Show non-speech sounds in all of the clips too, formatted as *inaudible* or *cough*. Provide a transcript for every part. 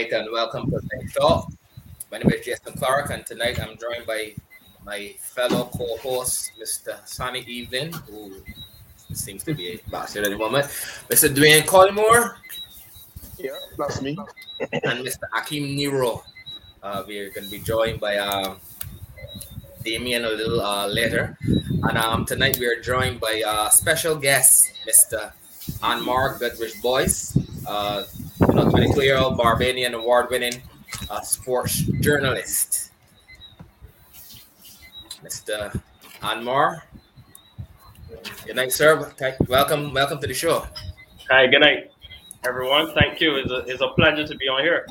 right, and welcome to Night Talk. My name is Jason Clark, and tonight I'm joined by my fellow co-host, Mr. Sonny Evening, who seems to be a bastard at the moment, Mr. Dwayne Collymore. Yeah, that's me. And Mr. Akim Nero. Uh, we're going to be joined by um, Damien a little uh, later. And um, tonight we are joined by uh, special guest, Mr. Anmar Goodridge Boyce, uh, you know, 22 year old Barbadian award winning uh, sports journalist. Mr. Anmar. Good night, sir. Welcome, welcome to the show. Hi, good night, everyone. Thank you. It's a, it's a pleasure to be on here.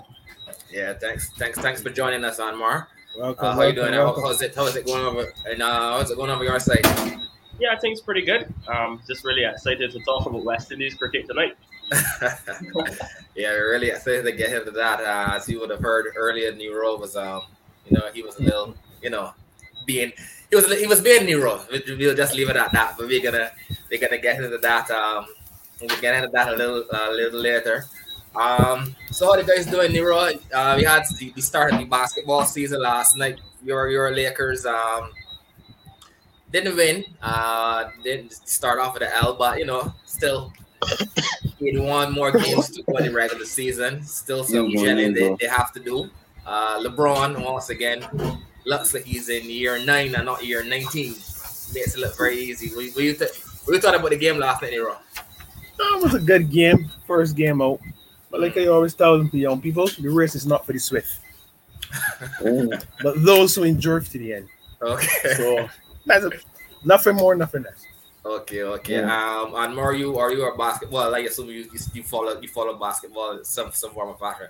Yeah, thanks, thanks, thanks for joining us, Anmar. Welcome. Uh, how welcome, you doing? welcome. How, how's it? How's it going over? And uh, how's it going over your side? Yeah, I think it's pretty good. Um, just really excited to talk about West Indies cricket tonight. *laughs* yeah, really excited to get into that. Uh, as you would have heard earlier, Nero was, um, you know, he was a little, you know, being he was he was being Nero. We'll just leave it at that. But we're gonna we're gonna get into that. Um, we'll get into that a little a little later. Um, so how the guys doing, Nero? Uh, we had we started the basketball season last night. Your your Lakers um didn't win. Uh, didn't start off with an L, but you know, still *coughs* 81 more games to go in the regular season. Still some Yeah, they, they have to do. Uh, LeBron, once again, looks like he's in year nine and not year 19. Makes it look very easy. We, we, th- we thought about the game last night, Nero. No, it was a good game, first game out. But like I always tell them to young people, the race is not for the swift, *laughs* but those who endure to the end. Okay. So that's it. nothing more, nothing less. Okay, okay. Um, and more you are you a basketball? Like assume you, you you follow you follow basketball some some form of fashion.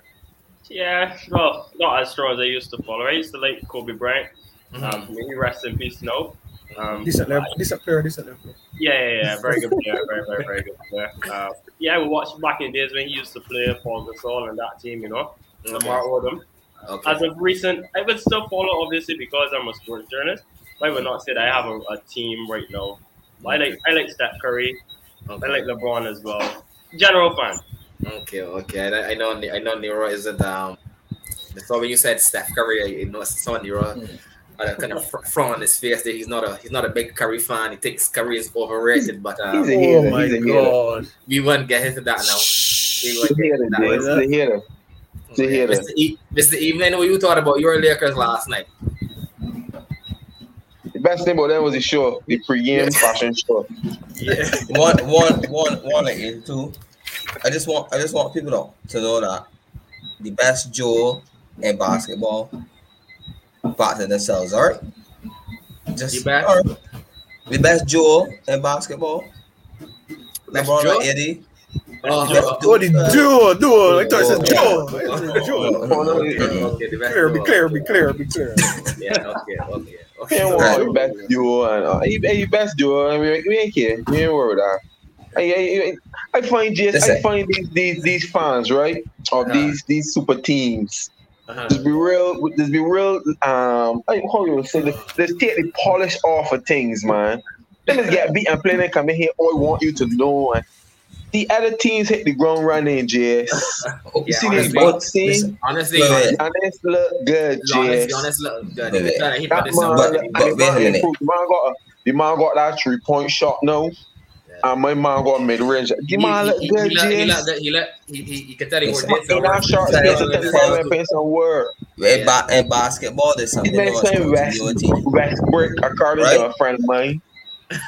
Yeah, well, not as strong as I used to follow. I used to like Kobe Bryant. Mm-hmm. Um, may he rest in peace now. Um, Decent level, decent player, decent level. yeah, yeah, yeah, very good player, *laughs* very, very, very good player. Uh, yeah, we watched back in the days when he used to play Paul Gasol and that team, you know, Lamar Odom. Okay. As of recent, I would still follow obviously because I'm a sports journalist. But I would not say that I have a, a team right now. I like I like Steph Curry. okay. I like LeBron as well. General fan. Okay, okay. I, I know I know Nero isn't um. So when you said Steph Curry, I know saw Nero uh, kind of fr- frown on his face. That he's not a he's not a big Curry fan. He thinks Curry is overrated, but um, He's a hater. Oh my He's a hater. god. we won't get into that now. We He's won't a get into that. He's a hater. He's a hater. Mr. E- Mr. Evening, what you thought about your Lakers last night? The best thing about them was the show, the pre-game fashion show. Yeah. one, one, one, one again too. I just want, I just want people to, to know that the best Joe in basketball back to themselves. All right, just You bet. all right. the best Joe in basketball. Best LeBron and Eddie. Oh, Best Oh, the duo, duo. Like I said, Oh. Joe. I said, Joe. Okay, okay, the best Clear, be clear, be clear, be clear. *laughs* Yeah, okay, okay, okay. Can't worry, the best duo and uh, he, he best duo. and we, we ain't care. We ain't worried that. I, I, I find just I find these, these these fans right of Uh-huh. these these super teams. Uh-huh. Just be real. Just be real. Um, I, how you say? Let's, let's take the polish off of things, man. Let us get beat and play and come in here. All I want you to know. And the other teams hit the ground running, Jess. *laughs* You Yeah, see this honestly, boxing? listen, Honestly, Wait, honestly, wait. And this look good, honestly, Jess. honestly, look good. Wait, wait. He put That this man, up. but- and but the wait a man, minute. the man got a, the man got that three point shot now, and my man got mid range. The man look he, good, he, let, he, let, Jess. that- he, let, he, he, he can tell you Listen. what In that shot, Listen, Jess, listen, I think listen. I'm playing some word. in, ba- in basketball, there's He something makes called saying West, continuity. Westbrook, according to Right. a friend of mine.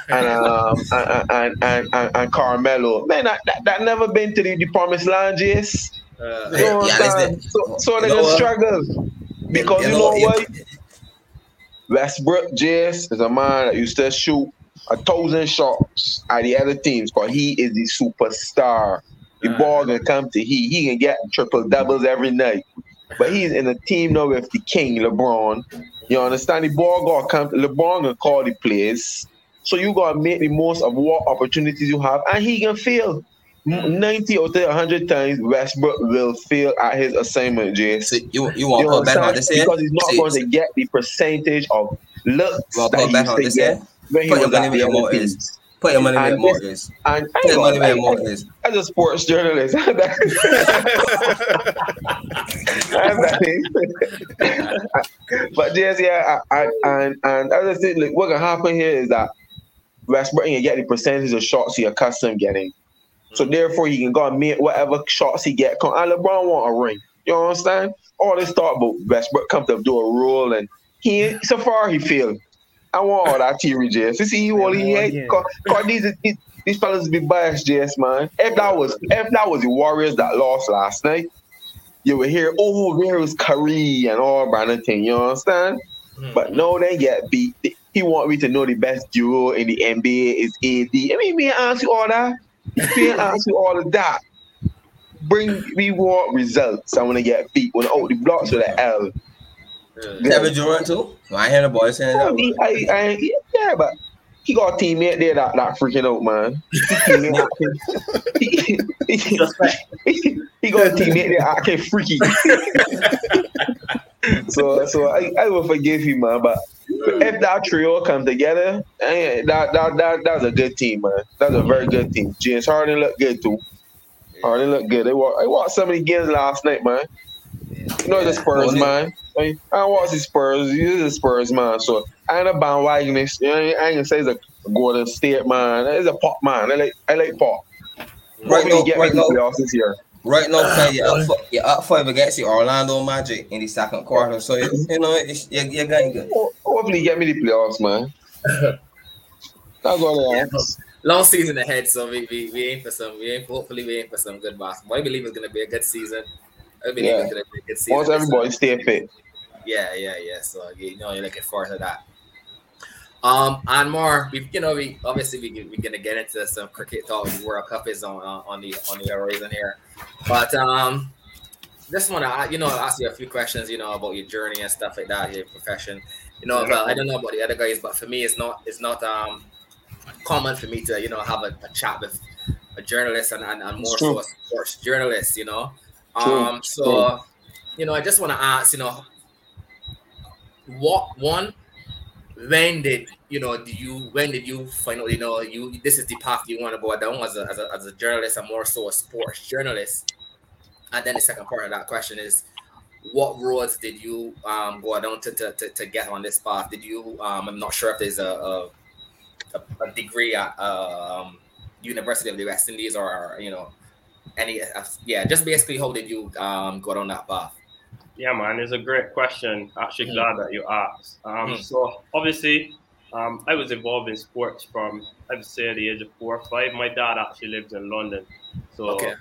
And um and and, and, and, and Carmelo, man, that, that, that never been to the, the promised land, Jess. Uh, You know Yeah, what I'm listen. saying? So, so they know struggle because you, know, what? Westbrook Jess is a man that used to shoot a thousand shots at the other teams because he is the superstar. The Uh. ball gonna come to he. He can get triple doubles every night. But he's in a team now with the king, LeBron. You understand? The ball gonna come LeBron gonna call the plays. So you gotta make the most of what opportunities you have, and he can fail. M- 90 out of 100 times, Westbrook will fail at his assignment, Jess. So you you You want to put back on this here? Because he's not See, going to get the percentage of looks Well, that put he used to get here. when he Put your was at in your mouth is Put your money where your mouth is. And Put your money where I, your mouth is. as a sports journalist, *laughs* I'm not- *laughs* but just yeah, I, I, and and other thing, like what can happen here is that Westbrook can get the percentage of shots he accustomed getting, so therefore he can go and make whatever shots he get. Come, and LeBron want a ring. You understand? All this talk about Westbrook come to do a rule, and he so far he feel. I want all that theory, Jess. You see, all he yeah. cause, cause these, these these fellas be biased, Jess, man. If that was if that was the Warriors that lost last night, you would hear, oh, there was Curry and all kind of thing. You understand? Mhm. But no, they get beat. He want me to know the best duo in the NBA is AD. I mean, me ask you all that. Me ask you all of that. Bring me want results. I want to get beat when oh the blocks with the L. Kevin Durant too. I hear the boys saying I that. I, I, yeah, but he got a teammate there that, that freaking out, man. He, he, he, he got a teammate there acting freaky. *laughs* so so I, I will forgive him, man. But if that trio come together, eh, that, that that that's a good team, man. That's a very good team. James Harden looked good too. Harden looked good. They watched, I watched so many games last night, man. You know the Spurs, man. I, I watch the Spurs. He's a Spurs, man. So I ain't a bandwagonist. You know, I ain't gonna say he's a Golden State man. He's a pop man. I like I like pop. Right now, get right now, this year. Right now, Ken, you're up, for, you're up five against the Orlando Magic in the second quarter. So you, you *laughs* know it's, you're, you're getting good. Ho- Hopefully get me the playoffs, man. That's all I ask. Long season ahead, so we, we, we aim for some. We aim, hopefully we aim for some good basketball. I believe it's gonna be a good season. I believe Yeah. it's gonna be a good season. Once everybody stay fit. Yeah, yeah, yeah. So you know, you're looking forward to that. Um, and more, we you know, we obviously we we're gonna get into some cricket talk. The World Cup is on uh, on the on the horizon here, but um, just want to you know ask you a few questions, you know, about your journey and stuff like that, your profession. You know, but I don't know about the other guys, but for me, it's not it's not um common for me to you know have a, a chat with a journalist and, and, and more so a sports journalist, you know. Um, so you know, I just want to ask, you know, what one when did you know did you when did you finally know you this is the path you want to go down as a, as a as a journalist and more so a sports journalist. And then the second part of that question is what roads did you um go down to to, to, to get on this path? Did you um i'm not sure if there's a a, a- a degree at um university of the west indies or you know any uh, yeah just basically how did you um go down that path Yeah, man, it's a great question. Actually, Mm. glad that you asked. Um, Mm. So, obviously, um, I was involved in sports from I would say the age of four or five. My dad actually lived in London, so Okay.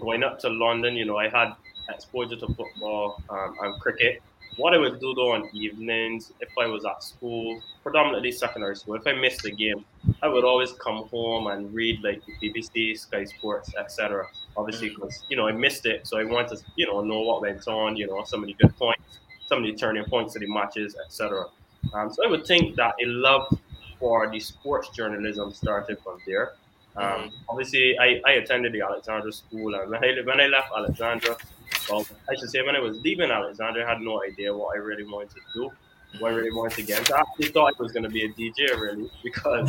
going up to London, you know, I had exposure to football um, and cricket. What I would do though on evenings, if I was at school, predominantly secondary school, if I missed a game, I would always come home and read like the BBC, Sky Sports, etc. Obviously, because you know I missed it, so I wanted to you know know what went on, you know, some of the good points, some of the turning points of the matches, etc. Um, so I would think that a love for the sports journalism started from there. Um, obviously, I, I attended the Alexandra School, and when I, when I left Alexandra, well, I should say when I was leaving Alexandra, I had no idea what I really wanted to do, what I really wanted to get into. I actually thought I was going to be a DJ, really, *laughs* because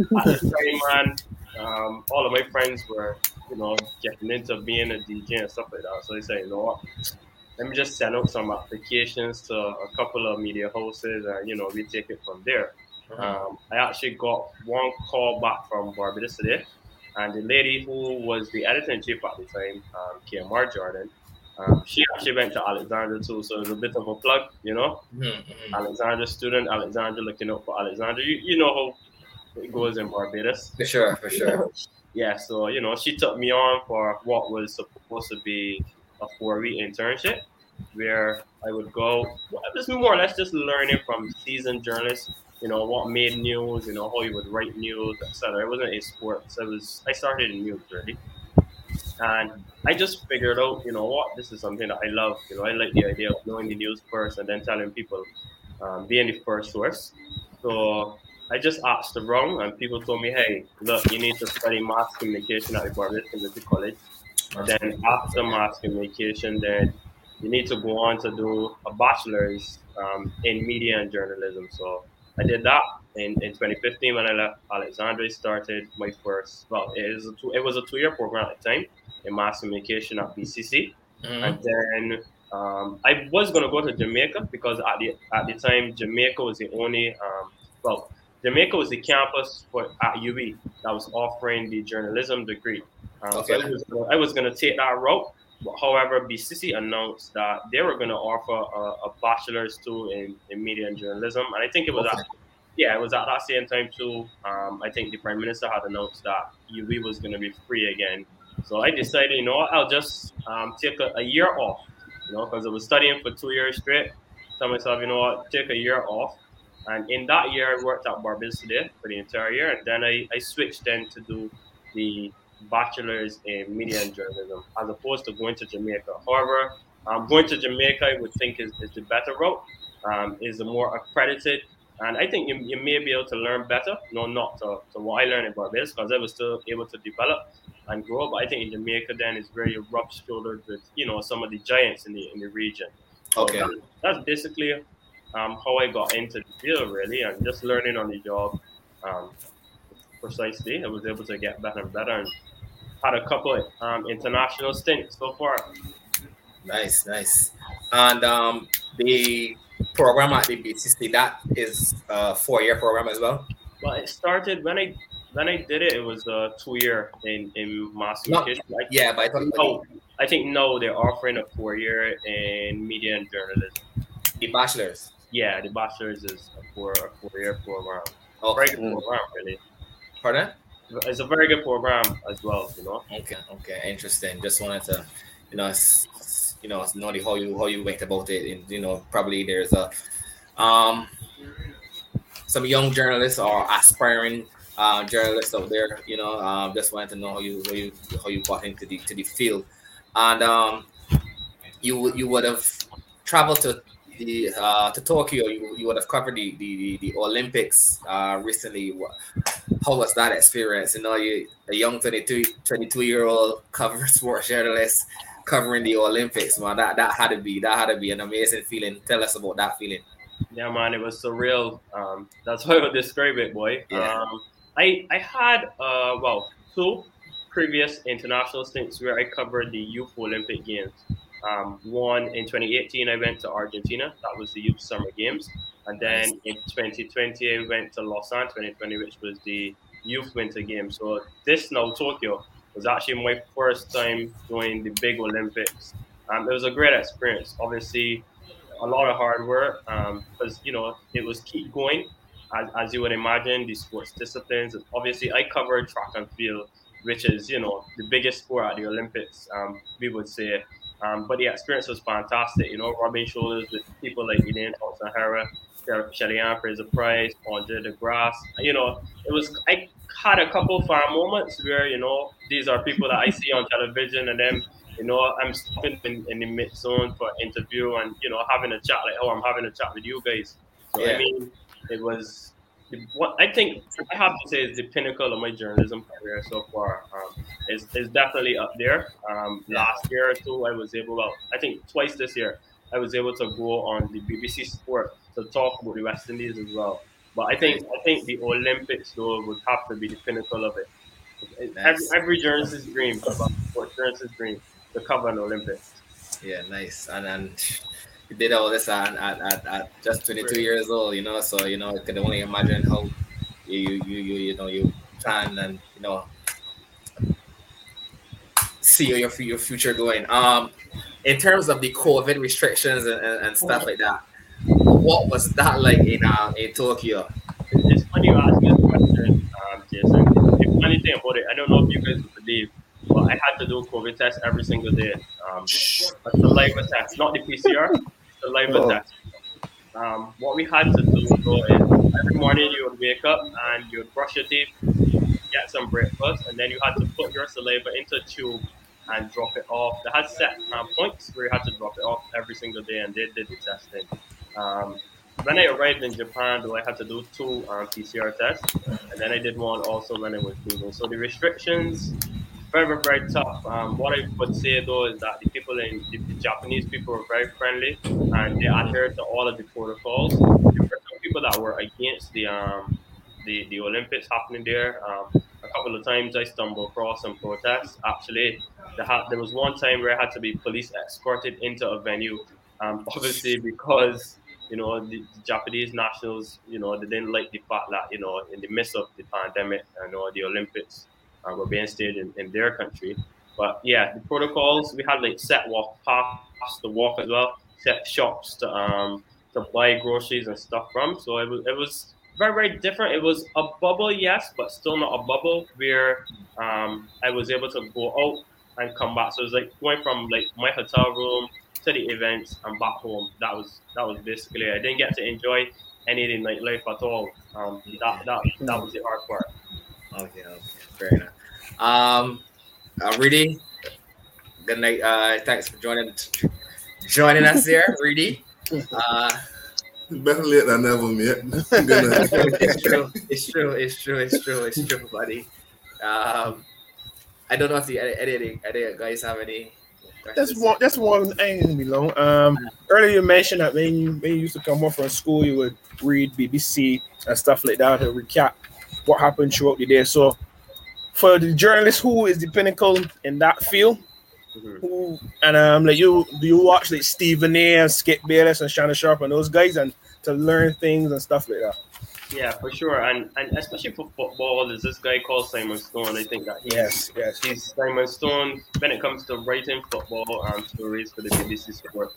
at the time, man, um, all of my friends were, you know, getting into being a DJ and stuff like that. So I said, you know what, let me just send out some applications to a couple of media houses, and you know, we take it from there. Um, I actually got one call back from Barbados today, and the lady who was the editor in chief at the time, um, Kaymar Jordan, um, she actually went to Alexandra too, so it was a bit of a plug, you know. Mhm, mhm. Alexandra student, Alexandra looking out for Alexandra. You, you know how it goes in Barbados. for sure for sure Yeah, so you know, she took me on for what was supposed to be a four-week internship, where I would go. Well, it was more or less just learning from seasoned journalists. You know what made news. You know how you would write news, etc. It wasn't in sports. I was. I started in news really, and I just figured out. You know what? This is something that I love. You know, I like the idea of knowing the news first and then telling people, um, being the first source. So I just asked around, and people told me, "Hey, look, you need to study mass communication at the Barbados Community College. Then after mass communication, then you need to go on to do a bachelor's um, in media and journalism." So I did that, in, in 2015 when I left Alexandra, started my first. Well, it is a two, it was a two year program at the time in mass communication at BCC, Mhm. and then um, I was gonna go to Jamaica because at the at the time Jamaica was the only um, well Jamaica was the campus for at UWI that was offering the journalism degree. Um, so Okay. I was, gonna, I was gonna take that route. But however, BCC announced that they were going to offer a, a bachelor's too in, in media and journalism, and I think it was Okay. at, yeah, it was at that same time too. Um, I think the prime minister had announced that UWI was going to be free again. So I decided, you know, I'll just um, take a, a year off, you know, because I was studying for two years straight. Tell myself, you know what, take a year off. And in that year, I worked at Barbados today for the entire year, and then I, I switched then to do the bachelor's in media and journalism as opposed to going to Jamaica. However, um, going to Jamaica, I would think is, is the better route, um, is the more accredited. And I think you, you may be able to learn better, no, not to, to what I learned in Barbados, because I was still able to develop and grow. But I think in Jamaica, then it's very rough shouldered with, you know, some of the giants in the in the region. So Okay. that- that's basically um, how I got into the field, really, and just learning on the job. Um, precisely, I was able to get better and better, and had a couple um, international stints so far. Nice, nice. And um, the program at the BCC that is a four-year program as well. Well, it started when I when I did it. It was a two year in in mass No, communication. I, Yeah, but I thought no, I think no, they're offering a four year in media and journalism. the bachelor's. Yeah, the bachelor's is a four a four year program. Okay. Very good program, really. Pardon? It's a very good program as well. You know. Okay, okay, interesting. Just wanted to, you know, you know, know the how you how you went about it, and you know, probably there's a, um, some young journalists or aspiring uh, journalists out there. You know, um, just wanted to know how you how you how you got into the to the field, and um, you you would have traveled to the uh, to Tokyo. You, you would have covered the the, the Olympics uh, recently. How was that experience? You know, you a young 22, 22 year old cover *laughs* sports journalist covering the Olympics. Man, that that had to be that had to be an amazing feeling. Tell us about that feeling. Yeah, man, it was surreal. Um, that's *laughs* how I would describe it, boy. Yeah. Um, I I had uh well two previous international stints where I covered the Youth Olympic Games. Um, one in 2018, I went to Argentina. That was the Youth Summer Games, and then in 2020, I went to Lausanne 2020, which was the Youth Winter Games. So this now Tokyo was actually my first time doing the big Olympics. Um, it was a great experience. Obviously, a lot of hard work because you know it was keep going as, as you would imagine the sports disciplines obviously i covered track and field which is you know the biggest sport at the olympics um, we would say um, but the experience was fantastic you know rubbing shoulders with people like Elaine Thompson Herah Shelly Fraser Pryce Andre DeGrasse you know it was I had a couple fun moments where you know these are people that I see on television and then you know, I'm stopping in, in the mixed zone for an interview and, you know, having a chat like, oh, I'm having a chat with you guys. So, Yeah. I mean, it was what I think I have to say is the pinnacle of my journalism career so far. Um, is, is definitely up there. Um, Last year or two, I was able, well, I think twice this year, I was able to go on the BBC Sport to talk about the West Indies as well. But I think I think the Olympics though would have to be the pinnacle of it. Every, Nice. every journalist's dream, about journalist's dream, to cover an Olympics. Yeah, nice. And and did all this at, at, at, at just 22 years old, you know. So you know, I can only imagine how you you you you, know you plan and you know see your your future going. Um, in terms of the COVID restrictions and, and, and stuff like that, what was that like in uh, in Tokyo? It's funny you ask me this question, um, Jason. The funny thing about it, I don't know if you guys believe, but I had to do a COVID test every single day. Um, a saliva test, not the PCR, saliva Oh. test. Um, what we had to do though is every morning you would wake up and you would brush your teeth, get some breakfast, and then you had to put your saliva into a tube and drop it off. They had set um, points where you had to drop it off every single day, and they did the testing. Um, when I arrived in Japan, though, I had to do two um, PCR tests, and then I did one also when I was leaving. So the restrictions, very, very, very tough. Um, what I would say though is that the people in the, the Japanese people were very friendly and they adhered to all of the protocols. There were some people that were against the um, the, the Olympics happening there. Um, a couple of times I stumbled across some protests. Actually, there, was one time where I had to be police escorted into a venue, um, *laughs* obviously because you know the, the, Japanese nationals, you know, they didn't like the fact that you know in the midst of the pandemic, you know, the Olympics uh, were being staged in, in their country. But yeah, the protocols we had like set walk past the walk as well, set shops to um to buy groceries and stuff from. So it was it was very very different. It was a bubble, yes, but still not a bubble where um I was able to go out and come back. So it was like going from like my hotel room to the events and back home. That was that was basically it. I didn't get to enjoy any of the nightlife at all. Um, that that that was the hard part. Okay, okay, fair enough. Um, uh, Rudy, good night. Uh, thanks for joining joining us here, *laughs* Rudy. Uh, Better late than never, mate. *laughs* *laughs* it's true. It's true. It's true. It's true. It's true, buddy. Um, I don't know if the any, any guys have any. That's one. That's one thing, below. Um, earlier you mentioned that when you when you used to come home from school, you would read BBC and stuff like that to recap what happened throughout the day. So, for the journalist who is the pinnacle in that field, mm-hmm. who and um, like you, do you watch like Stephen A. and Skip Bayless and Shannon Sharpe and those guys and to learn things and stuff like that? Yeah, for sure, and and especially for football, there's this guy called Simon Stone. I think that he's, yes, yes, he's Simon Stone when it comes to writing football um, stories for the BBC Sport.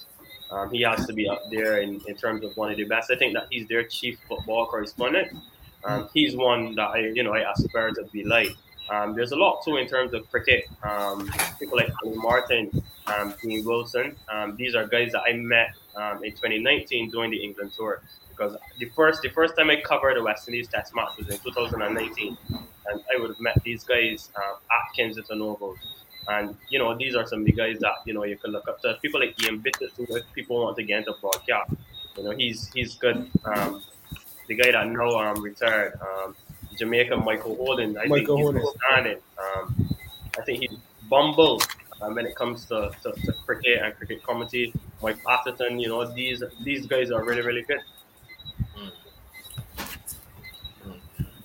Um, he has to be up there in, in terms of one of the best. I think that he's their chief football correspondent. Um, he's one that I you know I aspire to be like. Um, there's a lot too in terms of cricket. Um, people like Ali Martin, um, Dean Wilson. Um, these are guys that I met um, in 2019 during the England tour because the first the first time I covered the West Indies Test match was in 2019, and I would have met these guys uh, at Kensington Oval. And you know, these are some of the guys that you know you can look up to. People like Ian if people want to get into broadcast, you know, he's he's good. Um, the guy that now um, retired, Jamaican Michael Holding. I Michael think he's outstanding. Um, I think he's bumbled um, when it comes to, to, to, cricket and cricket commentary. Mike Atherton, you know, these these guys are really really good.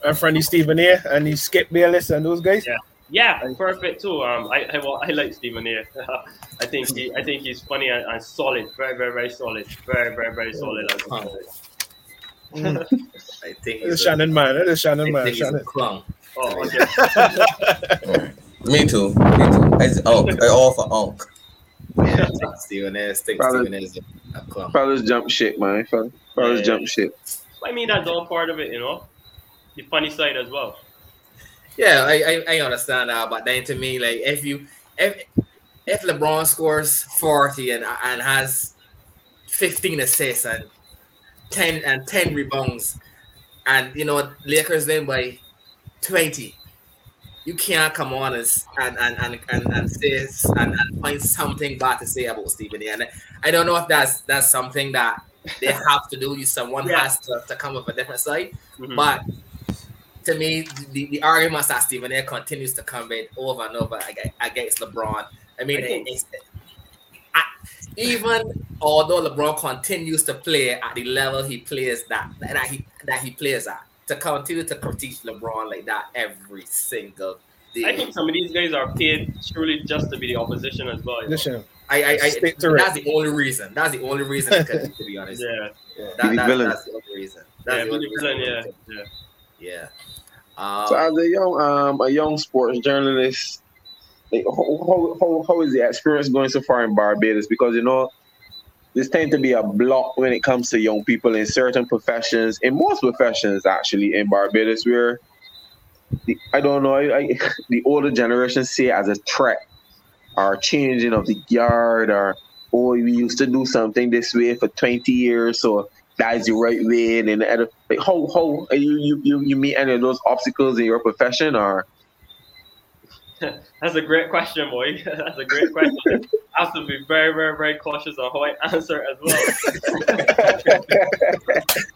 and friendly Stephen A. and he Skip Bayless and those guys. Yeah, yeah, perfect too. Um, I I, well, I like Stephen A. *laughs* I think he I think he's funny and, and, solid, very very very solid, very very very solid. Mm. *laughs* I think it's Shannon man. It is Shannon man. Shannon. Clown. Oh, *laughs* okay. *laughs* Me too. Me too. It's Unk. I all for Unk. Yeah, Stephen A. Stick Stephen A. a clown. Fellas jump shit, man. Fellas yeah, jump shit. I mean, that's all part of it, you know the funny side as well. Yeah, I, I, I understand that, but then to me, like if you if if LeBron scores forty and and has fifteen assists and ten and ten rebounds, and you know Lakers win by twenty, you can't come on as and and and and, and say and, and find something bad to say about Stephen And I don't know if that's that's something that they *laughs* have to do. You someone yeah. has to, to come with a different side, mm-hmm. but to me, the, the arguments that Stephen A continues to come in over and over against LeBron. I mean, I it's, I, even although LeBron continues to play at the level he plays that that he that he plays at, to continue to critique LeBron like that every single day. I think some of these guys are paid truly just to be the opposition as well. Listen, I, I, I that's the only reason. That's the only reason, to be honest. *laughs* Yeah, yeah. That, that, that's the only reason. That's yeah, the only reason. Yeah, yeah. Yeah. Um, so as a young um a young sports journalist, like, how, how, how is the experience going so far in Barbados? Because you know, this tends to be a block when it comes to young people in certain professions, in most professions actually in Barbados, where the, I don't know, I, I, *laughs* the older generation see it as a threat or changing of the guard or oh we used to do something this way for 20 years so that's the right way and like how how you you you meet any of those obstacles in your profession or *laughs* that's a great question, boy. *laughs* That's a great question. I have to be very, very, very cautious on how I answer as well. *laughs*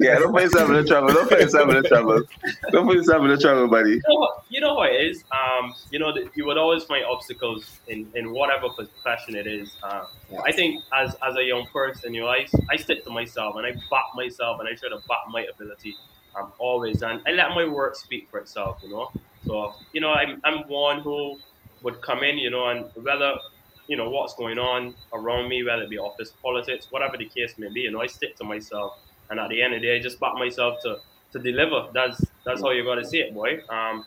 yeah, don't put yourself in trouble. Don't put yourself in trouble. Don't put yourself in trouble, buddy. You know, what, you know what it is? Um, you know, you would always find obstacles in, in whatever profession it is. Uh, I think as as a young person, you know, I, I stick to myself and I back myself and I try to back my ability. I'm always and I let my work speak for itself, you know. So you know, I'm I'm one who would come in, you know, and whether you know what's going on around me, whether it be office politics, whatever the case may be, you know, I stick to myself, and at the end of the day, I just back myself to to deliver. That's that's how you got to see it, boy. Um,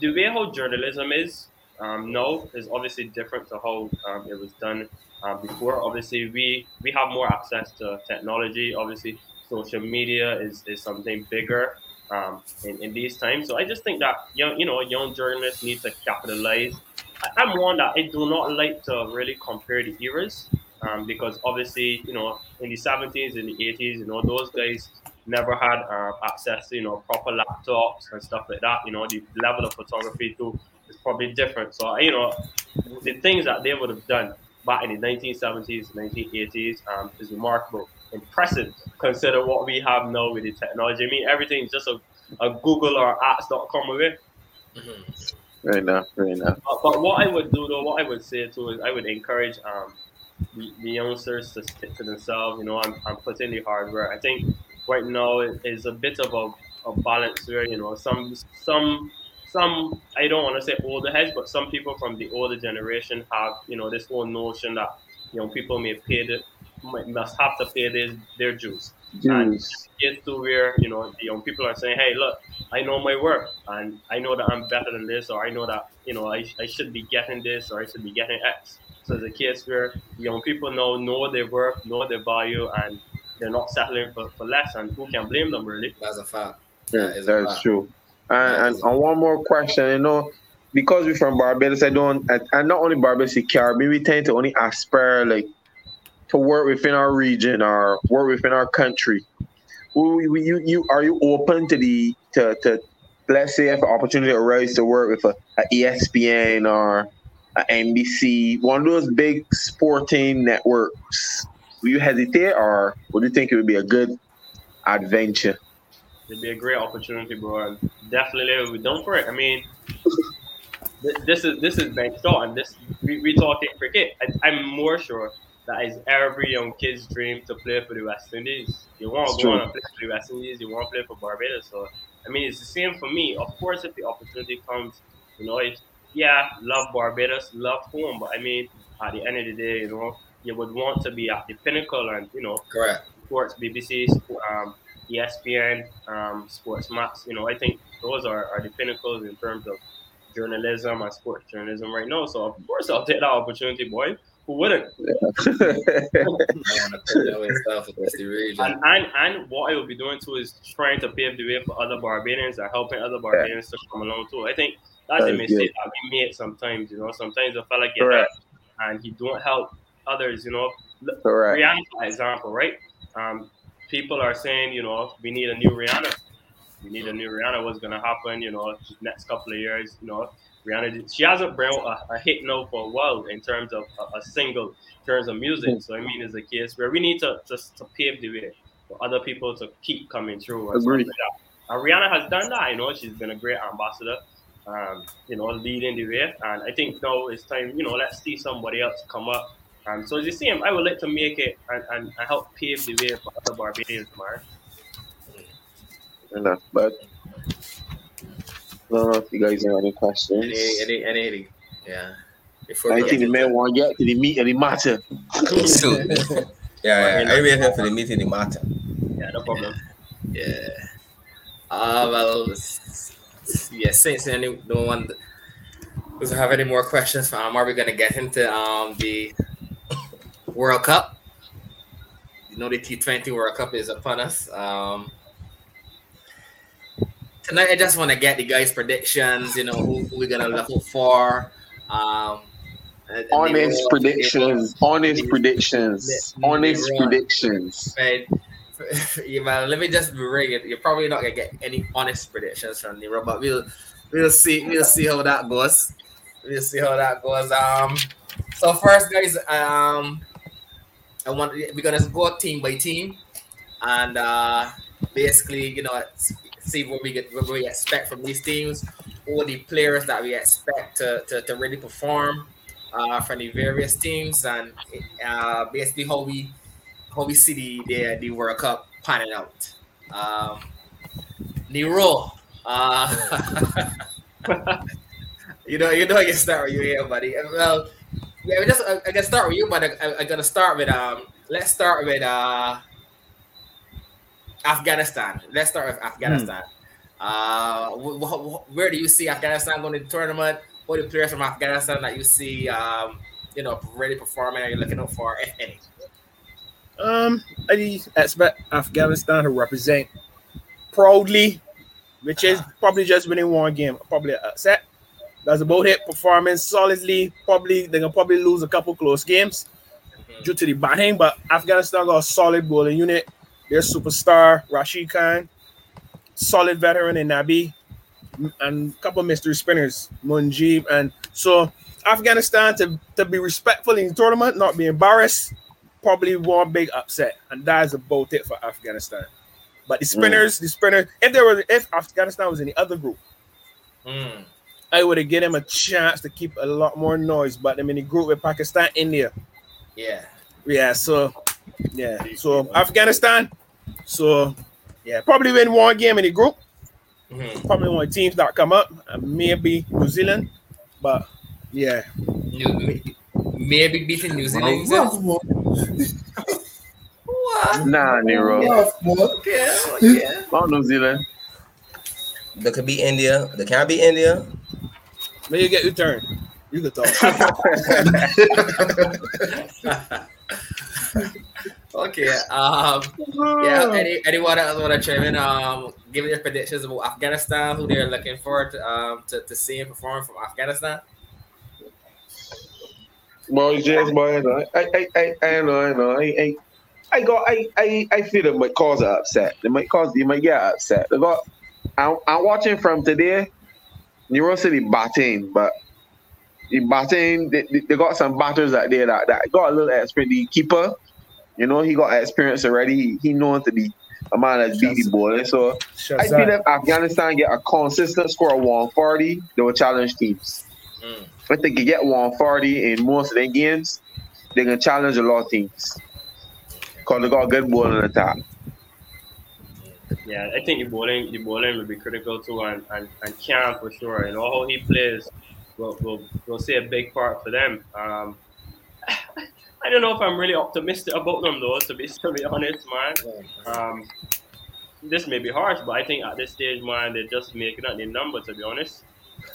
the way how journalism is um, now is obviously different to how um, it was done uh, before. Obviously, we we have more access to technology. Obviously, social media is, is something bigger um, in, in these times. So I just think that young, you know, young journalists need to capitalize. I, am one that I do not like to really compare the eras um, because obviously, you know, in the 70s, in the 80s, you know, those guys never had uh, access to, you know, proper laptops and stuff like that. You know, the level of photography too is probably different. So, you know, the things that they would have done back in the 1970s, 1980s um, is remarkable impressive consider what we have now with the technology. I mean, everything's just a, a Google or apps.com away. Mm-hmm. Right now, right enough. But, but, what I would do though, what I would say too is I would encourage um, the, the youngsters to stick to themselves. You know, I'm, I'm putting the hard work. I think right now it is a bit of a, a balance where you know some some some I don't want to say older heads, but some people from the older generation have you know this whole notion that you know people may pay the must have to pay their, their dues. And get to where, you know, the young people are saying, hey, look, I know my work and I know that I'm better than this, or I know that, you know, I, I should be getting this or I should be getting X. So it's a case where young people know know their work, know their value, and they're not settling for, for less. And who can blame them, really? That's a fact. Yeah, that that's fact. true. And, and, and one more question, you know, because we're from Barbados, I don't, and not only Barbados, Caribbean, we tend to only aspire like to work within our region or work within our country, you, you, you are you open to the to, to let's say if an opportunity arises to work with a, a ESPN or a NBC, one of those big sporting networks, will you hesitate or would you think it would be a good adventure? It'd be a great opportunity, bro. Definitely we done for it. I mean, this is this is Shaw, and this we, we talking cricket. I, I'm more sure that is every young kid's dream to play for the West Indies. You want to go on and play for the West Indies, you want to play for Barbados. So, I mean, it's the same for me. Of course, if the opportunity comes, you know, if, yeah, love Barbados, love home, but I mean, at the end of the day, you know, you would want to be at the pinnacle and, you know, correct sports, BBC, um, ESPN, um, Sportsmax. You know, I think those are, are the pinnacles in terms of journalism and sports journalism right now. So, of course, I'll take that opportunity, boy. Who wouldn't? *laughs* and, and, and what I will be doing too is trying to pave the way for other Barbadians and helping other Barbadians yeah. to come along too. I think that's that a mistake that we make sometimes. You know, sometimes a fella get that and he don't help others. You know, Correct. Rihanna, for example, right? Um, people are saying, you know, we need a new Rihanna. We need a new Rihanna. What's gonna happen? You know, next couple of years. You know, Rihanna, she hasn't brought a, a, hit note for a while in terms of a, a, single, in terms of music. So I mean, it's a case where we need to just to pave the way for other people to keep coming through. And, like and Rihanna has done that. You know, she's been a great ambassador. Um, you know, leading the way, and I think now it's time. You know, let's see somebody else come up. Um, so as you see, I would like to make it and, and, and help pave the way for other Barbadians, man. Enough, but I don't know if you guys have any questions. Any, any, any, any. yeah. Before I think the man want to get to the meat and the matter. *laughs* yeah, yeah, I wait here for the meat and the matter. Yeah, no problem. Yeah. Uh, well, yeah, since any no one doesn't have any more questions, um, are we gonna get into um the World Cup? You know, the T20 World Cup is upon us. Um, tonight I just want to get the guys' predictions. You know who, who we're gonna look for. Um, honest predictions. Honest predictions. Honest predictions. Right. *laughs* Yeah, let me just bring it. You're probably not gonna get any honest predictions from Nero, but we'll we'll see we'll see how that goes. We'll see how that goes. Um, so first, guys, um, I want we're gonna go team by team, and uh, basically, you know, see what we get, what we expect from these teams, all the players that we expect to, to, to really perform uh, from the various teams, and uh, basically how we how we see the the, the World Cup panning out. Um, Nero. Uh, *laughs* you know, you know, I start with you here, buddy. Well, yeah, just I, I can start with you, but I, I, I gotta start with um. Let's start with uh. Afghanistan. Let's start with Afghanistan. Uh, wh- wh- where do you see Afghanistan going to the tournament? What are the players from Afghanistan that you see, um, you know, really performing? Are you looking out for, if any? Um, I expect Afghanistan to represent proudly, which is probably just winning one game, probably upset. That's about it. Performing solidly, probably they're gonna probably lose a couple close games due to the batting, but Afghanistan got a solid bowling unit. Their superstar Rashid Khan, solid veteran in Nabi, and a couple mystery spinners, Mujib, and so Afghanistan to, to be respectful in the tournament, not be embarrassed, probably one big upset, and that's about it for Afghanistan. But the spinners, the spinner, if there were if Afghanistan was in the other group, Mm. I would have given them a chance to keep a lot more noise. But I'm in the group with Pakistan, India. Yeah. Yeah, so yeah, so Afghanistan. So yeah, probably win one game in the group. Mhm. Probably one teams that come up, and maybe New Zealand. But yeah, New, maybe beating New Zealand. you said? *laughs* What? Nah, Nero. Rough one. Okay, okay. Oh, New Zealand. There could be India. There can be India. maybe you get your turn. You can talk. *laughs* *laughs* okay. Um. Yeah. Any anyone else want to chime in? Um. Give your predictions about Afghanistan. Who they're looking forward to um to, to seeing perform from Afghanistan. Boy, just boy, I know. I, I, I, I know, I know. I, I, I got, I, I, I feel it might cause an upset. They might cause, you might get upset. They got. I'm, I'm watching from today. Nero City batting, but the batting, they, they- they got some batters out there that, that got a little experience. The keeper, you know, he got experience already. He, he known to be a man that's beat the ball. So I feel Shahzad. if Afghanistan get a consistent score of 140, they will challenge teams. Mm. If they can get 140 in most of their games, they can challenge a lot of teams. Because they got a good ball in the top. Yeah, I think the bowling, the bowling will be critical too, and and, and Cam for sure. You know how he plays will we'll, we'll say a big part for them. Um, *laughs* I don't know if I'm really optimistic about them though. To be *laughs* to be honest, man. Um, this may be harsh, but I think at this stage, man, they're just making up their number. To be honest. *laughs*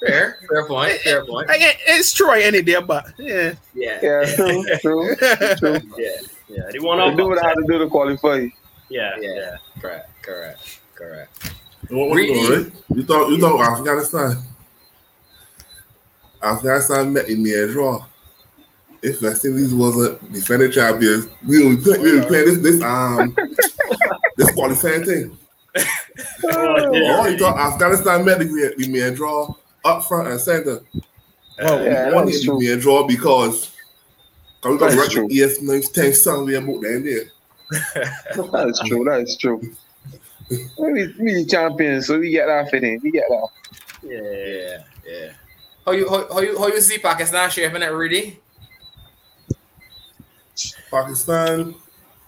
Fair. Fair point. Fair point. I it's Troy any day, but yeah. Yeah. Yeah, true, true, true. yeah. Yeah, they want They do what I to. have to do to qualify. Yeah, Yeah. yeah. Correct. Correct. Correct. What was Really? it, right? You thought you thought Afghanistan. Afghanistan met in the draw. If West Indies wasn't defending champions, we will be playing, we will be playing this this um *laughs* this qualifying thing. Oh, yeah. Oh, you thought Afghanistan met the, the main draw up front and center. Oh, Yeah, we wanted that's the true. draw because because we got That's record true. ES 9 10 something about them there. *laughs* That is true. That is true. We, we the champions, so we get that fitting. We get that. yeah. Yeah. Yeah. How you how, how you how you see Pakistan shaping it, Rudy? Pakistan,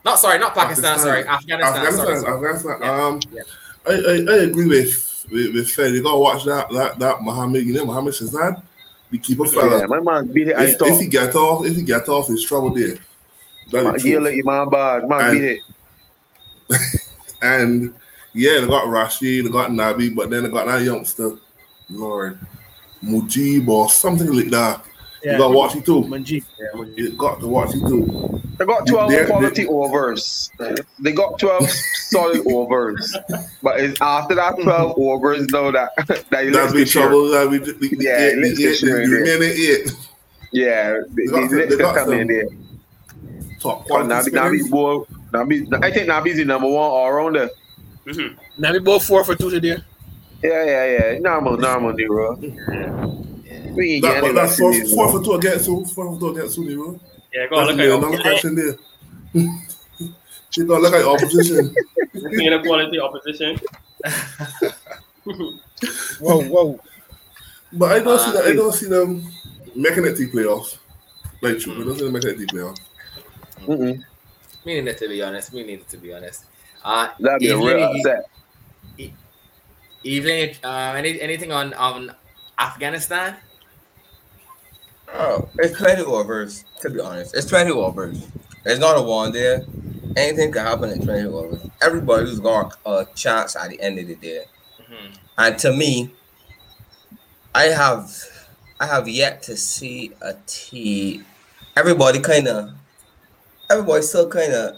Not sorry, not Pakistan. Pakistan. Sorry, Afghanistan. Afghanistan, sorry, sorry. Afghanistan. Yeah. Um, Yeah. I, I, I agree with with, with Fed. You gotta watch that that that Mohammed, you know, Mohammed Shahzad, the keeper fella. Yeah, my man beat it. I if, if he get off, if he get off, he's trouble there. That's Man, the yeah, truth. like man bad. Man And- beat it. *laughs* And yeah, they got Rashid, they got Nabi, but then they got that youngster, Lord Mujib or something like that. You gotta watch it too. Manjeet. You got to watch it too. They got 12 They're- quality overs. They got 12 *laughs* solid overs. But it's after that 12 overs, though, that that you That'd let be the trouble. That'd be the, the, Yeah, the, eight, let's the, the, the in there. Yeah, they, They got they, they got come in some there. Top But quality Nabi, Nabi's spinners. ball, Nabi, I think Nabi's the number one all rounder. Mhm. Now we both four for two today. Yeah, yeah, yeah. Normal, normal, Nero. We ain't That, but that's four, Nero. four for two against two. Four for two against two, Nero. Yeah, go on, That's look at another your question there. *laughs* She gonna look at your opposition. Looking at quality opposition. *laughs* Whoa, whoa. But I don't see Uh, that. I don't see them making it to playoffs. Like true, I don't see them making it to playoffs. Mm-mm. Me neither, to be honest. Me neither, to be honest. Uh, That'd be a real Evelyn, upset. Evelyn, uh, any, anything on on Afghanistan? Oh, it's plenty overs, to be honest. It's 20 overs. There's not a one there. Anything can happen in 20 overs. Everybody's got a chance at the end of the day. Mhm. And to me, I have I have yet to see a T. Everybody kind of, everybody still kind of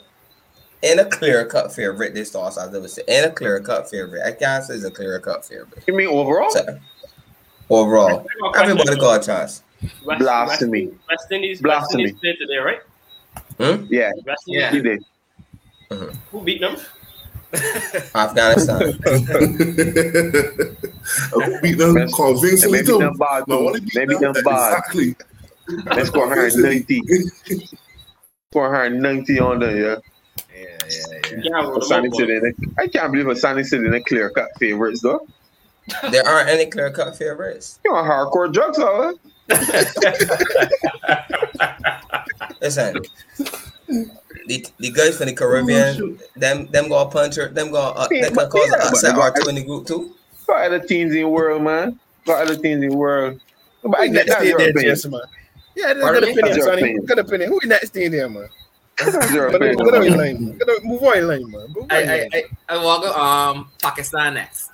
in a clear cut favorite this toss, as I would say, in a clear cut favorite. I can't say it's a clear cut favorite. You mean overall? So, overall, everybody got a chance. West, Blasphemy. West, West Indies, West Blasphemy. Indies played today, right? Hmm? Yeah, West Indies, Yeah. he did. who beat them? *laughs* *laughs* Afghanistan. Who beat them Maybe convincingly too. them bad No, beat Maybe them them bad. exactly. Let's *laughs* go 190. 490 on there, yeah. Yeah, yeah, yeah. Yeah, roll them Sunny up, City. I can't believe a Sunny City in a clear cut favorites though. there aren't any clear cut favorites. You want hardcore drugs, huh? *laughs* Listen, the, the guys from the Caribbean, them them got puncher, them got uh, Yeah, they can cause yeah, an upset they or two in the group too. Got other teams in the world, man. Got other teams in the world. But I Who get next that's in your there, opinion. Jess, man? Yeah, that's Pardon good me? opinion, That's your Sonny. opinion. Good opinion. Who next in there, man? That's your Get on- opinion. get on your man. lane, man. Get on- Move on your lane, man. I, I. I, I want to go um Pakistan next.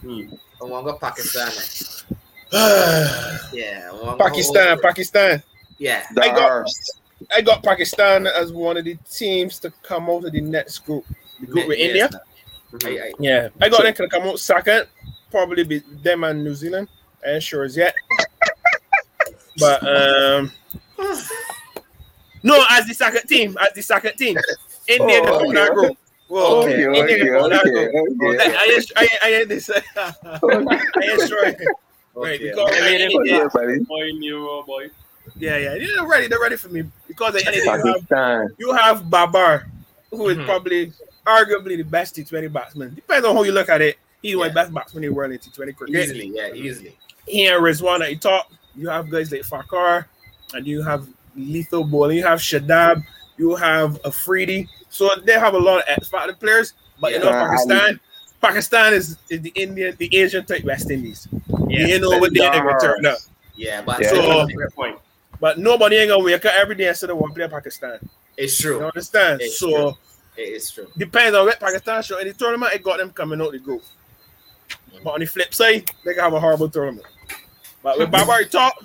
Hmm. I want to go Pakistan next. *sighs* Yeah, I wanna go- Pakistan, Pakistan. Yeah, The I got- I got Pakistan as one of the teams to come out of the next group. The group with Yeah, India. I, I, Yeah, I got them to come out second. Probably be them and New Zealand. I ain't sure as yet. but um, *sighs* *sighs* no, as the second team, as the second team, *laughs* India Oh, okay. that group. Whoa, Okay, India okay, that okay, group. okay. I ain't, I I this. *laughs* I ain't. Right, okay. because I mean, India- Yeah. Boy, Nero, boy. yeah, yeah, they're ready. They're ready for me because at the of the you have you have Babar, who is Mhm. probably arguably the best T20 batsman. Depends on how you look at it. He's one of the best batsmen in the world in T20 cricket. easily, yeah, easily. He and Rizwan at the top. You have guys like Fakhar, and you have lethal bowling. You have Shadab. You have Afridi. So they have a lot of X factor players. But you know, Yeah. Pakistan, Pakistan is, is the Indian, the Asian type West Indies. Yeah, you know what they ain't gonna turn up. Yeah, but Yeah. So- great point. But nobody ain't gonna wake up every day and say they want to play Pakistan. it's true. You understand? It's so true. It is true. depends on what Pakistan show. In the tournament, it got them coming out the group. Mm. But on the flip side, they can have a horrible tournament. But with Babar top,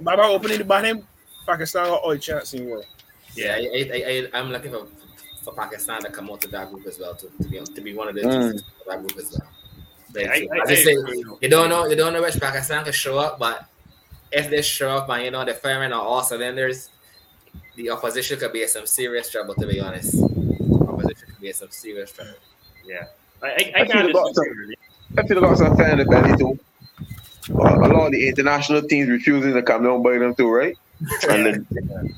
Babar opening the bottom, Pakistan got all the chance in the world. Yeah, I, I, I, I'm looking for, for Pakistan to come out to that group as well, too, to be to be one of the Mm. teams for that group as well. But I, I, I I say, agree. you don't know, you don't know which Pakistan can show up, but if they show up and you know the they're firing on all cylinders, the opposition could be in some serious trouble. To be honest, opposition could be in some serious trouble. Yeah. I, I, I I can't feel about disagree. really. I feel got some fan in the belly too. A lot of the international teams refusing to come down by them too, right? And then,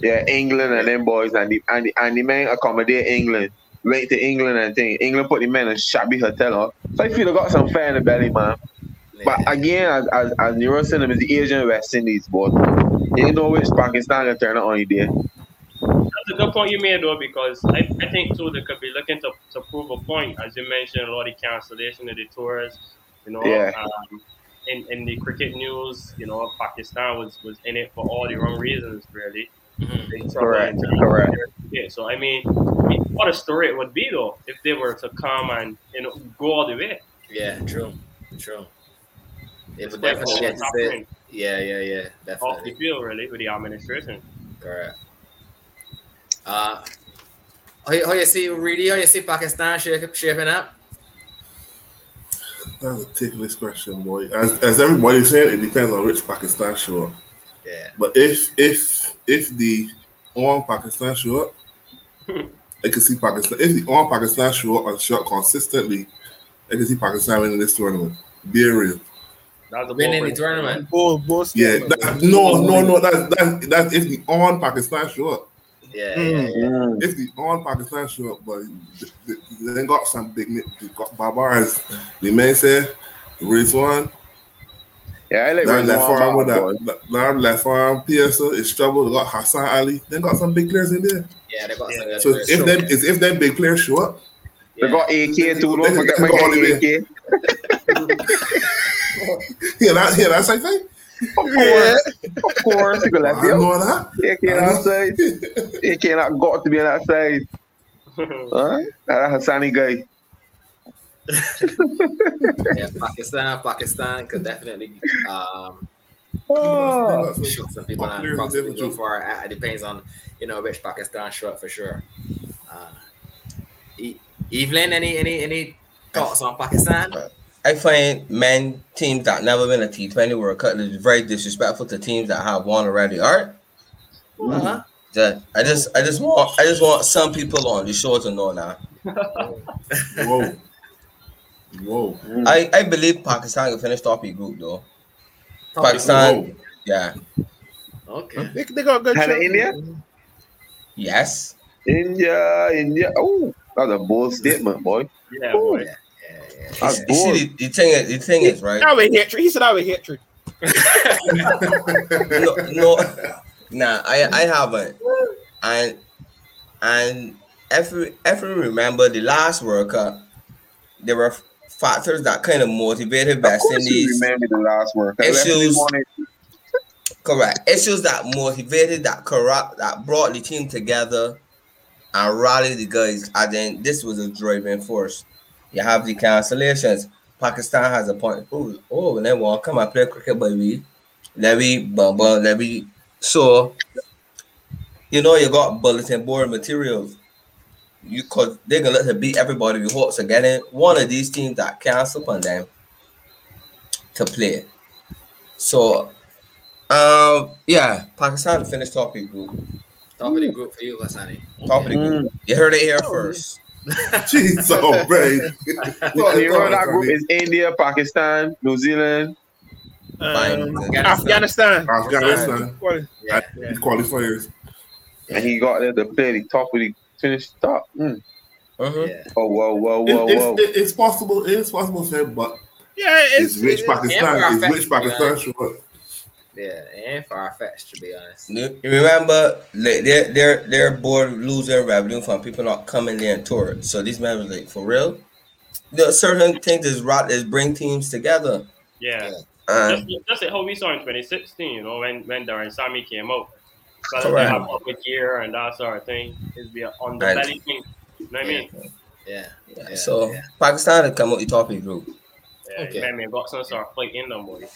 yeah, England and them boys and the and the, and the men accommodate England. Went to England and thing. England put the men in shabby hotel. So I feel I got some fan in the belly, man. But again, as as, as Nero said, is the Asian West Indies, boy. You know which Pakistan can turn it on you there. That's a good point you made, though, because I, I think too they could be looking to, to prove a point, as you mentioned, a lot of cancellation of the tours. You know, Yeah. um, in, in the cricket news, you know, Pakistan was, was in it for all the wrong reasons, really. Mhm. They Correct, in terms of correct. their. So I mean, I mean, what a story it would be though if they were to come and you know go all the way. yeah, true, true. It would definitely all get what's to say, happening yeah, yeah, yeah, off the definitely, field, really, with the administration. correct. Uh, how you, how you see Reedy? How you see Pakistan shape, shaping up? That's a ticklish question, boy. As, as everybody's saying, it depends on which Pakistan show up. Yeah, But if if if the on Pakistan show up, *laughs* I can see Pakistan. If the on Pakistan show up and show up consistently, I can see Pakistan winning this tournament. Be real. That's winning the bold tournament. Both, both Yeah, that, no, no, no. That's that's that's if the on Pakistan show up. Yeah, Mm. yeah, yeah. If the on Pakistan show up, but th- th- they got some big. ni- They got Babar as the man said, Rizwan. Yeah, I like That Rizwan left arm with that, that, that left arm PSO is trouble. They got Hassan Ali. They got some big players in there. Yeah, they got Yeah. some good So players. if Sure. them is if them big players show up, They got AK too. Don't forget my Go on AK. Yeah, that, yeah, that's like thing. Of course, of course. You can I let you. know that. AK on that side. AK not got to be on that side. *laughs* Huh? That's a sunny guy. *laughs* Yeah, Pakistan, Pakistan could definitely um, Oh. shoot some people on Popular possibly different go too. for it. It depends on you know which Pakistan shot for sure. Uh, E- Evelyn, any any any thoughts on Pakistan? I find men teams that never win a T20 World Cup is very disrespectful to teams that have won already. All right, Uh-huh. Just- I just I just want I just want some people on the show to know now. *laughs* Whoa. Whoa. I, I believe Pakistan can finish top of the group though. Top Pakistan, yeah, Okay. They, they got good. Had shot. India? yes. India, India. Oh, that's a bold statement, boy. Yeah, boy. Yeah, yeah, yeah. That's You bold. see, the, the thing is, the thing is, right? I would hit. He said I would hit. no, no, nah, I, I haven't. And and if we, if we remember the last World Cup, there were factors that kind of motivated Of West course Indies. remember the last word. Unless we Issues. wanted- Correct. Issues that motivated, that corrupt, that brought the team together and rallied the guys. And then this was a driving force. You have the cancellations. Pakistan has a point. Oh, oh, and then want come and play cricket, baby. Let me bumble, let me. So, you know, you got bulletin board materials. You could they're gonna let her beat everybody with hopes of getting one of these teams that cancel on them to play. So um, yeah, Pakistan finished top of the group. Top of the group for you, Hassani. Top of the group. You heard it here first. *laughs* Jeez, oh, man. *laughs* You know that group is India, Pakistan, New Zealand. Um, Fine. Afghanistan. Afghanistan. Quali- Yeah, These qualifiers. And he got there to play the top of the finished top. Mm. Mhm. yeah. Oh, whoa, whoa, It, whoa, it's, whoa. it, it's possible. It is possible, sir, but Yeah, it's, it's, rich it's Pakistan. It's rich Pakistan. Sure. Yeah, and ain't far fetched to be honest. You you remember like, their their their board lose their revenue from people not coming there and tour. So these men was like, for real? There are certain things is right is bring teams together. Yeah. And Just, just like how we saw in 2016, you know, when when Darren Sammy came out. So they Correct. have public gear and that sort of thing. It's be on the Right. belly thing. You know what I mean? Yeah. yeah, Yeah, so yeah. Pakistan had come out the top of the group. Yeah, Okay. okay. man, got some sort of fight in them, boy.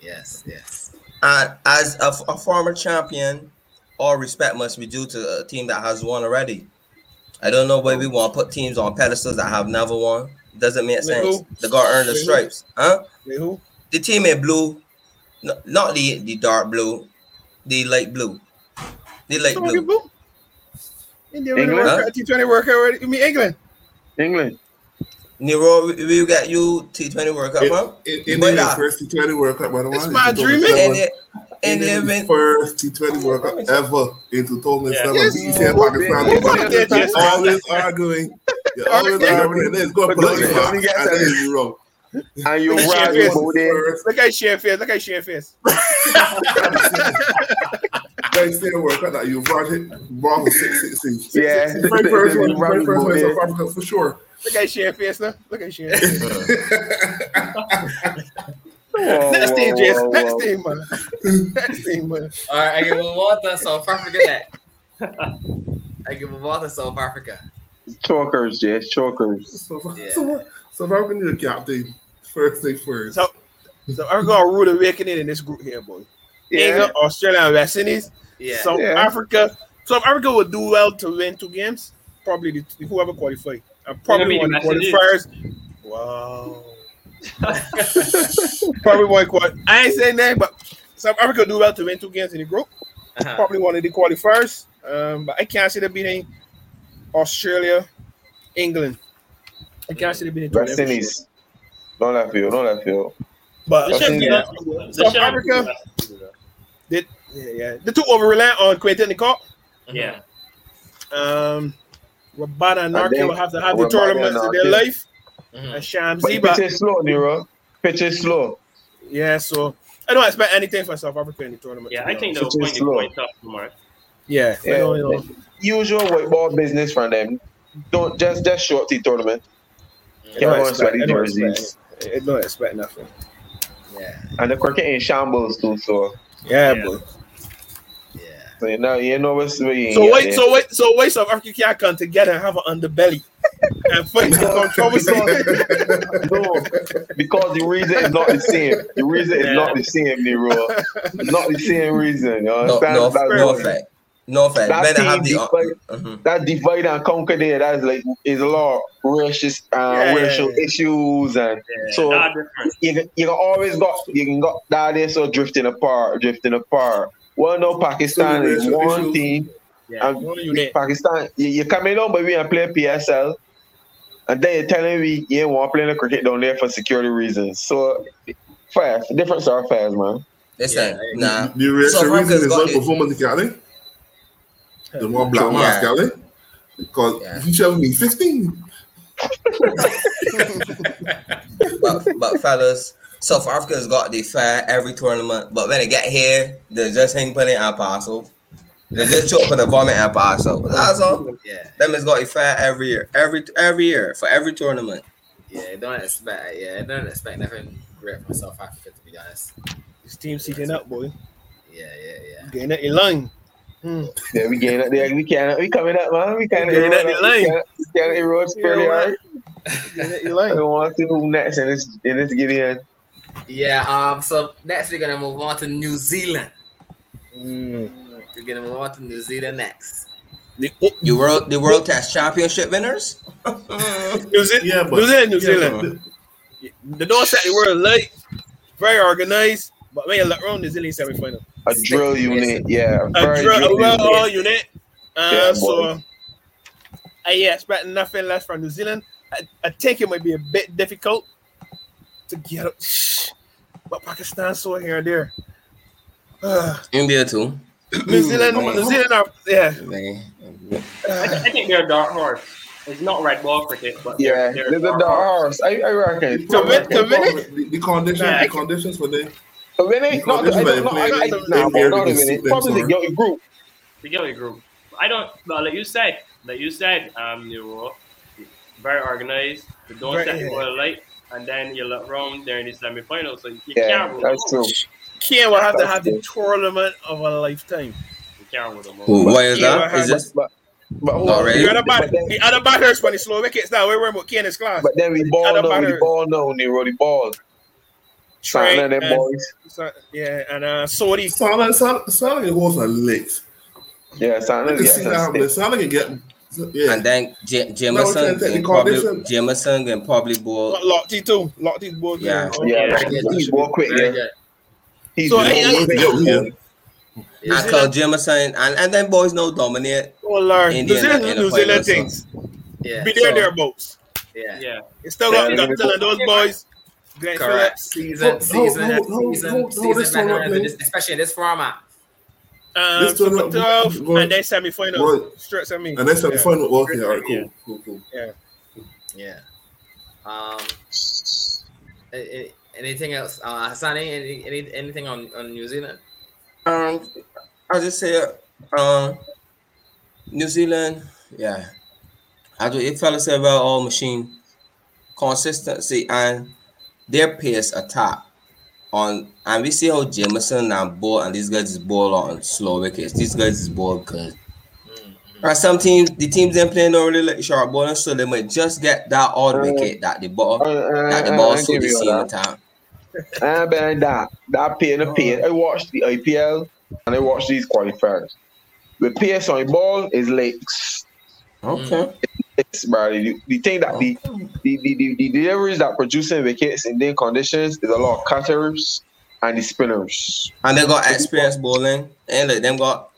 Yes, yes. And as a, a former champion, all respect must be due to a team that has won already. I don't know why we want to put teams on pedestals that have never won. Doesn't make Wait, sense. who? They got to earn the Wait, who? stripes, huh? Wait, who? The team in blue, no, not the the dark blue, the light blue, the light blue. blue. India England? World Cup, T20 World Cup already. You mean England? England. Nero, we, we got you T20 World Cup, huh? In, You in boy the first T20 World Cup, by the way. It's my dream, man. And they, and they India's first T20 World Cup ever in 2007. Yes. You see Oh, Pakistan. baby. Pakistan Yes, yes. always arguing. You're always arguing. Let's go But politely. don't- man. don't get And then you wrong. And you Yes, right it. Look at Shane Face. Look at Shane Face. *laughs* *laughs* Guys, still World Cup that you brought it. Brought for six, six, six. Yeah. The very *laughs* first one. You The right very first one in South Africa for sure. Look at Shane Face now. Look at Shane. Face. Whoa, Next whoa, team, whoa, Jess. whoa. Next team, man. Next team, man. All right, I give a water South Africa that. I give a water South Africa. Chalkers, Jess. chalkers. So, Yeah. so, so if I'm going to captain, first thing first. So, so I'm going to rule awakening in this group here, boy. Yeah. England, Australia, and West Indies. Yeah. South Yeah. Africa. South Africa would do well to win two games. Probably the, whoever qualify. And *laughs* probably one of the the qualifiers. Wow. probably one qual. I ain't saying that, but South Africa do well to win two games in the group. Uh-huh. Probably one of the qualifiers. Um, but I can't see them beating Australia, England. I can't see them beating two West them for Indies. Don't laugh you. Don't laugh you. But They should Australia. do that. They South Africa? do that. yeah, yeah. The two over reliant on Quinton Nicole. Yeah. Um, Rabada and I will have to have the Rabada and tournaments in their Narke. life. Mhm. And Sham But Ziba. pitch is slow, Nero. Pitch is slow. Yeah, so I don't expect anything from South Africa in the tournament. Yeah, to be I think honest. they'll Which is point the slow. point up tomorrow. Yeah, I Yeah. don't know. Usual white ball business from them. don't just just short tea tournament. It Yeah, don't expect- sweaty it don't jerseys. expect- It don't expect nothing. Yeah, And the cricket in shambles too, so Yeah, Yeah. boy. Yeah. so you know you know what's what you ain't So wait, there. so wait, so wait, South Africa can't come together and have an underbelly *laughs* and fight become troublesome. No, because the reason is not the same. The reason is not the same, Nero. Not the same reason. You No, understand? no, That's no what- fact. No fact. That team have the. divide, Mhm. that divide and conquer there, that's like is a lot of racial, uh, Yeah, yeah, racial yeah. issues and Yeah, So- you can, you always got you can got that is so drifting apart, drifting apart. Well, no, Pakistan So is one issues- team, Yeah. and One. Pakistan you, you coming on, but we are playing PSL, and then you're telling me you ain't want to play the cricket down there for security reasons. So, fair, different sort of fairs, man. Listen, Yeah, nah. The real South the reason Africa's is got not it. performance, Kelly. The one black Yeah. mask, Kelly. Because Yeah. you showed me 15. *laughs* but, but fellas, South Africa's got the fair every tournament, but when they get here, they just hang putting it and pass out. They just choke for the vomit and pass out. That's all. Yeah, Them has got a fair every year, every every year for every tournament. yeah. Don't expect. Yeah, don't expect nothing great from South Africa to be honest. This team sitting up, boy. Yeah, yeah, yeah. Getting at your line. Hmm. Yeah, we getting up there. We can't. We coming up, man. We can't. Getting at the lane. We can't erode fairly Yeah, hard. Getting at your I line. don't want to see who next in this in this Gideon. Yeah. Um. So next we're gonna move on to New Zealand. Mm. We're gonna move on to New Zealand next. The, oh, The world the world test championship winners. New Zealand, Yeah, but New Zealand, New Zealand. but- The door set the world late, very organized, but when you look around New Zealand semi-final. A drill unit, yeah. A drill, drill a well unit. all unit. Uh, Yeah, so boy. I yeah, expect nothing less from New Zealand. I, I think it might be a bit difficult to get up. But Pakistan so here and there. Uh, India too. New Zealand, New Zealand are yeah. I, Uh, I think they're a dark horse. It's not red ball cricket, but Yeah, they're, there's they're a dark horse. I, I reckon. To win- to win it? The, the conditions, Nah. the conditions for them. To win it, not, I don't know. I, I, nah, but not to win it. Probably the guilty group. the Gilly group. I don't. Well, like you said, like you said, um, you were very organized. They don't Very- set the ball late, and then you look around there in the semifinals. So you Yeah, can't rule that's true. out. Ken will have to have the tournament of a lifetime. You can't rule them out. Why is Yeah, that? I Is this But hold Not on. ready. The other, bat- But then, the other batters for the slow wickets now. We're with Ken is class. but then we ball Other now. We batters. ball now. Nero, the ball. Trey Something of them and- boys. So- yeah, and uh, Southee. Sound like, sound, sound like it was a licks. Yeah, I something. can Yeah, see that some happening. stick. Sound like it get. Yeah. and then J- No, we Jamieson can't take probably condition. Jamieson can probably bowl. Locked too. Locked his board. Yeah. Yeah, Very good. he's ball quick. Very Yeah, he's So, ball hey, hey, quick. yeah. Yeah. And Carl Jamieson and, and then boys know dominate. Oh Lord, India New Zealand, in New final, Zealand so- things. Yeah. Be there, So- thereabouts. Yeah. Yeah, It's still Yeah, got they're got telling those boys. Glenn Correct. Season, season, hold- hold- season, hold- hold season this one up, veterans, in please. this- especially in this format. Um, This Super tournament- 12, go- and then semi-final. go- Straight semi. And that's the Yeah. final. Okay, all right, cool, cool, cool. Yeah. Yeah. Um. a- a- Anything else, uh, Hassan? Any, any anything on, on New Zealand? Um, I just say, um, New Zealand, yeah. I do. It fellas say about all machine consistency and their pace attack on, and we see how Jamieson and Ball and these guys is ball on slow wickets. These guys is ball good. Mm-hmm. And some teams, the teams they're playing don't really like sharp bowling, so they might just get that odd Uh, wicket that the ball Uh, uh, that the uh, ball I suit give the you scene time. Ah, but that that pain the pain. I watched the IPL and I watched these qualifiers. The pace on the ball is legs. Okay. It's bro. The, the thing that the the, the, the, the deliveries that producing wickets in their conditions is a lot of cutters and the spinners. And they got experience bowling, and like them got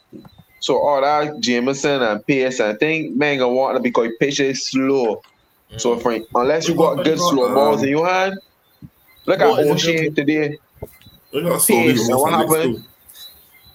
So all that Jamieson and pace and thing, man, gonna want to because pitch is slow. So Mm. for, unless you got good slow balls in your hand, look at What is it? O'Shea today. We got so many Peace. rules What on this happened?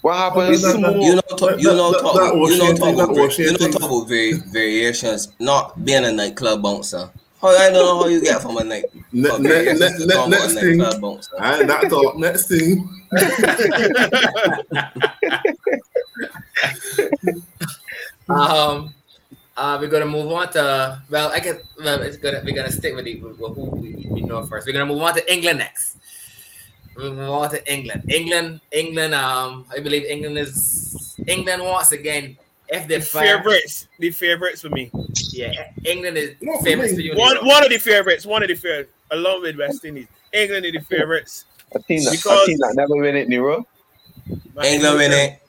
Too. What happens? That- that- Smooth. you know, talk, you know, that- talk, that you know, talk about, you Ocean know, talk about vari- variations, not being a nightclub bouncer. How I don't know how you get from a night. Ne- from ne- variations ne- to ne- next thing, nightclub bouncer. I that talk. Next thing, *laughs* Um. Uh, we're gonna move on to well, I guess well, it's gonna we're gonna stick with, the, with who we, we know first. We're gonna move on to England next. We move on to England. England, England. Um, I believe England is England once again. If they The fire, favorites, the favorites for me. yeah, England is No, for famous me. for you. One, one of the favorites, one of the favorites, along with West Indies. England are the favorites. A team that, Because- a team that never win it, Nero. England win it.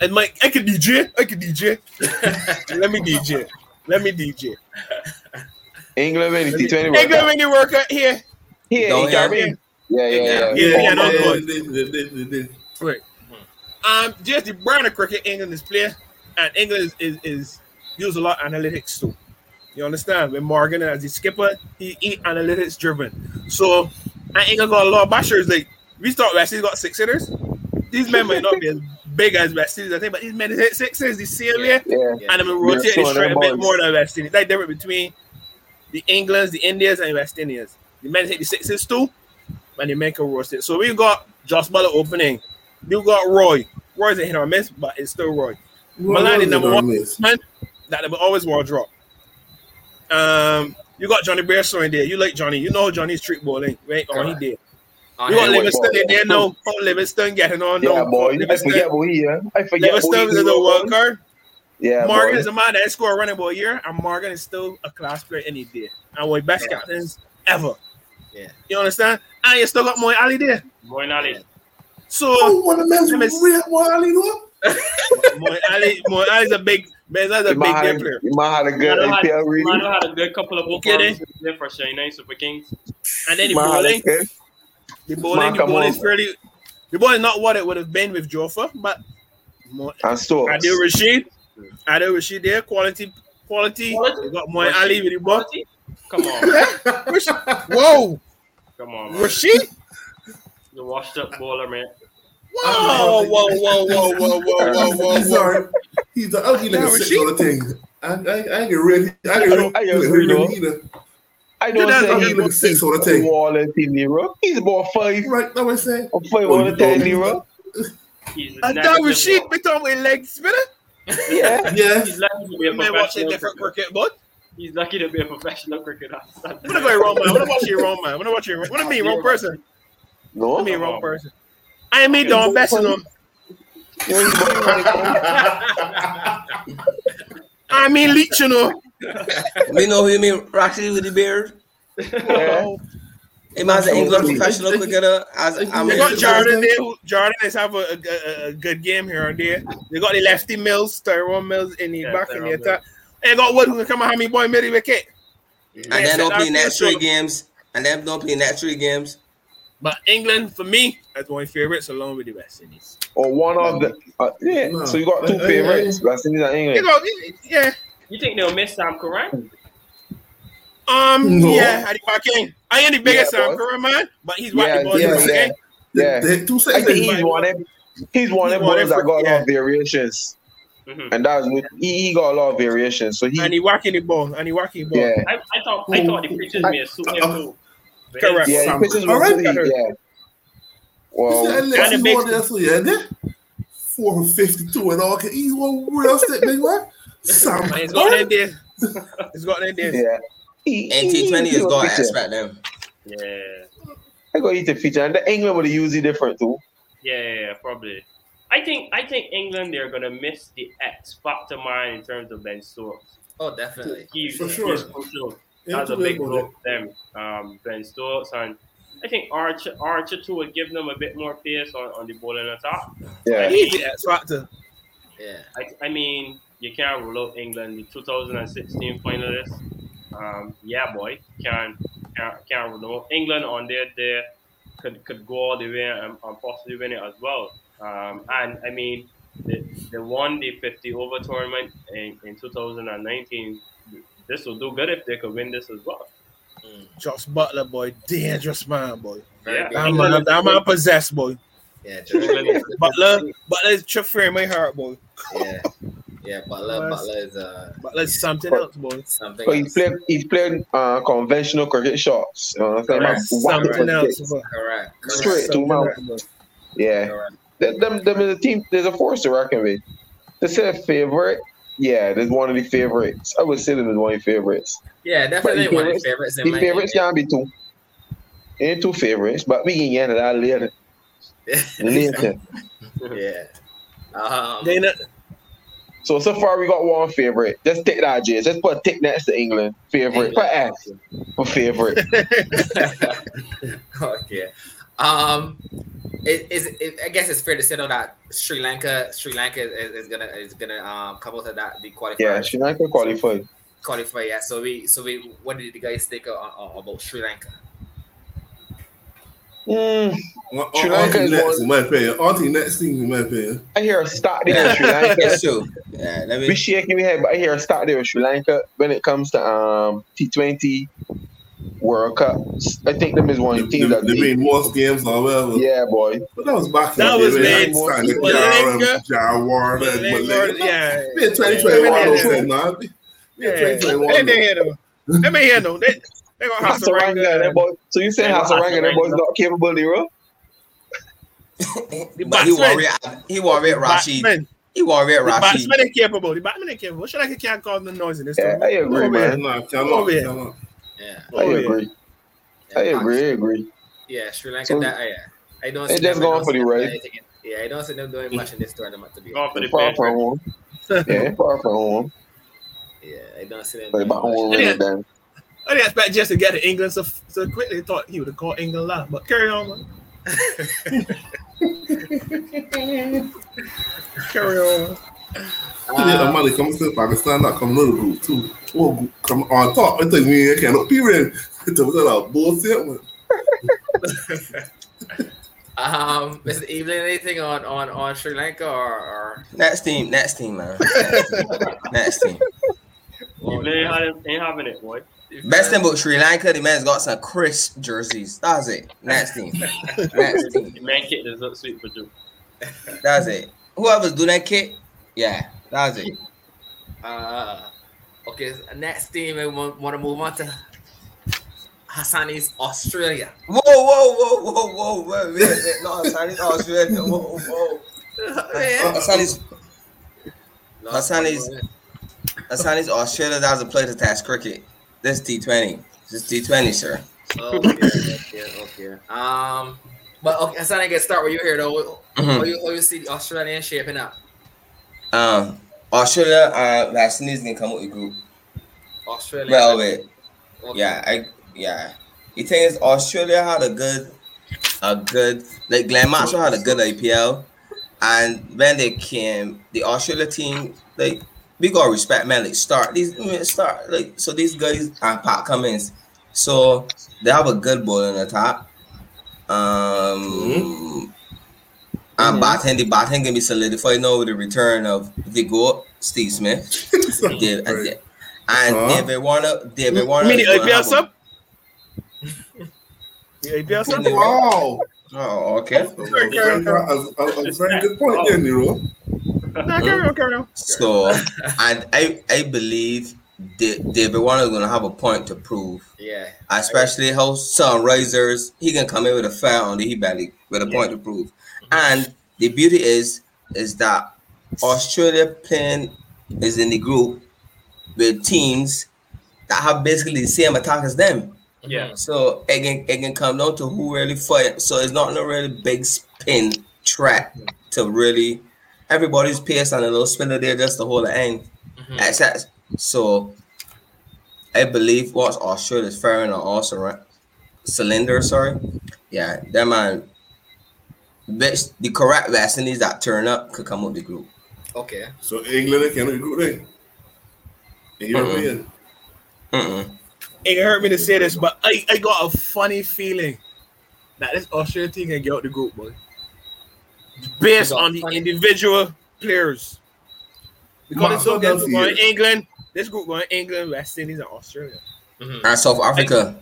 And Mike, I can DJ. I can DJ. *laughs* Let me DJ. Let me DJ. England win it. T20 England Cup. when you work here. Here, Don't in Caribbean. Yeah, yeah, yeah. Yeah, yeah, yeah. Right. Um, just the brand of cricket England is playing, and England is, is, is use a lot of analytics too. You understand? When Morgan as the skipper, he, he analytics driven. So and England got a lot of bashers. Like we start West Indies got six hitters. These men might not be as big as West Indies, I think, but these men hit sixes the same way. Yeah. Yeah. And I'm rotating straight a bit more than West Indies. Like difference between the Englands, the Indians, and West Indians. The men hit the sixes too, and the men a roast it. So we got Josh Buttler opening. You got Roy. Roy's a hit or miss, but it's still Roy. Malani number one. Miss. Man, that they will always want to drop. Um, you got Jonny Bairstow in there. You like Johnny. You know Johnny's trick bowling, right? Oh, he Correct. did. On You got him. Liv- Livingstone in there. No, oh, Livingstone getting on. Yeah, No, boy. I Livingstone. forget who he is. I forget Livingstone is a wild card. Yeah, Morgan boy. is a man that scored a running ball a year, and Morgan is still a class player any day. And one of best Yeah. captains ever. Yeah. You understand? And you still got Moy Ali there. Moeen Ali. So Oh, one of the men's Let me- real Moy Ali, Moy Ali's a big, man, that's a He big might game have, player. he might have a good Manu had, APL reading. Manu had a good couple of Okay, then. performances there for Chennai eh, Super Kings. And then the Might have bowling, the bowling, the bowling is fairly. The bowling is not what it would have been with Jofra, but Mo- And Stokes. Adil Rashid, Adil Rashid there, quality, quality. Quality? You got Moy Ali with the ball. Come on, *laughs* Whoa, come on, man. Rashid. The washed up bowler, man. Whoa, whoa, whoa, whoa, whoa, whoa, whoa, whoa, whoa. sorry. He's the ugly Yeah, nigga six Rashid. on the thing. I, I, I ain't get ready. I I ain't don't- I get agree, ready though. I don't know, say ugly he nigga was six on the the thing. wall and team Nero. He's about five Right, that what I'm saying. or five Oh, on the you ten. Nero. And that negative Rashid bowler. become a leg spinner. Yeah. Yeah. He's lucky to be a You may watch a different cricket, but He's lucky to be a professional cricketer. I'm gonna go wrong man. I'm gonna watch you wrong man. I'm gonna watch you. What do you mean wrong person? What do you No. mean wrong person? I ain't me doing best in them. You know, he's about- I mean leech, you know. We know who you mean, Roxy with the beard. Yeah. Him as an England professional cricketer. As I They mean, got Jordan there. Who, Jordan is have a, a, a, a good game here and there. They got the lefty Mills, Tymal Mills in the Yeah, back in the Tyrone attack. And they got Wood who can come and have me boy middle wicket. and then don't Yeah, play next three so- games. And then don't play next three games. But England, for me, that's one of my favorites along with the West Indies. Or one of the. Uh, yeah. No. So you got two Uh, favorites. West Indies and You England. know, yeah. You think they'll miss Sam Curran? Um, No. yeah, Adi King. I ain't the biggest Yeah, Sam boy. Curran man, but he's Yeah, what the ball yeah, is yeah. saying. Yeah. The, two I seconds. think he's one of them. He's one of He's them one boys that them, got a lot yeah. of variations. Mhm. And that's what he, he got a lot of variations. So he And he whacking the ball, and he whacking the ball. yeah. I, I thought I thought the pitches may suit him too. Correct. Yeah, Sam- he pitches All right. with yeah. Well, Yeah, And let's the see big- what else we. Four for fifty-two and all. Can he's one real stick, big man. Sam *laughs* And he's got Curran. that there. He's got that there. yeah. He, And he- T20 he has got to feature. expect them. Yeah. I got you to feature. And the England would use it different too. Yeah, yeah, yeah, probably. I think I think England they're gonna miss the X factor man in terms of Ben Stokes. Oh, definitely. He, For he's sure. crucial. Yeah, That's a big big blow for them. Um, Ben Stokes and I think Archer Archer too would give them a bit more pace on, on the bowling attack. Yeah. He's the X factor. Yeah. I, I mean, you can't rule out England, the 2016 finalists. Um, yeah, boy, can't can't, can't rule out England on their day could could go all the way and, and possibly win it as well. Um, and I mean, they, they won the 50 over tournament in, in 2019. This will do good if they could win this as well. Mm. Josh Buttler, boy, dangerous man, boy. Very Yeah. good. That man, that man possessed, boy. Yeah, *laughs* true. England is- Buttler, Buttler's my heart, boy. yeah. Yeah, Buttler, Buttler is uh, Buttler's something else, boy. something. So he's else. played he's played uh, conventional cricket shots. You know what I'm saying? Correct. Something else, six. boy. Correct. Correct. Straight to mouth. Yeah. Correct. Them, them, them is a team. There's a force to reckon with. To say favorite, yeah, that's one of the favorites. I would say them as one of the favorites. Yeah, definitely But one of the the favorites. in The my favorites can't be two. Ain't two favorites, but we can get into that later. Later. yeah. Um, They not, So so far we got one favorite. Let's take that, Jays. Let's put a tick next to England. Favorite. Put F for favorite. *laughs* okay. Um, it is. It, I guess it's fair to say though that Sri Lanka, Sri Lanka is, is gonna is gonna um come out of that be qualifier. Yeah, Sri Lanka qualified. qualify. Yeah. So we so we what did the guys think uh, uh, about Sri Lanka? Mm, On, Sri Lanka is next, one- in my opinion. On to next thing, in my opinion. I hear a start there in Sri Lanka. That's *laughs* true. Yeah, let We me. shaking your head, but I hear a start there with Sri Lanka when it comes to um T20 World Cup. I think them is one of the They, teams they, that they beat. made most games or whatever. Yeah, boy. But that was back in That the day. made- Starting to Malinga. Jawar, Malinga, Malinga. yeah. Me 2021, Yeah. I said, nah. Me in yeah. They 2021. they here though. They may here though. They they gonna have to Hasaranga. So you saying Yeah, Hasaranga, them boys Hasaranga. not capable, Lero? *laughs* the But he batsman. worried. He worried Rashid. He worried The Rashid. batsman is capable. The batsman is capable. Sri Lanka can't cause the noise in this Yeah, tournament. I agree, Over man. Nah, cannot, Over here. cannot. Yeah. I Oh, yeah. agree. I agree. I agree. Yeah, Sri Lanka. So- that, yeah. I don't. They see just them- going for the them race. doing anything in- Yeah, I don't see them doing much in this tournament to be. Go for the Far from favorite. home. Yeah, far from home. Yeah, I don't see them. But doing about home much. Yeah. really then. I didn't expect just to get to England so, so quickly. Thought he would have called England live, but carry on, man. *laughs* carry on. You need the money coming to Pakistan, not coming to the group too. Oh, group come on top. I think we cannot be ready. It's a little bullshit. man. Um, is Evelyn anything on on on Sri Lanka or or? Next team. Next team, man. Next team. Next team. You ain't, having- ain't having it, boy. Best thing about Sri Lanka, the man's got some crisp jerseys. That's it. Next team. Next *laughs* team. The man kit does look sweet for you. That's it. Whoever's doing that kit, yeah, that's it. Uh, okay. Next team, I want, want to move on to Hassani's Australia. Whoa, whoa, whoa, whoa, whoa, whoa. Wait, wait, no, Hassan Australia. Whoa, whoa. *laughs* Hassan is Hassan is- Australia doesn't play the test cricket. This T20. This T20, sir. Okay, okay, okay. Um, but okay, Hassani, get start where you here though. How Mhm. you how you see the Australian shaping up? Um, Australia, uh, Vaccines can come with the group. Australia. Well, wait. okay. Yeah, I yeah. The thing is, Australia had a good, a good like Glenn Marshall had a good IPL, and when they came, the Australia team like we gotta respect man. Like start these start like so these guys and Pat Cummins, so they have a good ball in the top. Um. And Mhm. batting, the batting can be solidified now with the return of the goat, Steve Smith. *laughs* Dave, and, and Uh-huh. David Warner, David You Warner. mean the is gonna IPL have a- sub? The IPL sub? Wow. Oh, okay. That's a very, a, a very good point there, Nero. Nah, carry on, carry on. So, and I I believe David Warner is gonna have a point to prove, Yeah. especially how Sunrisers he can come in with a fair on the he belly with a point to prove. And the beauty is is that Australia playing is in the group with teams that have basically the same attack as them. Yeah. So it can it can come down to who really fight. So it's not a really big spin track to really everybody's pace and a little spinner there just to hold the end. Mhm. Access. So I believe what's Australia's firing on also right cylinder, sorry. Yeah, that man best the correct vaccines that turn up could come up the group. Okay. So England can do good thing. And European. Mm-mm. It hurt me to say this, but I, I got a funny feeling that this Australian team can get out the group, boy. Based on the funny- individual players. Because Mark, this group going? England, this group going England, West Indies, and Australia. Mhm. And South Africa.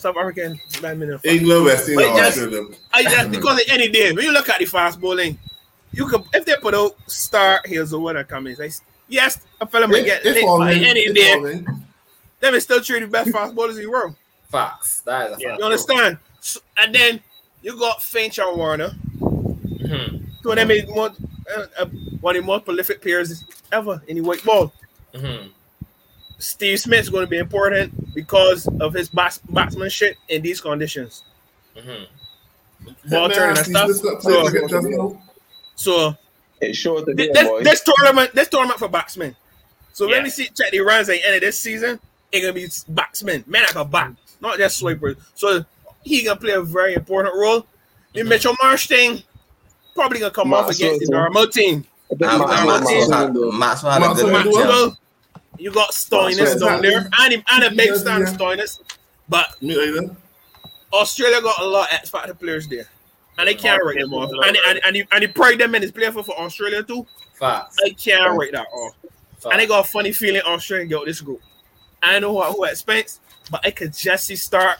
South African badminton. England, West Indies, Wait, just- I just because any day when you look at the fast bowling, you could if they put out Star Hills or whatever comes, like yes, a fella might get It's lit by any It's day. all in. Still three of the best fast bowlers in the world. Fox. That is a Yeah. fact. You understand? So, and then you got Finch and Warner. Mhm. Two of them is more, uh, uh, one of the most prolific players ever in the white ball. Mhm. Steve Smith's going to be important because of his bats- batsmanship in these conditions. Mhm. Ball turning and stuff. So, it just now. so It's short to This, this, this tournament, this tournament for batsmen. So Yeah. let me see check the runs at the end of this season. It gonna be batsmen, man like a bat, not just swipers. So he gonna play a very important role. The Mitchell Marsh thing probably gonna come off Maxwell against the too. normal team. I think Um, Ma- um, Ma- Maxwell Ma- had, Maxwell had a good Maxwell- match. Maxwell, you got Stoinis down there, and, him- and a big stand yeah. Stoinis. But. Australia got a lot of X factor players there. And they can't write them off. And, and, and, he, and he pride them in his play for, for Australia too. Facts. I can't write that off. And I got a funny feeling Australia got this group. I know who, who expense, but I could just see start.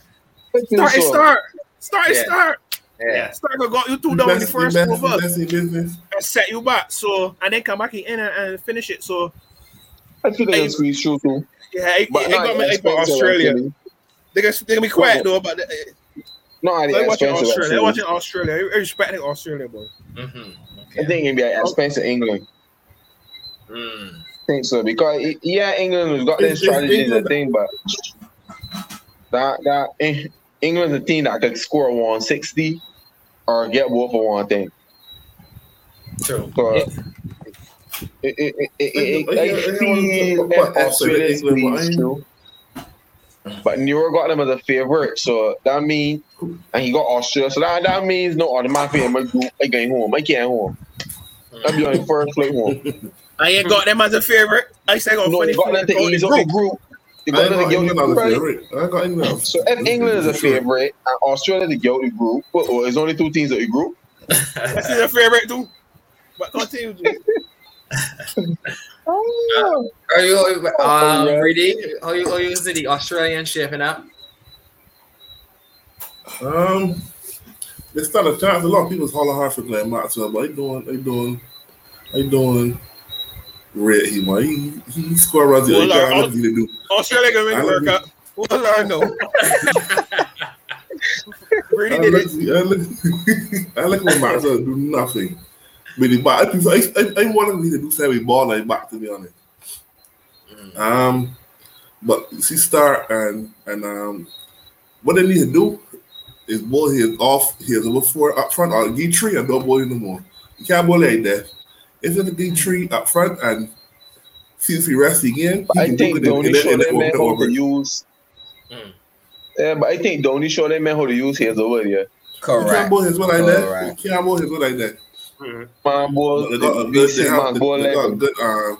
Start and start. Start and Yeah. start. Yeah. Start gonna got you two down in the first over best and set you back. So and then come back in and, and finish it. So I think they can squeeze through too. yeah, it, But it not got me hype for Australia. actually. They gonna, they gonna be quiet though, but they, Not they're at watching expensive. Australia. They're actually. watching Australia. I respecting Australia, boy. Mhm. I Okay. think it'd be at expense of England. Mm. I think so because it- yeah, England has got their It's- it's strategies and England- thing, but that that eh, England's a team that could score 160 or get both for one thing. True. So Yeah. It, it, it, it, it, I- I- I- I I see wanna talk that about Australia, Australia England, but I squeeze ain't- through. But Nero got them as a favorite, so that means, and he got Australia, so that, that means no automatically I'm going I going home. I can't home. I'll be on the first flight home. *laughs* I ain't got them as a favorite. I say got No, funny got them to feeling ease about up the the group. group. I got to got England as a favorite. I got England. So if England is a favorite and Australia the guilty group, well, well, there's only two teams that the group. *laughs* That's his favorite too. But continue. *laughs* G. Oh, Are you um ready? Are you how you see the Australian shaping up? Um, they stand a chance. A lot of people's holler hard for Glenn Maxwell, but they doing, they doing, they doing red. He man, he he score runs. He Well, got uh, nothing to do. Australia gonna make I it love work out. Well, I know. Brady I did look, it. I look, I look when Maxwell do nothing. But the ball, I, I, I want him to do something with ball like back to be honest. Mm. Um, but you see, start and and um, what they need to do is bowl his off his over four up front or give three and don't bowl him no more. You can't bowl like that. If it's a give three up front and see if he rests again, he I think do it and- Dhoni and then- showed and then them man over- how to use. Mm. Yeah, but I think Dhoni showed them man how to use his over there. You can't Correct. bowl his one like that. You can't bowl his one like that. Man, ball, They got a good, see they have, they, ball they got a good, um,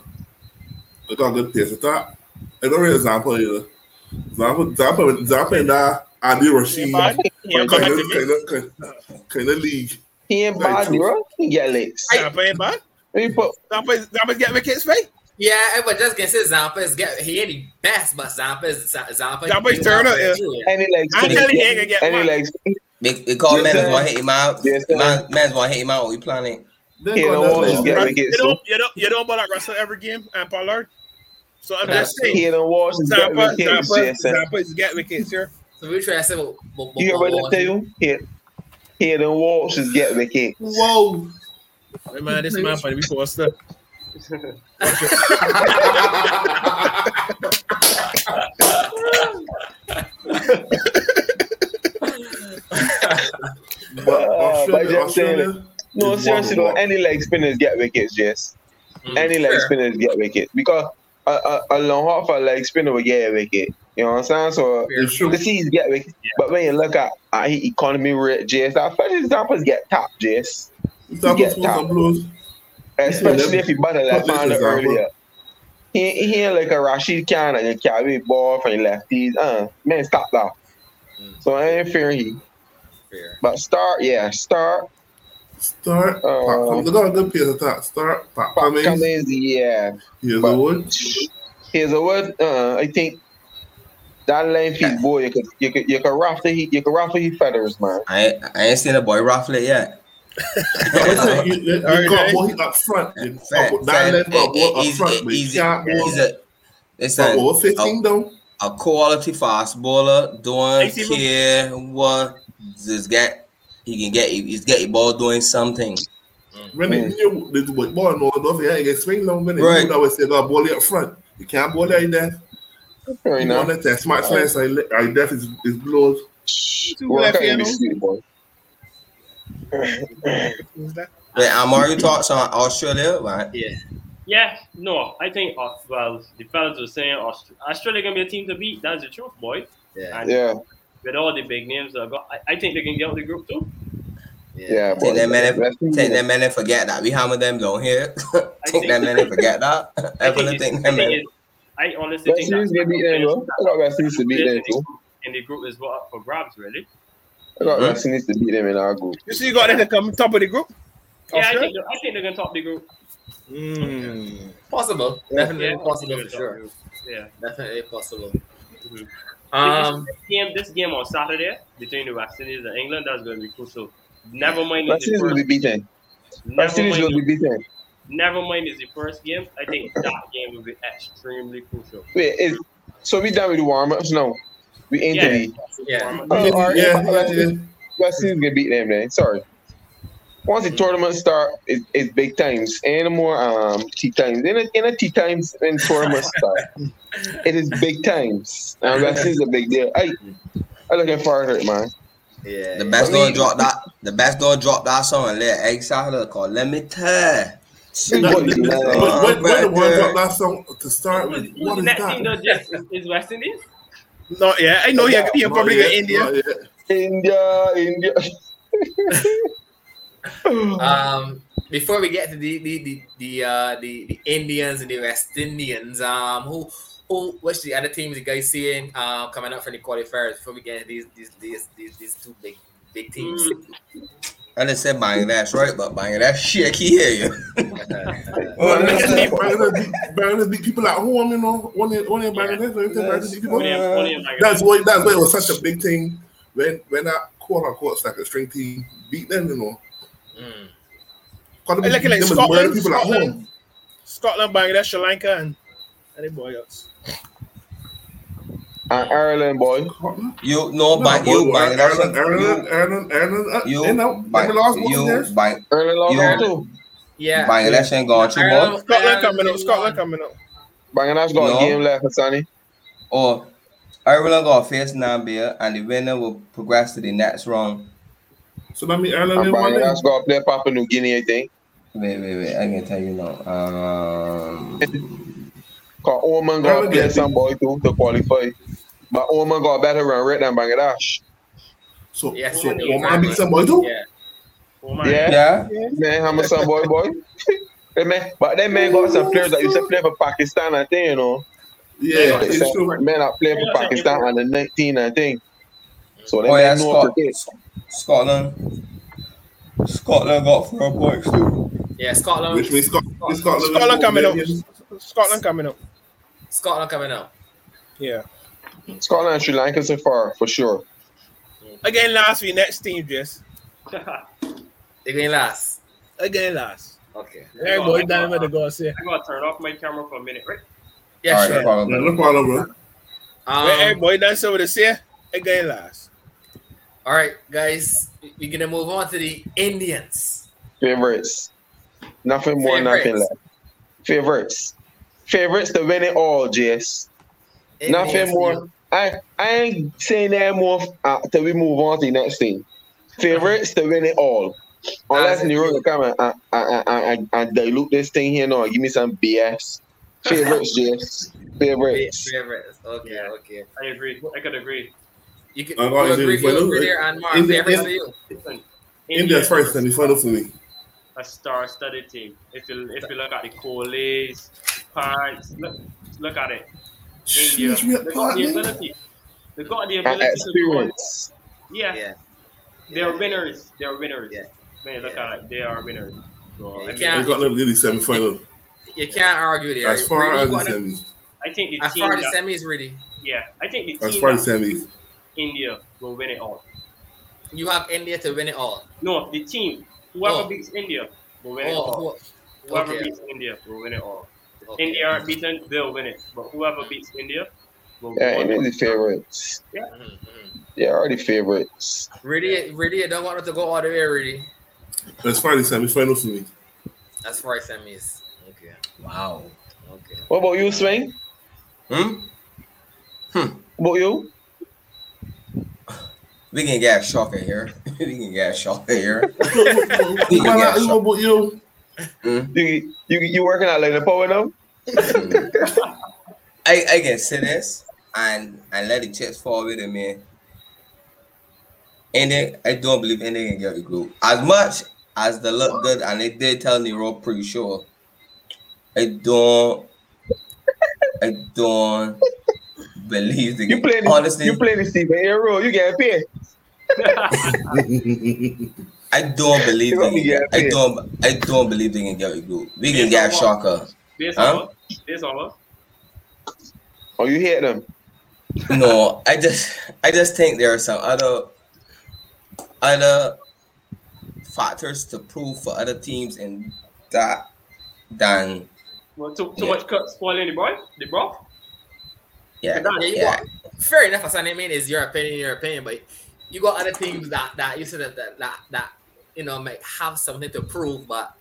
they got a good pace attack. And don't really example either. Example, example, example in that Adi Rashid He bad. He ain't come kind back of, to me. kind of, kind of league. he ain't bad, bro. He get legs. Zampa ain't bad. Let me put Zampa, Zampa get wickets, fake. Yeah, I was just gonna say Zampa is get he ain't the best, but Zampa is Zampa. Zampa is turn up, yeah. any legs. I tell you, he ain't gonna get Any legs. They, they call Yes, men sir. want to hit him out. Yes, sir. man, man's want to hit him out. We planning. Then He go don't down want there. to get You don't, you don't, you don't bother Russell every game and Pollard. So I'm just saying, he don't watch and get Zampa, wickets. Zampa, is get wickets here. So we try to say, but, but, You hear what I tell you? He he don't watch and get wickets. Whoa. *laughs* Hey, man, this man funny before stuff. *laughs* *laughs* But Uh, Australia, but saying Australia, No, seriously though, one any leg spinners get wickets, yes. Mm, Any leg sure. spinners get wickets because a, a, a long half a leg spinner will get a wicket. You know what I'm saying? So the C's get wickets, but when you look at, at his economy rate, Jess, that first examples get top, Jess. Example, get top. blues. Especially if he butter left Put this hander example. earlier. He, he ain't like a Rashid Khan and you carry ball from your lefties. Uh, man, stop that. Mm. So I ain't fear he. Fair. But start, yeah, start. Start. Uh, they got a good pace attack. Start. Pat Pat Cummins. Cummins, yeah. Here's but- the wood. Here's a word. Uh, I think that length Yeah. boy, you could you could you could ruffle he you could ruffle his feathers, man. I ain't, I ain't seen a boy ruffle it yet. Listen, *laughs* you, you, you Alright, got okay. boy up front. You Fact, got that length got boy up He's- front, but you he's- can't boy He's a up listen, over 15 though. a quality fast bowler doing Hey, Steve. care what just get he can get he's get the ball doing something. When they knew this ball no enough, yeah, he get swing long when they Right. knew that was say got ball up front. You can't ball like that. Fair You know enough. that smart slice I I def is is blows. Two Well, I left can't here, be no? sweet, boy. Who's Amari thoughts on Australia, right? Yeah. Yeah, no, I think uh, well, the fellas were saying Aust- Australia gonna be a team to beat. That's the truth, boy. Yeah. And Yeah, with all the big names that got, I, I think they can get out the group too. yeah, boy. Take them men, Let's take boy. them men and forget that we hammer them down here. *laughs* take think- them men and forget that. *laughs* I Everyone think, think it's, I, them think men. it's, I honestly West think Indies gonna beat them, bro. I got West Indies to beat them too. in the group is what up for grabs, really. I got Mhm. West Indies to beat them in our group. You see, you got them to come top of the group. Yeah, I think, they- I think they're gonna top the group. Mm. Possible. Yeah, Definitely possible for sure. Yeah. Definitely possible. Mhm. Um, this game, this game on Saturday between the West Indies and England, that's going to be crucial. Never mind West Indies will be beaten. West Never Indies will mind, be beaten. never mind is the first game. I think that game will be extremely crucial. Wait, is so we done with the warm ups now? We ain't Yeah. the yeah. Oh, Yeah, alright. yeah, yeah, yeah. West Indies gonna beat them then. Sorry. Once the tournament start, it, it's big times. Ain't no more um tea times. In a, in a tea times when tournament start, *laughs* it is big times. And West Indies a big deal. I, I looking forward to it, man. Yeah. The best I mean- don't drop that. The best don't drop that song and let egg salad called Let Me Tell. Big *laughs* But, boys, man. but when, when the world Right drop that song to start with, Who's what the is next team that? though, Jeff? Is- Is West Indies? No, yeah, I know you're, you're probably yet, India. India, India. *laughs* *laughs* Um, before we get to the the the the, uh, the, the Indians and the West Indians, um, who who what's the other teams you guys seeing um coming up for the qualifiers before we get into these these these these, these two big big teams? I just said Bangladesh, right? But Bangladesh shaky here. *laughs* Well, they can beat Bangladesh beat- Bangladesh beat people at home, you know. One in, one in Bangladesh, one in Bangladesh beat people. Only- only in Bangladesh. That's why that's why it was such a big thing when when that quote unquote like a string team beat them, you know. Mm. Cause like it like them was Scotland, murdering people at home. Scotland, Scotland, Bangladesh, Sri Lanka, and anybody else. And Ireland, boy. You know, No, but you boy, Bangladesh. Ireland, Ireland, Ireland, Ireland, uh, You, you know, you, Bangladesh lost Bang- both you, theirs. Bang- Ireland lost You- out too. Yeah. Bangladesh ain't going through more. Ireland- Scotland coming up. Scotland coming up. Bangladesh got No. a game left, Sonny. Oh, Ireland got to face Namibia, and the winner will progress to the next round. So that means Ireland And didn't win. Bangladesh got to play Papua New Guinea, I think. Wait, wait, wait. I can tell you now. Um, *laughs* Cause Oman got to play some boy too to qualify. But Oman got better run rate than Bangladesh. So, Yeah, so yeah, Oman beat somebody too. Yeah. Oh my Yeah. yeah. Man, how much some boy, boy? *laughs* That man, but that man got some players that used to play for Pakistan, I think, you know. Yeah, Like, it's some true. Man, I played for Pakistan under 19, I think. So they Oh yeah, know Scot- cricket. Scotland. Scotland got four points too. Yeah, Scotland. Which means Scotland, Scotland, Scotland coming up. Scotland coming up. Scotland coming up. Yeah. Scotland and Sri Lanka so far, for sure. Again, last week, next team, Jess. *laughs* They're last. Again, last. Okay. Hey, boy, down with the go say. I gotta turn off my camera for a minute, right? Yeah, All right, sure. no problem. Yeah, no problem, bro. Hey, Um, boy, that's what they say. Again, last. All right, guys. We're gonna move on to the Indians. Favorites. Nothing more, nothing Favorites. less. Favorites. Favorites to win it all, Jess. Nothing Indians, more. I, I ain't saying that more uh, till we move on to the next thing. Favorites to win it all. Unless As Nero can come and, and, and, and, and dilute this thing here now give me some BS. Favorites, Jess. Favorites. Favorites. Okay, Yeah. okay. I agree. I could agree. You can I you got it, agree, Indians, you but agree look, there and Mark. Indian- Favorites for you. Listen, India's first semi-final for me. a star-studded team. If you if you look at the Kohlis, Pants, look look at it. India, She's real they got the partner. ability. They got the And ability to go. experience. Yeah, Yeah. they're winners. They're winners. Yeah. Man, look Yeah. at it. They are winners. So, You I, mean, can't- got them the semi-final. You can't argue there. As far Really, as the what- semis. I think the as team. far as the semis, really, yeah, I think the team. As team far as that semis. India will win it all. you have India to win it all. No, the team. Whoever Oh. beats India will win it all. Oh, Whoever okay. beats India will win it all. okay. India aren't beaten, they'll win it. But whoever beats India will Yeah, win and it. the favorites. Mhm, mhm. Yeah, already favorites. Really, really, I don't want it to go all the way, really. As far as semi-final for me. As far as semis. Okay. Wow. Okay. What about you, Swing? Hmm? What about you? We can get a shocker here. *laughs* we can get a shocker here. *laughs* You might not know about you. Hmm? You you you working out like the power now? Hmm. I, I can say this and and let the chips fall with me. And then I don't believe anything can get the group. As much as they look good and they did tell Nero pretty sure. I don't I don't believe the You playing honestly you playing the Stephen A role, you get a paid. *laughs* I don't believe You they want can get, get I don't I don't believe they can get the group. We can Yes, get a I want. shocker. This Huh? over. This over. Oh, you hit them. No, I just I just think there are some other other factors to prove for other teams in that than Well, too, too Yeah. much cut spoiling the boy, the bro. yeah eh, Yeah, you fair enough, Hassan. I mean, Is your opinion, your opinion, but you got other teams that that you said that that that, that you know may have something to prove, but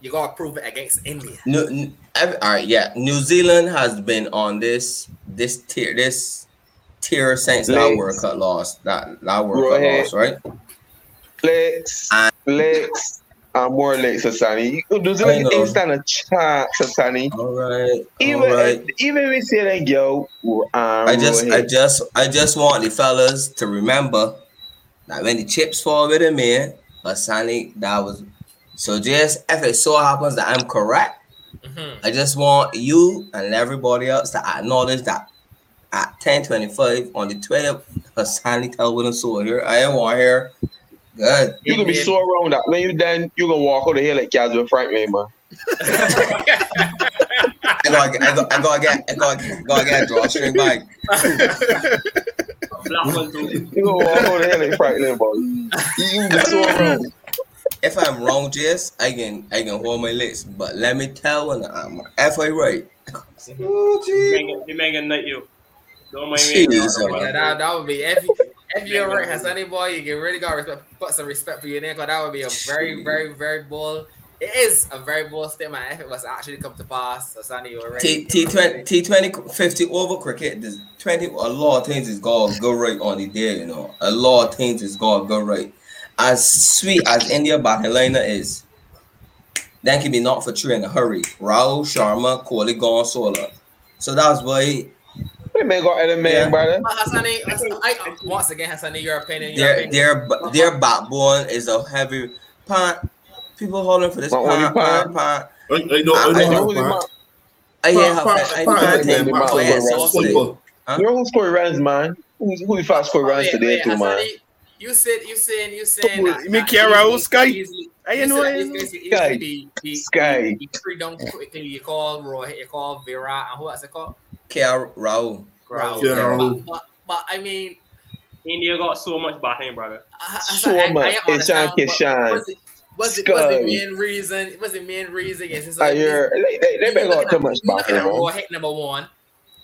you gotta prove it against India. New, n- ev- all right, yeah. New Zealand has been on this this tier this tier since that Legs. World Cup loss. That that World Go Cup loss, right? Legs, And- legs, and more legs, Sasani. You do I Zealand know. ain't stand a chance, Sasani. All right, Even all right. even we say that girl, um, I just, I just, I just want the fellas to remember that when the chips fall with a man, Asani, that was so. Just if it so happens that I'm correct, Mhm. I just want you and everybody else to acknowledge that at 10:25 on the 12th, Asani tell with a sword here. I ain't want here. Good. you gonna be so around that when you done, you gonna walk over here like Casper Franklin, man. *laughs* I gotta, get, I gotta, I gotta get, I gotta, gotta get a drawstring bag. Black one too. You gonna walk over here like Franklin, boy. You, you gonna be so around. If I'm wrong, Jess, I can, I can hold my lips. But let me tell when I'm halfway right. Oh, They gee. make- they make a nut you. Don't mind me. Jeez, that, that would be if you, if you're right, Hassani boy, you can really got respect, put some respect for your name, because that would be a *laughs* very, very, very bold. It is a very bold statement if it was actually come to pass. Hassani, you're right. T twenty T twenty fifty over cricket. There's twenty a lot of things is gonna go right on the day. You know, a lot of things is gonna go right. As sweet as India liner is, then can be not for three in a hurry. Rahul Sharma, Kohli gone solo. So that's why We may got other man, Yeah. brother. But Hassani, I, once again, Hassani, your opinion, your their opinion. their ba- their backbone is a heavy pant. People holding for this Not only pant, pant, pant. pant. I, I don't, I I don't know have who back. I hear how Pant, I pant, how man, they pant, go ahead, pant, so stay. Football. You know who scored runs, man? Who's who the fast score oh, runs Wait, today wait, too, man? You said, you saying, you saying. Who, that- you mean Kiara easily- Sky? easily- Hey, you you know said what? that easily- Sky. be- be- Sky. be free down quickly. You call Roy, you call Virat, and who else it called? KL Rahul. Yeah, But, but, but I mean, India got so much batting, brother. I, I, So I, I, much. I It's understand, Shan but Kishan. Was it, was it, was the main reason? Was the main reason? Is this I hear they they, they been got too much Look back at. Rohit number one.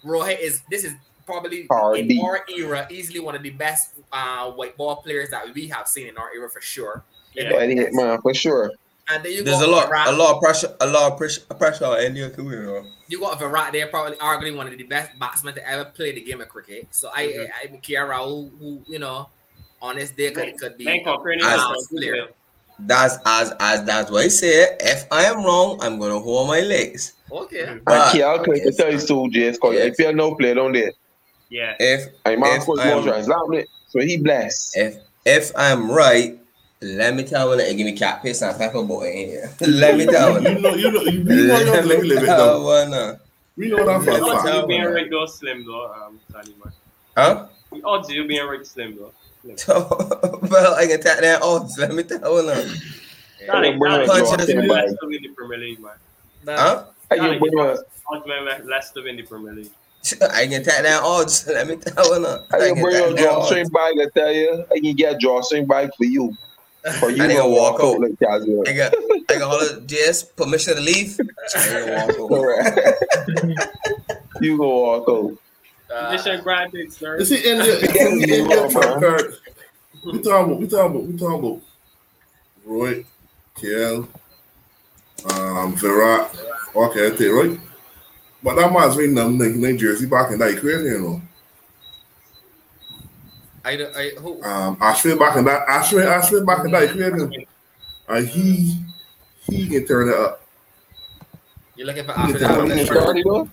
Rohit is this is probably Hardy. in our era easily one of the best uh, white ball players that we have seen in our era for sure. Yeah. But he hit man for sure. And then you There's got a lot, Virat, a lot of pressure, a lot of pressure, pressure on India too. You know. you got Virat there, probably arguably one of the best batsmen to ever play the game of cricket. So I, Mhm. I, I mean, Kiara, who, who you know, on this day could, could be As- player. That's as as that's what I said. If I am wrong, I'm gonna hold my legs. Okay. Mhm. And But Kiel tell you so, Jess, cause Yes. if you're no player down there, Yeah. if and man If scored I'm- more runs, loud it. So he blessed. if if I'm right, let me tell you, give me cat piss and pepper boy in here. *laughs* let me tell you. You know, you know, you know, you Let know, me live it tell you uh, now. We know that for Let a me fact. tell You being you. right though, slim though, um, Tani man. Huh? The odds of you being right slim though. *laughs* Well, I can tap that odds. Let me tell you now. That ain't, bring that up ain't Punch Jordan it as odds back. Leicester win the Premier League, man. Huh? How you bring up? Odds man Leicester win the Premier League. *laughs* I can tap that odds. Let me tell uh, you now. I can bring your drawstring odds. bag? I tell you, I can get a drawstring bag for you. For you I to nigga walk walk out out. like Casper. I got, I got all the JS permission to leave. I can walk over. Alright. you go walk out. uh, Mission granted, sir. You see, India, India, India track card. We talking about, we talking about, we talking about Roy, KL, um, Virat, okay, I think, right? But that man's wearing them in New Jersey back in that crazy, you know. I don't. I who? Um, Ashwin back in that Ashwin, Ashwin back in that crazy, and he he can turn it up. You're looking for He after can turn that. it Sure. up.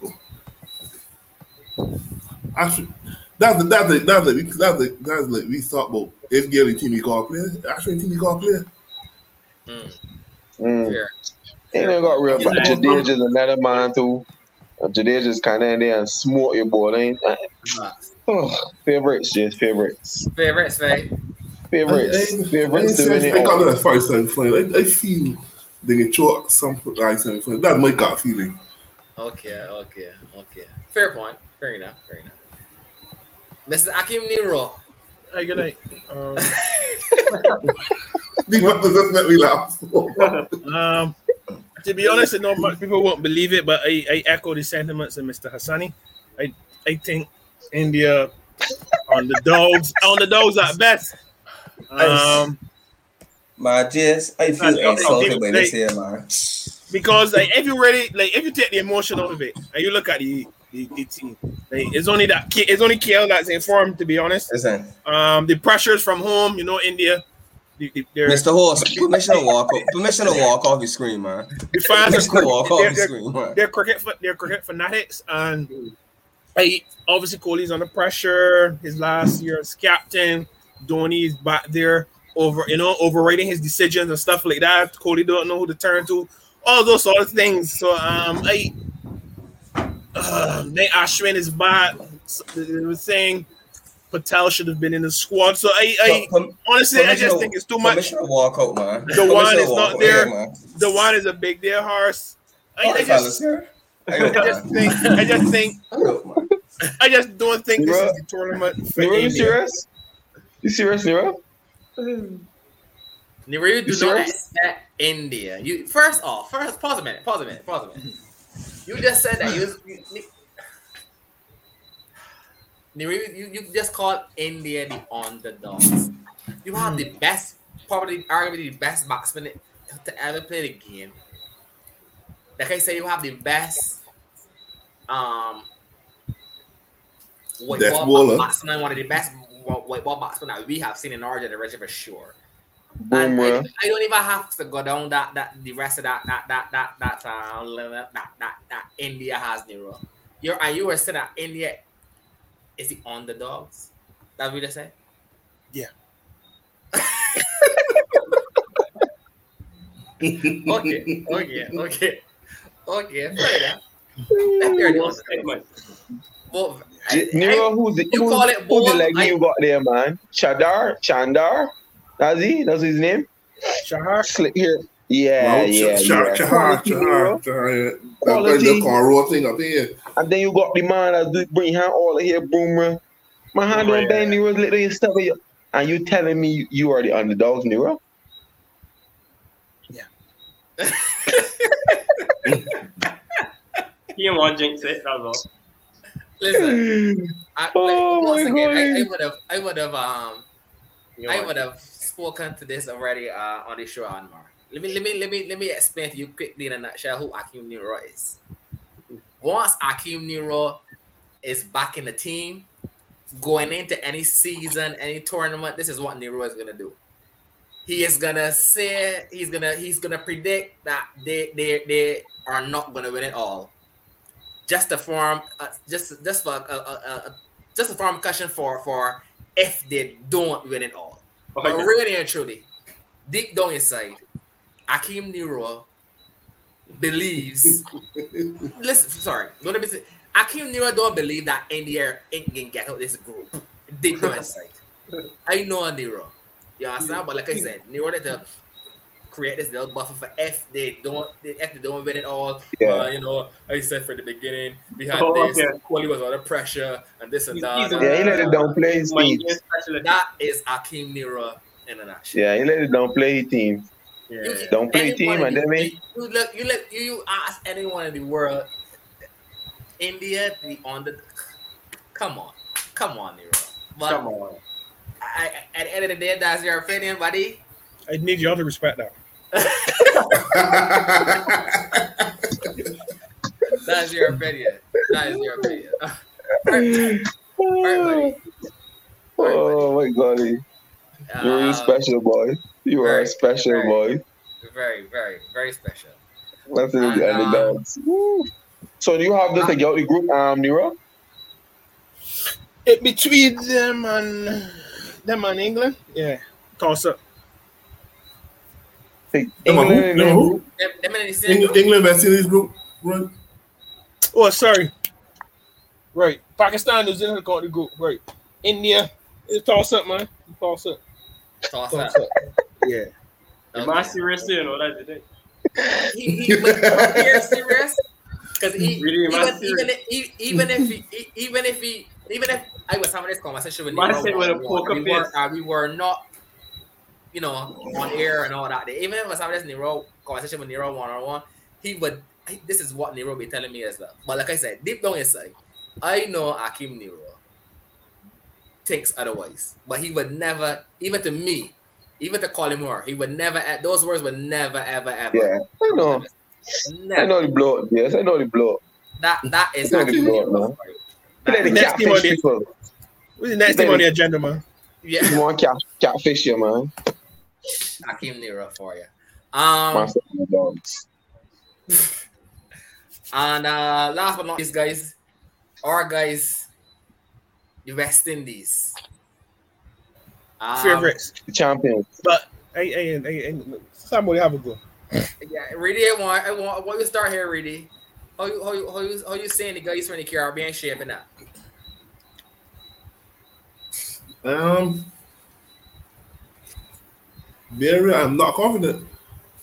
Ashwin, that's the that's the that's the that's the that's like we talk about if Gary team he call player, Ashwin team he call player. Mm, Mm. fair. And they got real, but Yeah. Jadeja's another man too. Jadeja's kind of in there and smoke your ball. Ain't oh, favorites, just favorites, Favorites, right? favorites, favorites to I, win I, it I got all. that as far as semifinal. I, I feel they can choke some like semifinal. That's my gut feeling. Okay, okay, okay. Fair point. Fair enough. Fair enough. Mr. Akim Nero. Hey, good night. Um, *laughs* The buttons just let me laugh. *laughs* um, to be honest, I know much people won't believe it, but I, I echo the sentiments of Mr. Hassani. I I think India on the dogs, on the dogs at best. Um, My just I feel Okay, insulted by this they- here, man. because like if you really like if you take the emotion out of it and you look at the the, the team, like, it's only that K- it's only KL that's informed. To be honest, Listen, um, the pressures from home, you know, India, the, the, Mr. Horse, permission to walk off. Permission to walk off your screen, man. the fans Permission are to walk off they're, your they're, screen, man. they're cricket they're cricket fanatics and I obviously Kohli's under pressure. His last year as captain, Dhoni's back there over you know overriding his decisions and stuff like that. Kohli don't know who to turn to, all those sort of things. So um, I uh, then Ashwin is back. So They were saying Patel should have been in the squad. So I, I honestly I just think it's too much. Permission to walk out, man. The one is not there. Yeah. The one is a big deal horse. I, I just here. I just think I just think Hurry up, man. I just don't think this is the tournament for Nero, you India. serious? You serious, Nero? Nero, you do You not serious? expect India. You first off, first pause a minute, pause a minute, pause a minute. You just said that you, you, Nero, you, you just called India the underdogs. You have the hmm. best, probably arguably the best batsman to ever play the game. Like I say, you have the best um white Best ball bowler. batsman, one of the best white ball batsmen that we have seen in our generation for sure. And I, I don't even have to go down that that the rest of that that that that that uh, that, that, that, that India has Nero. You're and you were saying that India is the underdogs. That's what you just said. Yeah. *laughs* okay, okay, okay, okay. Fair enough. That's fair enough. Statement. Well, J- I- Nero, who's the, you who's, call it who's the ball, leg I- you got there, man? Chadar? Chandar? That's he? That's his name? Shahar, Slick here. Yeah, Well, yeah, Ch- yeah. Ch- Chahar, Quality, Nero. Chahar, Chahar. That Quality. guy just call raw thing up here. And then you got the man that do bring hand all the here, Bumrah. My hand Oh, don't yeah. bend, Nero, literally stuff of. And you telling me you, you are the underdogs, Nero? He *laughs* *laughs* didn't want jinx it, that's all. listen. *laughs* I, Oh, like, once again, I, I would have, I would have, um, You I would have spoken to this already uh, on the show, Anmar. Let me, let me, let me, let me explain to you quickly in a nutshell who Akim Nero is. Once Akim Nero is back in the team, going into any season, any tournament, this is what Nero is gonna do. He is gonna say he's gonna he's gonna predict that they they they are not gonna win it all. Just to form, uh, just just for uh, uh, uh, just a form cushion for for if they don't win it all. But really and truly, deep down inside, Akim Nero believes. *laughs* listen, sorry, don't say. Akim Nero don't believe that India ain't gonna get out this group. Deep down inside, *laughs* I know Nero. You understand? But like I said, Nero had to create this little buffer for if they don't if they don't win it all. Yeah. Uh, you know, I said from the beginning we had Oh, this. okay. Quality was under pressure and this and that. he's a- Yeah, he let it downplay his team. Indian specialist. That is Akim Nero in a nutshell. Yeah, he let it down play his team. Yeah. You- Don't play anyone team in and the- then me. You look, you look, you, you ask anyone in the world, India the on the, come on, come on, Nero. But Come on. I, at the end of the day, that's your opinion, buddy. I need y'all to respect that. That's your opinion. That is your opinion. *laughs* Alright, alright, Oh my god, you're buddy. really Uh, special, boy. You are a special very. boy. Very, very, very special. That's in And, the um, underdogs. So do you have this to get out the group, um, Nero? It between them and them and England, yeah. Toss up. Take Come on, England who? in No, the who? group? Them, them in the same England, group? England West Indies group, right? Oh, sorry. Right. Pakistan, New Zealand got the group. Right. India, it's toss up, man. Toss up. Toss Toss up. up. Yeah. Am I serious? You know that today. He, he, but here serious because he, Really, even, even, if, he- even if he, he- even if he, even if I was having this conversation with Man Nero said with a poker we were, face. uh, we were not, you know, on air and all that. Even if I was having this Nero conversation with Nero one on one, he would. I- This is what Nero be telling me as well. But like I said, deep down inside, I know Akim Nero thinks otherwise, but he would never, even to me, even to Colin Moore, he would never. Those words would never, ever, ever. Yeah, I know. I know the blow. Yes, I know the blow. That that is Not Hakeem the blow, no. fight. The Next team on the- What's the next thing on the agenda, man? Yeah, You want cat catfish you, man. Hakeem Nero for you. Um, Master of the dogs. *laughs* and uh, last but not least, guys, our guys, the West Indies. Um, Favorites. The champions. But hey, hey, hey, hey, somebody have a go. Yeah, Reedy, I want, I want, I want you to start here, Reedy. How you, how you, how you, how you saying the guys from the Caribbean shaping that? Um, very, I'm not confident.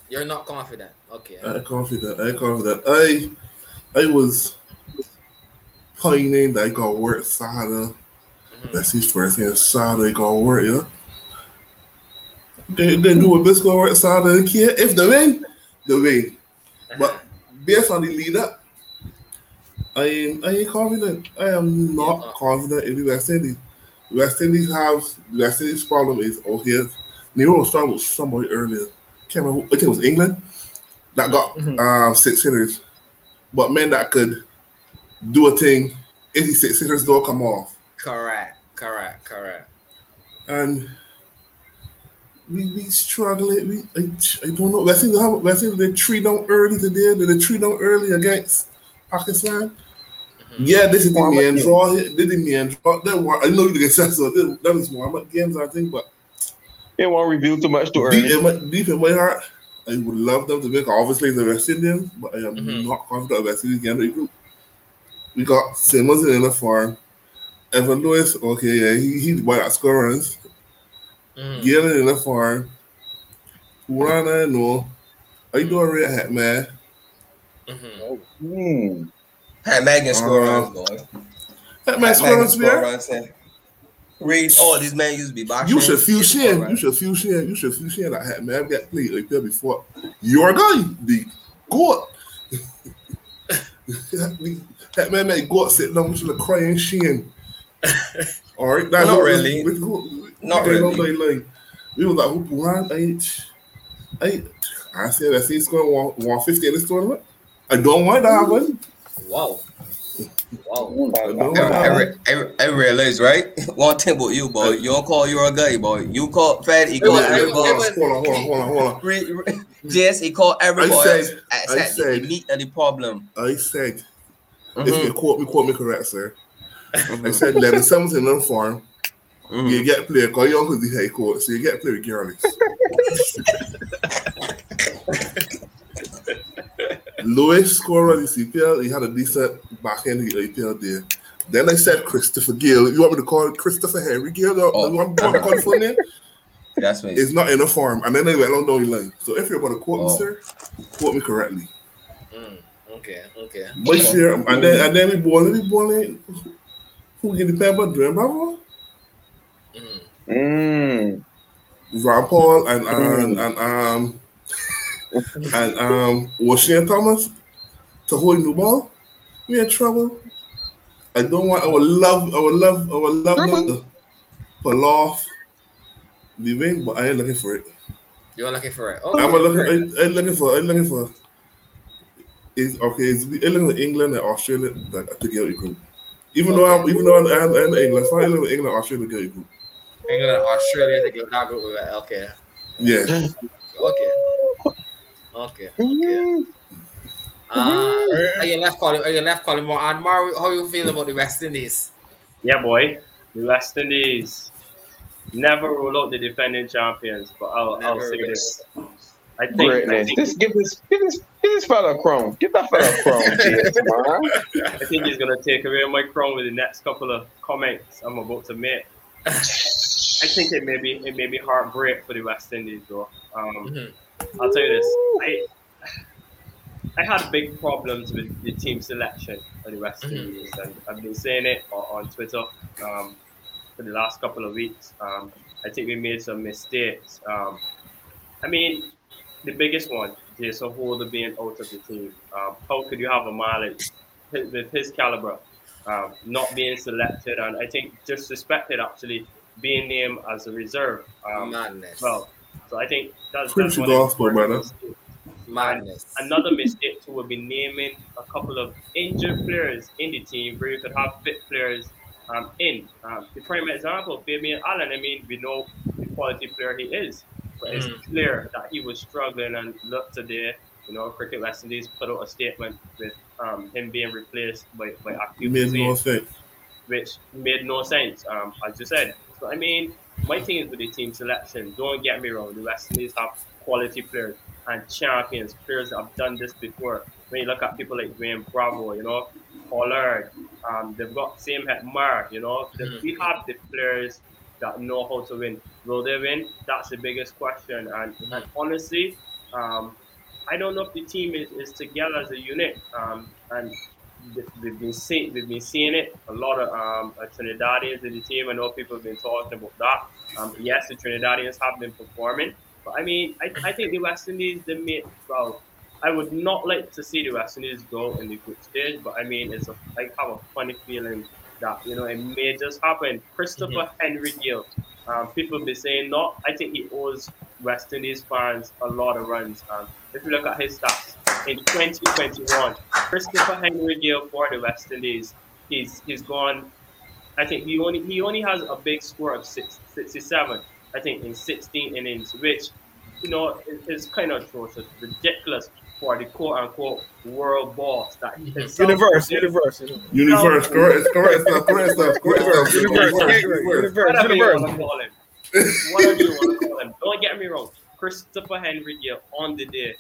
You're not confident. Okay. I'm confident. I'm confident. I, I was pining that I got work Saturday. Mhm. That's his first thing. Saturday got work, yeah. They, they do a bit of work Saturday. Care if they win, they win. But *laughs* based on the lead up, I am I ain't confident. I am not Yeah. confident in the West Indies. West Indies have West Indies problem is okay. Nero was talking with somebody earlier. Can't remember. who- I think it was England that got Mhm. um, six hitters, but men that could do a thing. 86 hitters don't come off, Correct. Correct. Correct. and we we struggling. We I, I don't know. West Indies have West Indies they three down early today. They three down early against Pakistan. Mhm. Yeah, this is the Warm-up draw. This is the main draw. That one, I know you can say so. This- That was warm games, I think, but They won't reveal too much too deep early. in, my, deep in my heart, I would love them to make obviously the West Indians, but I am Mhm. not confident West Indies getting the group. We got Simmons in the farm. Evin Lewis, okay, yeah, he, he's the boy that score runs. Galen in the farm. Purana, no. Are you doing red hat, man? Mhm. Hmm. Had Megan score Uh, runs, boy. Hat man Had score runs, score Oh, man. runs. Read, oh, these men used to be boxing. You should feel Score shame. You should feel shame. You should feel shame *laughs* that hat man get played like that before. You Your guy, the goat. that man made goat sit down with the crying shame. All right, that's Not really. we- we- Not we really. Like, like, we was like, who won? I, I, I said, I see it's going to want 150 in this tournament. I don't want that one. Wow. Wow. I don't I, I, that one. re- I, realize, right? One thing about you, boy. You don't call you a guy, boy. You call Fed, *laughs* he call was- it everybody. was- Hold on, hold on, hold on, hold on. Re- re- Yes, he called everybody I else said- except I said- the meat of the problem. I said, Mhm, if you quote me, quote me correct, sir. I mhm, said, let the seventh in the farm. mhm. You get play call your uncle the head coach, so you get play regardless. Lewis scorer on the CPL, he had a decent back end in the IPL there. Then I said Christopher Gayle. You want me to call Christopher Henry Gayle? Or, Oh. you want me to call it full name? That's me. It's not in the form. And then they went on down the line. So if you're going to quote Oh. me, sir, quote me correctly. Mm. Okay. Okay. But here, and then and then we ball, we balling. Who get the paper? Dwayne Bravo, Mm. Hmm. Rampaul, and and, and um and um Washington Thomas to hold the ball. We in trouble. I don't want. I would love. I would love. I would love them to pull off the win, but I ain't looking for it. You're looking for it. Okay. I'm looking. I'm, I'm looking for. I'm looking for. Is okay. Is I'm looking for England and Australia that to get a group. Even though I'm, even though I'm, I'm, I'm England, so I live in England, and Australia to get a group. England and Australia to get that group with it. Okay. Yeah. Okay. Okay. Okay. Uh, are you left calling? Are you left calling more? And Mar, how you feel about the West Indies? Yeah, boy. The West Indies never rule out the defending champions, but I'll, I'll say will. this. I think, I think, Just give this, give this, give this fella a crown. Give that fella a crown, *laughs* James, man. I think he's going to take away my crown with the next couple of comments I'm about to make. *laughs* I think it may be it may be heartbreak for the West Indies, though. Um, Mhm. I'll tell you this. I I had big problems with the team selection for the West. Indies, and I've been saying it on, Twitter um, for the last couple of weeks. Um, I think we made some mistakes. Um, I mean, the biggest one, Jason Holder being out of the team. Um, how could you have a man with his caliber um, not being selected, and I think disrespected actually being named as a reserve? Um, Madness. well, so I think that's, Preach that's the one of the gospel, brother. Madness. Another mistake too would be naming a couple of injured players in the team where you could have fit players um, in. Um, the prime example, Fabian Allen, I mean, we know the quality player he is, but it's Mm. clear that he was struggling and look today, you know, Cricket West Indies put out a statement with um, him being replaced by, by You made no sense. which made no sense, um, as you said. So I mean, my thing is with the team selection. Don't get me wrong, the West Indies have quality players and champions, players that have done this before. When you look at people like Dwayne Bravo, you know, Pollard, um, they've got same head Mar, you know, The- we have the players that know how to win. Will they win? That's the biggest question. And, and honestly, um, I don't know if the team is, is together as a unit. Um, and th- we've been seeing we've been seeing it. A lot of um, uh, Trinidadians in the team. I know people have been talking about that. Um, yes, the Trinidadians have been performing, but I mean, I, I think the West Indies they made well. I would not like to see the West Indies go in the group stage, but I mean, it's a, I have a funny feeling that you know it may just happen. Christopher Henry Gayle. Um, people be saying no. I think he owes West Indies fans a lot of runs. Um, if you look at his stats in 2021, Christopher Henry Gayle for the West Indies, he's he's gone. I think he only he only has a big score of six, 67. I think in 16 innings, which you know is, is kind of atrocious, ridiculous for the quote unquote world boss that he himself- Universe, universe, Universe, correct, correct stuff, correct stuff, correct stuff. universe, Universe, universe, Whatever you universe. want to call him. *laughs* Whatever you want to call him. Don't get me wrong. Christopher Henry Gayle on the day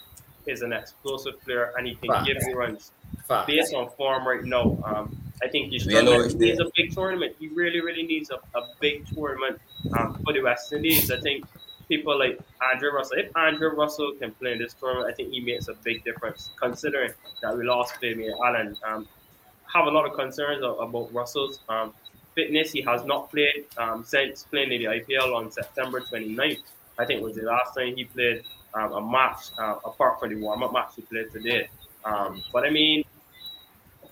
is an explosive player and he can Fact. give you runs. Fact. Based on form right now, um, I think he's struggling. He needs a big tournament. He really, really needs a, a big tournament um, for the West Indies. I think people like Andre Russell, if Andre Russell can play in this tournament, I think he makes a big difference considering that we lost Fabian Allen. Um, have a lot of concerns about Russell's um, fitness. He has not played um, since playing in the IPL on September 29th. I think was the last time he played um, a match uh, apart from the warm-up match he played today. Um, but I mean,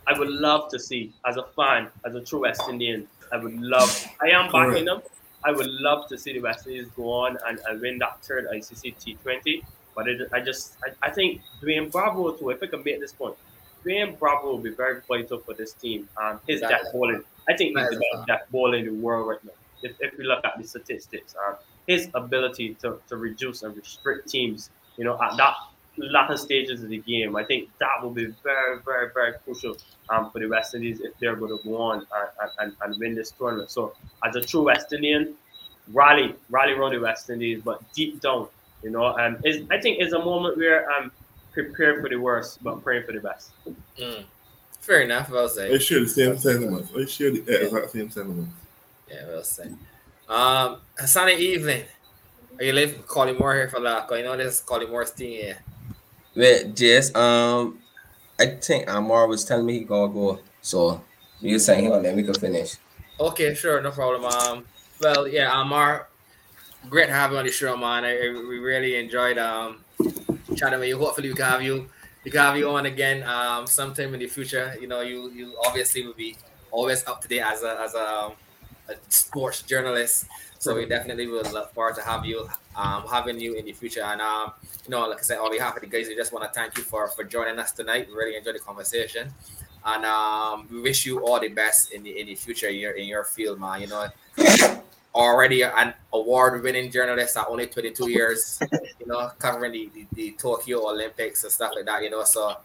I would love to see, as a fan, as a true West Indian, I would love. I am backing them. I would love to see the West Indies go on and, and win that third ICC T20. But it, I just, I, I think Dwayne Bravo too. If I can make this point, Dwayne Bravo will be very vital for this team. Um, his That death bowling, I think he's the best a death bowler in the world right now. If, if we look at the statistics, um, his ability to, to reduce and restrict teams, you know, at that latter stages of the game, I think that will be very, very, very crucial um, for the West Indies if they're going to go on and, and, and win this tournament. So, as a true West Indian, rally, rally around the West Indies, but deep down, you know, um, is I think it's a moment where I'm prepared for the worst, but praying for the best. Mm. Fair enough. Well said. They share the same sentiment. They share the exact same sentiments. Yeah, well said. Um, sunny evening. Are you live calling more here for that? Because I know this is calling more thing here. Wait, Jess, um, I think Amar was telling me he gonna go. So you saying him and then we can finish. Okay, sure, no problem. Um, well, yeah, Amar, great having you on the show, man. I, I- we really enjoyed um chatting with you. Hopefully, we can have you, we can have you on again um sometime in the future. You know, you you obviously will be always up to date as a as a um, a sports journalist. So we definitely will look forward to have you, um, having you in the future. And um, you know, like I said, on behalf of the guys, we just want to thank you for for joining us tonight. We really enjoyed the conversation, and um, we wish you all the best in the in the future in your in your field, man. You know, already an award-winning journalist at only 22 years. You know, covering the, the, the Tokyo Olympics and stuff like that. You know, so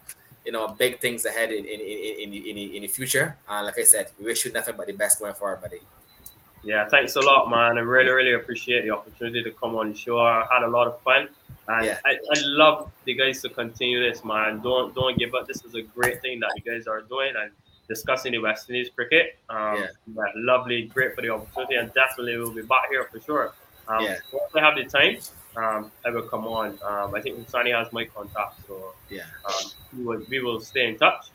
you know, big things ahead in in, in, in, in, in the future. And like I said, we wish you nothing but the best going forward, buddy. Yeah, thanks a lot, man. I really, really appreciate the opportunity to come on the show. I had a lot of fun. And Yeah. I, I love the guys to continue this, man. Don't don't give up. This is a great thing that you guys are doing and discussing the West Indies cricket. Um, Yeah. yeah, lovely, great for the opportunity, and definitely we'll be back here for sure. Um, Yeah. Once I have the time, um, I will come on. Um, I think Sunny has my contact, so Yeah. um, we will we will stay in touch.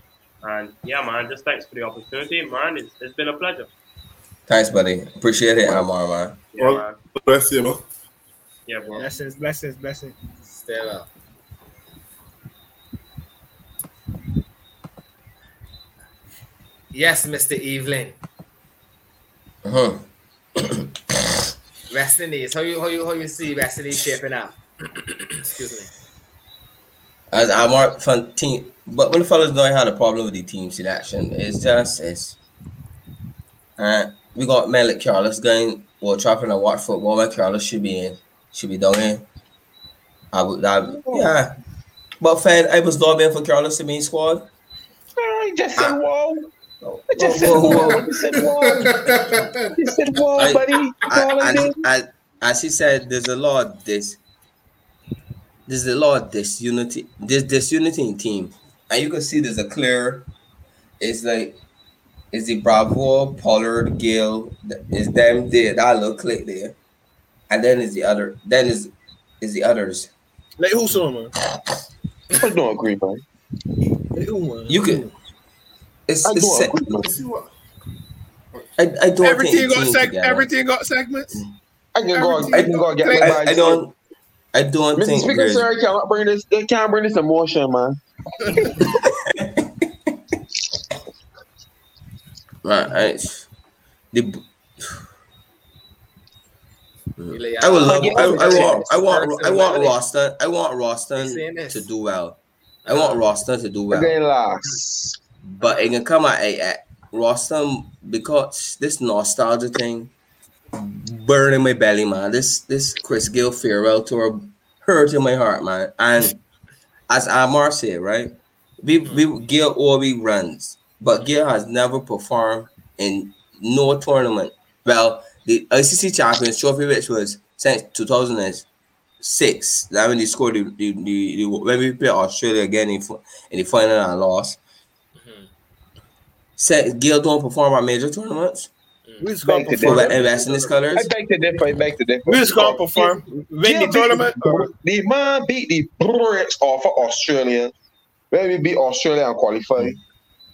And yeah, man, just thanks for the opportunity, man. It's, it's been a pleasure. Thanks, buddy. Appreciate it, Amar, man. Yeah, Well- man. Bless you, man. Yeah, bro. Blessings, blessings, blessings. Stay well. Yes, Mr. Evelyn. Uh-huh. West Indies. How you how you how you see West Indies shaping up? Excuse me. As i Amar fun team, but when the fellas know I had a problem with the team selection, it's just it's. Uh, we got men like Carlos going or trapping and watch football. Man, Carlos should be in, should be down in. I would, I, yeah. But Fed, I was lobbying for Carlos to be in squad. Ah, I just ah. oh, oh, said whoa. Oh, I just said whoa, oh. whoa, whoa. whoa. Said whoa. You said whoa, I- buddy. I I, did. I, I, as he said, there's a lot of this. There's a lot of disunity. There's disunity in team, and you can see there's a clear. It's like, is the Bravo, Pollard, Gayle, is them there? That little click there, and then is the other. Then is is the others. Like who, so man? I don't agree, man. Like who, man? You can. It's, I it's don't se- agree. See what? I, I don't Everything think got seg- together. everything got segments. I can go. I can go get my got- I. I don't. I don't Mr. think Speaker, there's- sir, I cannot bring this. They can't bring this emotion, man. *laughs* Right, I, the, I would love. I, I want. I want. I want ability. Roston. I want You Roston to do well. I want Roston to do well, Again, last. but it can come at, at Roston because this nostalgia thing burning my belly, man. This this Chris Gayle farewell tour hurt in my heart, man. And as Amar said, right, we we Gayle always runs, but Gayle has never performed in no tournament. Well, the ICC Champions Trophy, which was since 2006, that when they scored the, the, the, the when we played Australia again in, in the final and lost. Mhm. Said Gayle don't perform at major tournaments We just gonna Thank you, for perform. David. investing his colors. I beg to differ. I beg to differ. We just gonna perform. Win the tournament. or- The man beat the Brits off of Australia. When we beat Australia and qualify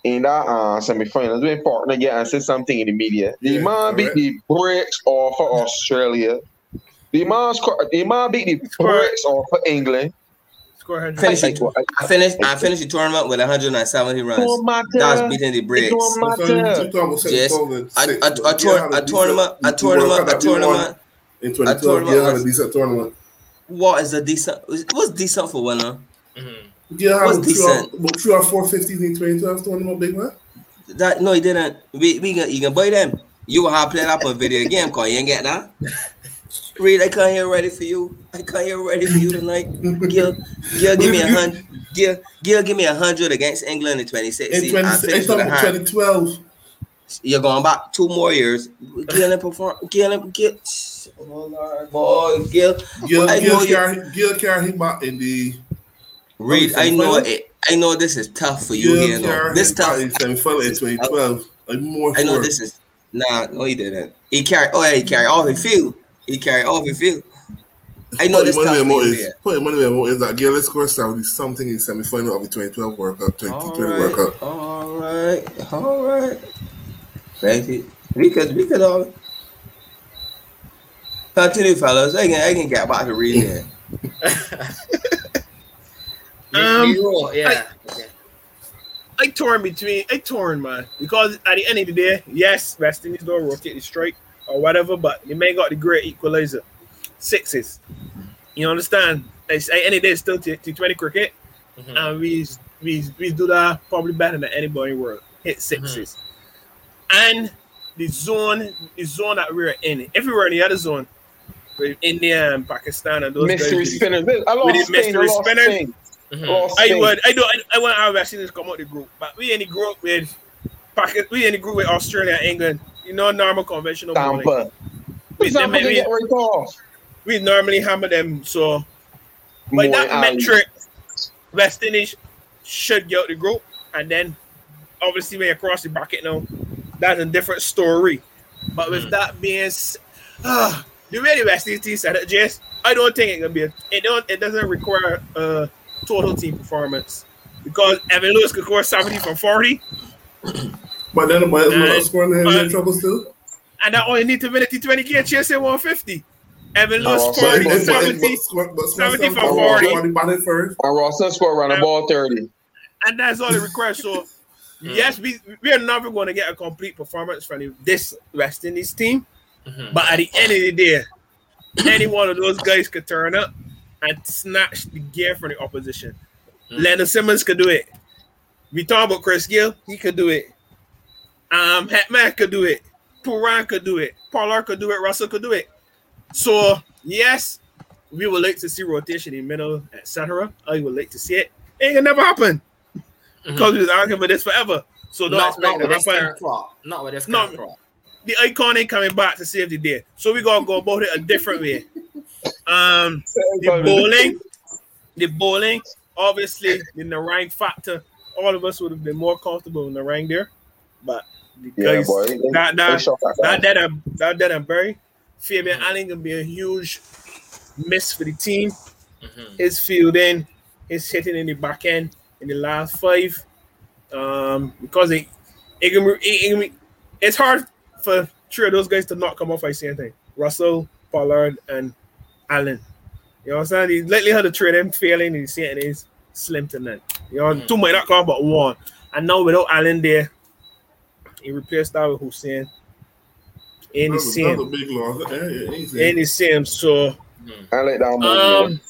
in that uh, semi-finals, we important again and say something in the media. The Yeah, man beat correct. the Brits off for Australia. The man, sco- the man beat the Brits off of England. Finish I, it. I finished. I finished the tournament with 170 runs. matter. That's beating the It breaks. I'm matter. talking- I'm talking about Yes. 2006, A, a, but a, Gayle a decent- tournament, a tournament, Cup a that we won tournament. In 2012, tournament Gayle had a decent tournament. What is a decent? It was decent for winner. Mhm. Had Was about three decent. or- about three or four 50s in 2012 tournament, big man. That no, he didn't. We we can you can buy them. You have played up a video game cause you ain't get that. Reed, I can't hear ready for you. I can't hear ready for you tonight. Gayle, Gayle, give me a hundred. Gayle, Gayle, give me a hundred against England in In 2016. 20, I I'm finished with talking a about hand. 2012. You're going back two more years. Gayle and perform. Gayle and Gayle. Oh Lord, boy, Gayle. Gayle, I know Gayle, you- carried, Gayle carried him back in the Reed, I know it. I know this is tough for you here. No. This tough. in semi-final in 2012. I'm more I know this is nah. No, he didn't. He carried. Oh, yeah, he carried off the field. He carried off the field. I know this tough money for where you it is. here. Put your money where it is that Gayle scored something something in semi-final of the 2012 World Cup, 2020 All World Cup. all right, all right. Thank you. We could, we could all continue, fellas. I can, I can get back to reading it. *laughs* *laughs* Um, You roll, yeah. Okay. I torn between I torn man because at the end of the day, yes, West Indies don't rotate the strike, or whatever, but the man got the great equalizer. Sixes. You understand? It's, any day still T twenty cricket, Mhm. and we we we do that probably better than anybody in the world. Hit 6s and the zone, the zone that we're in. If we were in the other zone, with India and Pakistan and those Mystery guys, spinners. I with lost the Spain. I mystery lost spinners. Spain. Mhm. I Spain. would, I do, I, I want our vaccines come out the group, but we in the group with Pakistan, we in the group with Australia, England. You know, normal conventional. bowling. Tampa. We, Tampa them- we, get right off. we normally hammer them. So by Moy that Ali. metric, West Indies should get out the group, and then obviously when you cross the bracket now, that's a different story. But with Hmm. that being, s- ah, the way the West Indies team set it, Jess, I don't think it can be. A, it don't. It doesn't require a total team performance because Evin Lewis could score seventy from forty, But then the boys Uh, not scoring and uh, in trouble still. and that only need to win a T Twenty game chasing one fifty. Evin Lewis But, Sorry, forty but, but- but, seventy. but, score- but, 70 score for 40. somebody batted first. And Roston scored around the ball 30. and that's all it requires. So, yes, we we are never going to get a complete performance from this West Indies team, Mhm. but at the end of the day, any one of those guys could turn up and snatch the gear from the opposition. Mm. Lendl Simmons could do it. We talk about Chris Gayle, he could do it. Um, Hetmyer could do it. Pooran could do it. Pollard could do it. Russell could do it. So yes, we would like to see rotation in middle, etc. I would like to see it. It ain't gonna never happen because we've been arguing for this forever. So don't Not, expect not it with to this happen. current. Not with this No. current crop. The icon ain't coming back to save the day. So we gotta go about it a different way. Um, the bowling, the bowling, obviously in the rank factor, all of us would have been more comfortable in the rank there, but the Yeah, guys, boy. They- that they that shot that that down. that and that that and Barry, Fabian Allen gonna be a huge miss for the team. Mhm. His fielding, his hitting in the back end in the last five, um, because it, it can, it, it it's hard for three of those guys to not come off. I see anything. Russell, Pollard, and Allen. You know what I'm saying? The likelihood of three of them failing in the it is slim to none. You know, Mhm. two might not come, but one. And now without Allen there, he replaced that with Hosein. Ain't the That's a- same. that's a big loss. Easy. Ain't same. So Mhm. I like that move. um,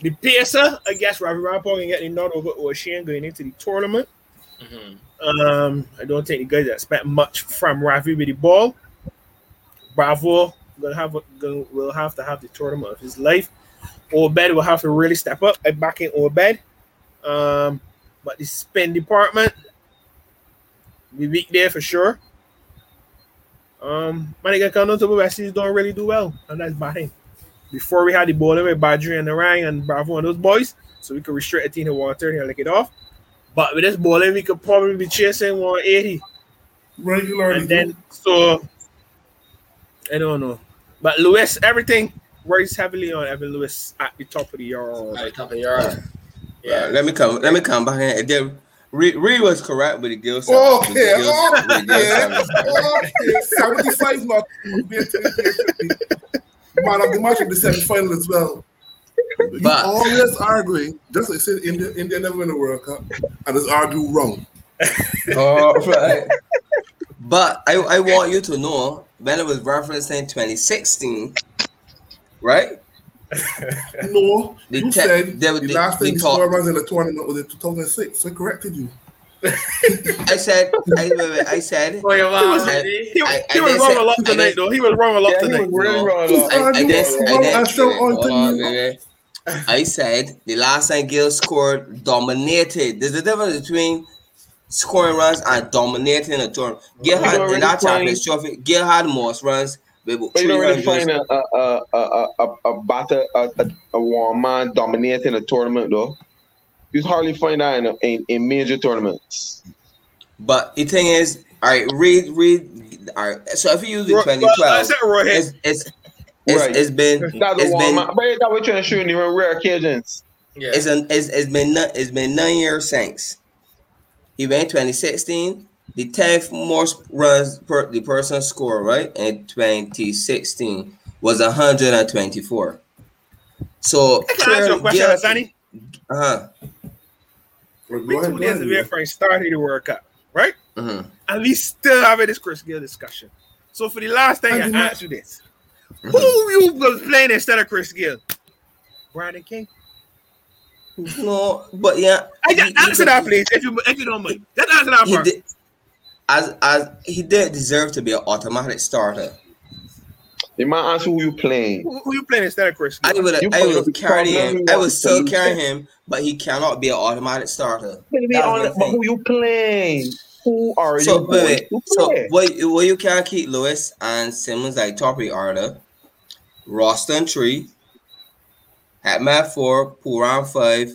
the pacer, I guess Ravi Rampaul can get the nod over Oshane going into the tournament. Mhm. Um, I don't think the guys expect much from Ravi with the ball. Bravo gonna have gonna, will have to have the tournament of his life. Obed will have to really step up. I back in Obed. Um, but the spin department, we weak there for sure. Um, but again, come down to the West Indies don't really do well, and that's batting. Before we had the bowling with Badree and Narine and Bravo and those boys, so we could restrict a team to 130 and lick it off. But with this bowling, we could probably be chasing 180. Regularly. And then, so, I don't know. But Lewis, everything works heavily on Evin Lewis at the top of the yard. At the top of the yard. Yeah. let me come. Let me come back in. Again, Reed, Reed was correct with the Gayle. seven- with the Okay, Gayle- with the Gayle okay, seven. okay. 75 not. Man of the match of the semi-final as well. You But- always arguing, just like said India, India never win the World Cup, and it's argue wrong. *laughs* Oh, right. But I, I want you to know when it was referencing 2016, right? *laughs* No, The you te- said they- the they- last they thing he talk- scored runs in the tournament was in 2006. So I corrected you. I said, I, wait, wait, I said, Oh, your He was, I- ready? he, I- he was wrong a lot tonight, though. He was wrong a lot Yeah, he tonight. was really No. wrong. though. I, I you I wrong, I showed wait, wait, on to hold on, you. wait, wait. I said the last time Gayle scored dominated. There's a difference between scoring runs and dominating a tournament. Gayle You had in that really Champions Trophy, Gayle had most runs with But you don't really find a a a a a, a batter a, a, a one man dominating a tournament though. You hardly find that in, a, in in major tournaments. But the thing is, all right, read, read. All right, so if you use the Ro- 2012, said it's it's it's, Right. it's been That's a it's one been man. But that we're trying to show in rare occasions. Yeah. it's an it's, it's been ni- it's been nine years since he went 2016. The 10th most runs per the person score, right in 2016 was 124. So Can I ask you a question, Hassani? uh-huh. Well, We go two days ahead. away from starting the World Cup, right? mhm. And we still having this Chris Gayle discussion. So for the last thing, I Andy ask you this: Who you was playing instead of Chris Gayle? Brandon King. No, but yeah, I just he answer could- that, please, if you if you don't mind. Just answer that he first. did, as as he did deserve to be an automatic starter. You might ask who you playing. Who, who you playing instead of Chris I Gayle? would You I put would the carry him. I would still say. carry him, but he cannot be an automatic starter. But, be honest, but who you playing? Who are So you wait, going wait. to So play? what what you can keep Lewis and Simmons like top of the order, Roston three, Hetmyer four, Pooran five,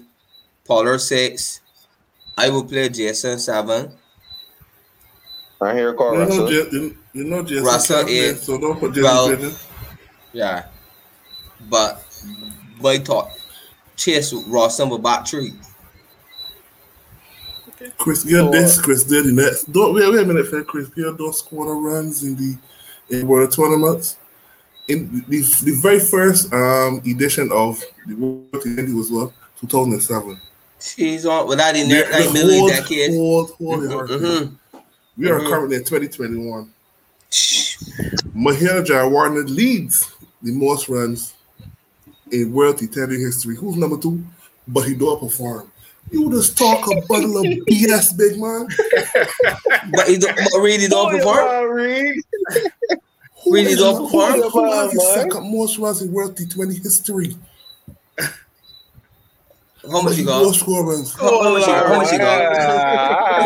Pollard six. I will play Jason seven. I hear call You know, Russell. J- you, you know Jason Russell Russell is- so don't put Jason well- Pigeon. Yeah. But boy thought Chase Roston with back three. Chris Gayle So- this, Chris did the next. Don't wait, wait a minute, for Chris Gayle don't score no runs in the in world tournaments. In the, the very first um edition of the World T20 was what 2007. She's on without the The- near like the middle whole- decade. whole- whole Mhm, year. mhm. We are Mhm. currently in 2021. Mahela Jayawardene leads the most runs in World T20 history. Who's number two? But he don't perform. You just talk a bundle of *laughs* BS, big man. But he don't but really don't Who you perform. *laughs* are, Reed? Who Really is- don't who- perform? Who has the uh, Man. second most runs in World T20 history? *laughs* How much you But got? he don't score runs. How, how much you got? How much you got?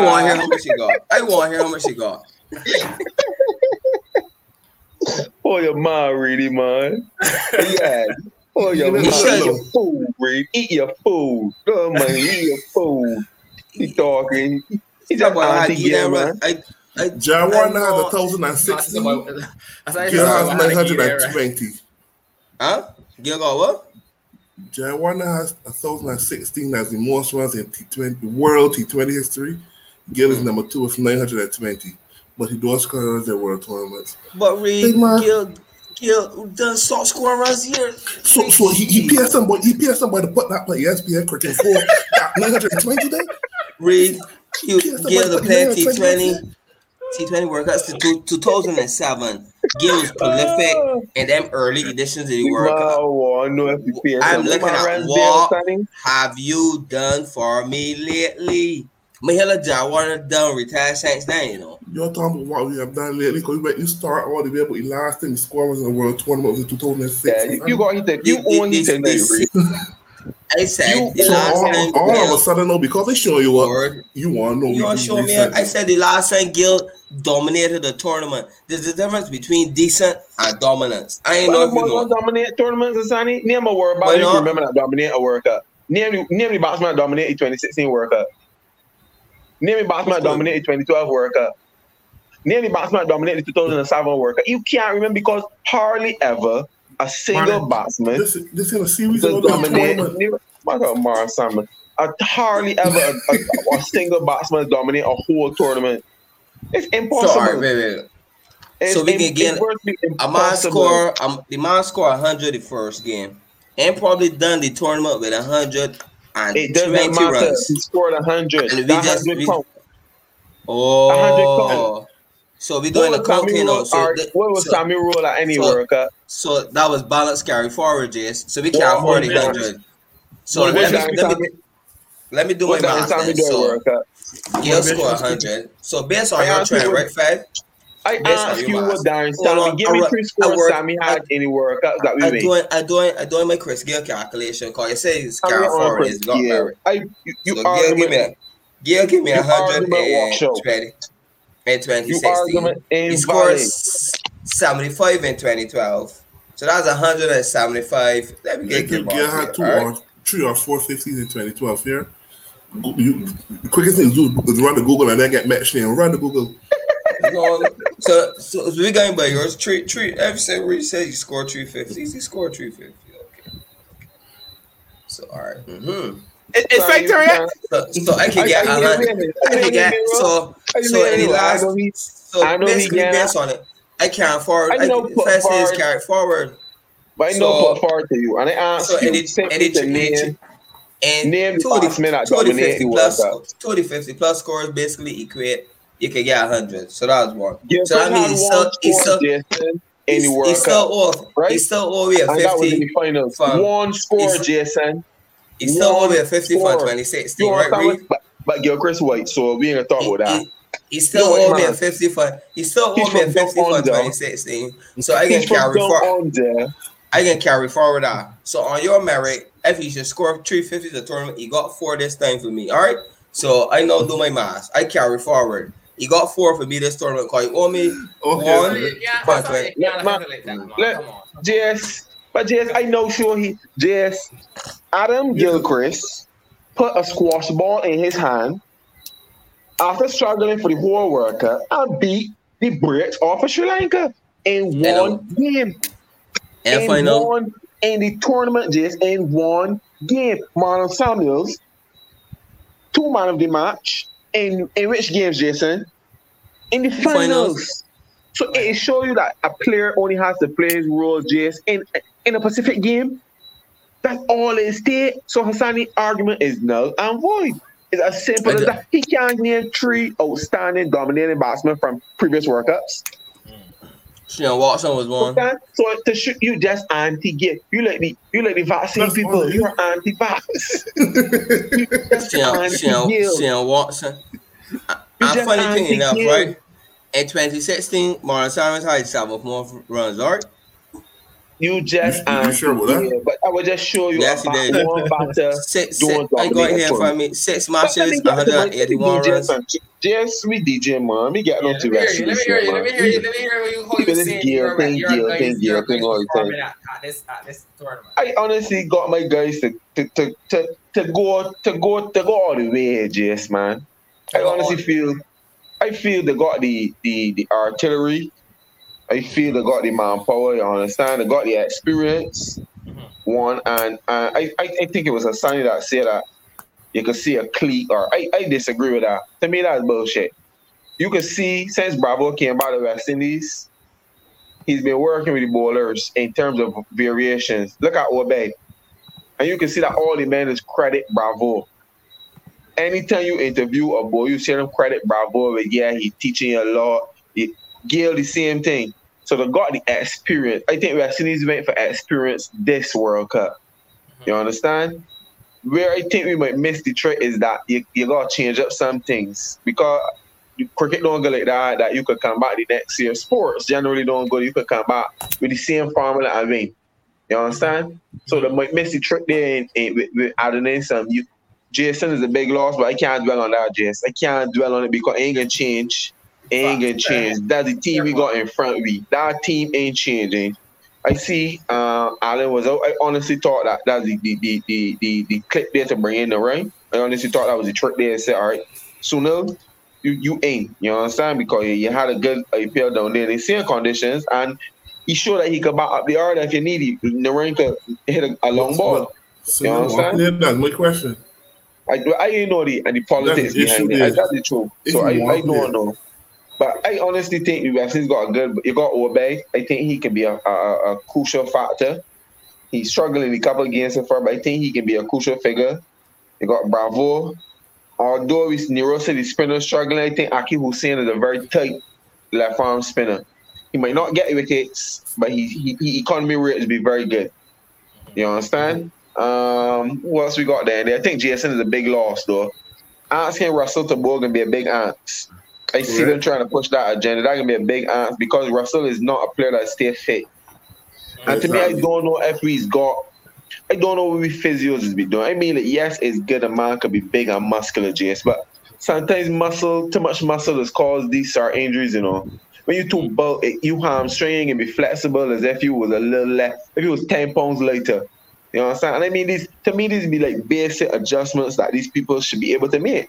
I want to hear how much you got. I want to hear how much you got. *laughs* Oh, your mom, Reedy, man. *laughs* Yeah. Oh, your You mom. should. Eat your food, Reed. Eat your food. Come on, eat your food. He talking. He's That a boy had auntie give girl, them man. run. I, I, Jayawardene I has know. a thousand and sixteen. Gayle has nine hundred and twenty. huh? Gayle got what? Jayawardene has a thousand and sixteen as the most runs in T20 World T20 history. Gayle is hmm. number two with nine hundred and twenty. But he does score runs in World tournaments. But Reed, Gayle, Gayle done start scoring runs here. So, so he, he PS somebody, he PS somebody to put that play ESPN cricket for *laughs* nine hundred and twenty day. Reed, you Gil the play T20, T20 World Cup to 2007. Gayle was prolific *sighs* in them early editions of the World Cup. Wow, I know if you pay I'm some. looking My at what- Have you done for me lately? Mahela Jayawardene done retired since then, you know. You're talking about what we have done lately because you, you start all the way, but the last thing the score was in the World Tournament was in 2006. Yeah, you, you got hit. the- You This- own hit this- the this- Reed. I said You- the so last all, time all of a sudden, no, because they show you what you want to know. you we want to show me? I said the last time Gayle dominated the tournament. There's a difference between decent and dominance. I ain't know if you Well, know. dominate tournaments, Sonny. Name a word Why about it. not? Remember that dominate a World Cup. Name the name the batsman dominated 2016 World Cup. Name the batsman that Who's good? dominated 2012 World Cup. Name the batsman dominated 2007 World Cup. You can't remember because hardly ever a single Man, batsman This, this is a series to of the dominate. tournament. My God, Mara Salmon. A hardly ever a, a, a single batsman dominate a whole tournament. It's So, impossible. all right, wait, wait. It's, so we can get virtually A man impossible. score, um, the man score 100 the first game, and probably done the tournament with 120 It doesn't matter. runs. He scored 100. And we That just- 100 we- count. Oh, so we doing the What was counting now. Roll- So, or the- what was so, Sammy Roll at any so- World Cup? so that was balance carry forward, Jace. So we What- can't afford what 100. So let me, let me, let me do my What did math. Sammy then. do at So World Cup? Gayle score 100. So based on I your asked you trend, right, Fed? I Based on asked you math. what Darren Hold Sammy. on, Give me I three I scores work- Sammy had any World Cups that we I made. doing I doing I doing my Chris Gayle calculation because you say his Sammy carry on forward Chris is got Gayle. merit. I you, you so Gayle give me a argument, give me a You hundred argument walk show. and twenty in twenty you sixteen. argument He scored seventy five in twenty twelve. So that's hundred and seventy five. Let me Gil, get Gil, Gayle Gayle had two all right? or three or four four fifties in 2012 here. Go- You, the quickest thing to do is run the Google and then get matched in. Run the Google. You know, so so we going by yours. Three three every single where you say you scored three fifties, he scored three fifty. Okay. So all right. Mm-hmm. It, it's Sorry, fake So, so I can get a I- I- hundred. I- I can get so so in the I last So I know he basically, based on it, I can't forward. I I know can put first is forward. forward. But I So- know put forward to you, and I asked So you any simply any name and name two of the- batsmen that two of the dominate 50 the plus World Cup. two of the 50 plus scores basically equate you could get hundred. So that was one. Yeah, so means he's one still, he's score, still, Jason, in he's, the World he's still off. right? He's still over at and that was in fifty. the finals. from- one score, he's- Jason. He's still over fifty for score. twenty You sixteen, know right? what I'm Reed? saying? But, but Gilchrist White, so we ain't gonna talk about that. He- He's still You over man? at fifty for. He's still He's over at from fifty down for under. twenty sixteen. So I can carry forward. I can carry forward that. So on your merit, if he should score 350 the tournament, he got four this time for me. All right. So I know do my math. I carry forward. He got four for me this tournament. Cause he owe me Okay. One. You can't- But- sorry, you can't let- handle it that, man. let- Come on. JS, but JS, I know sure he JS Adam Gilchrist put a squash ball in his hand after struggling for the whole World Cup and beat the Brits off of Sri Lanka in I know. one game. and in final. one in the tournament just in one game. Marlon Samuels, two man of the match. In in which games, Jason? In the finals. finals. So it shows you that a player only has to play his role just in in a Pacific game. That's all it is. So Hassani argument is null and void. It's as simple as that. He can't name three outstanding dominating batsmen from previous World Cups. Sean Watson was one. Okay? So to shoot you just anti-gay. You like the you let the vaccine That's people. funny. You're anti-vax. *laughs* you just Sean, Sean, anti-gay. Sean Watson. You And funny thing enough, anti-gay. right? In 2016, Marlon Simons had seven more runs, all right? You just You- you sure about that? But I will just show you Yes, he a did. one batter. *laughs* Six, six, I got dominate here for for me. Six But let matches, me get to my- 181 DJ, runs. man. Just we DJ man. Let me get Yeah, on let to me hear rest you. Let this me hear you. Let me hear you. Let me hear you how you This saying gear, you're you're gear, guys- you're gear, thing, guys all the performing time. at at this at this tournament. I honestly got my guys to to to to, to go to go to go all the way, Jess, man. I honestly feel I feel they got the the the artillery. I feel they got the manpower, you understand? They got the experience. Mhm. One and uh, I, I I think it was a sign that said that you could see a clique or I, I disagree with that. To me that's bullshit. You can see since Bravo came by the West Indies, he's been working with the bowlers in terms of variations. Look at Obey. And you can see that all the men is credit Bravo. Anytime you interview a boy, you see them credit Bravo, but yeah, he teaching you a lot. He, Gayle, the same thing. So they got the experience. I think West Indies went for experience this World Cup. You understand? Where I think we might miss the trick is that you, you gotta change up some things because cricket don't go like that. That you could come back the next year. Sports generally don't go. You could come back with the same formula I mean. You understand? So they might miss the trick there in, in, with, with adding in some. You, Jason is a big loss, but I can't dwell on that, Jason. I can't dwell on it because it ain't gonna change. It ain't gonna change. That's the team we got in front of me. That team ain't changing. I see uh Allen was out. I honestly thought that that's the the, the, the, the, the click there to bring in the rain. I honestly thought that was the trick there and said, all right, Sunil, you you ain't. You understand? Because you, you had a good appeal down there in the same conditions and he showed that he could back up the order if you need it. The Narine could hit a, a long ball. So You you understand? yeah, that's my question. I I didn't know the and the politics That's behind it. Is- That's the truth. So I, I don't know. But I honestly think Indies got a good. You got Obey. I think he can be a, a, a crucial factor. He's struggling a couple games so far, but I think he can be a crucial figure. You got Bravo. Although it's Nero the spinner struggling, I think Akeal Hosein is a very tight left arm spinner. He might not get wickets, but he, he, he economy rate to be very good. You understand? Um, who else we got there? I think JSN is a big loss though. Asking Russell to gonna be a big ant. I see them trying to push that agenda. That can be a big ant because Russell is not a player that stay fit. And to me, I don't know if he's got. I don't know what we physios is be doing. I mean, like, yes, it's good. A man could be big and muscular, JS, but sometimes muscle, too much muscle, has caused these sort of injuries. You know, when you too bulk, it- you hamstring and be flexible as if you was a little less. If you was ten pounds lighter, you understand? And I mean, these to me, these be like basic adjustments that these people should be able to make.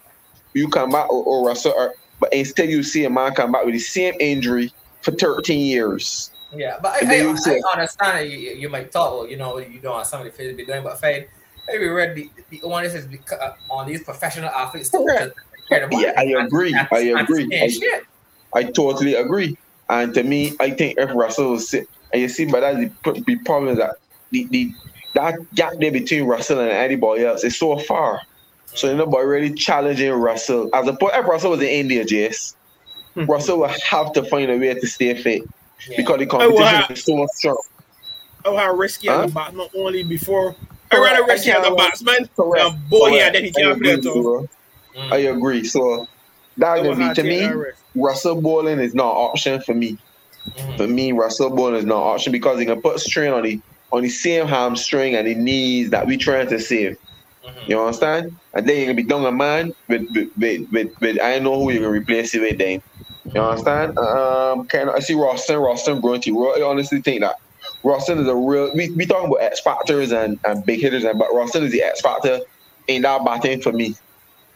You come back or, or Russell, or, but instead you see a man come back with the same injury for 13 years. Yeah, but I, I, I, understand you, you might thought, well, you know, you don't want somebody to be doing, but Fade, maybe read the, the onus is uh, on these professional athletes to Correct. care about Yeah, I agree. and- I agree. I- I totally agree. And to me, I think if Russell was sit, and you see, but that's the, the problem that the, the that gap there between Russell and anybody else is so far. So nobody really challenging Russell. As opposed if Russell was in India, Jace, Russell will have to find a way to stay fit Yeah. because the Oh, competition wow. is so strong. Oh, how risky Huh? as a not only before. I rather risky as a Correct. batsman. Correct. Um, boy, yeah, then he I can't play agree, at all. I agree. So that's Oh, gonna be to me. Russell bowling is not an option for me. Mhm. For me, Russell bowling is not an option because he can put strain on the on the same hamstring and the knees that we trying to save. Mhm. You understand? And then you're gonna be down a man with with, with, with, with I know who you're gonna replace it with then. You understand? Um can I see Roston, Roston Grunty. I honestly think that Roston is a real we, we talking about X factors and, and big hitters and but Roston is the X factor in that batting for me.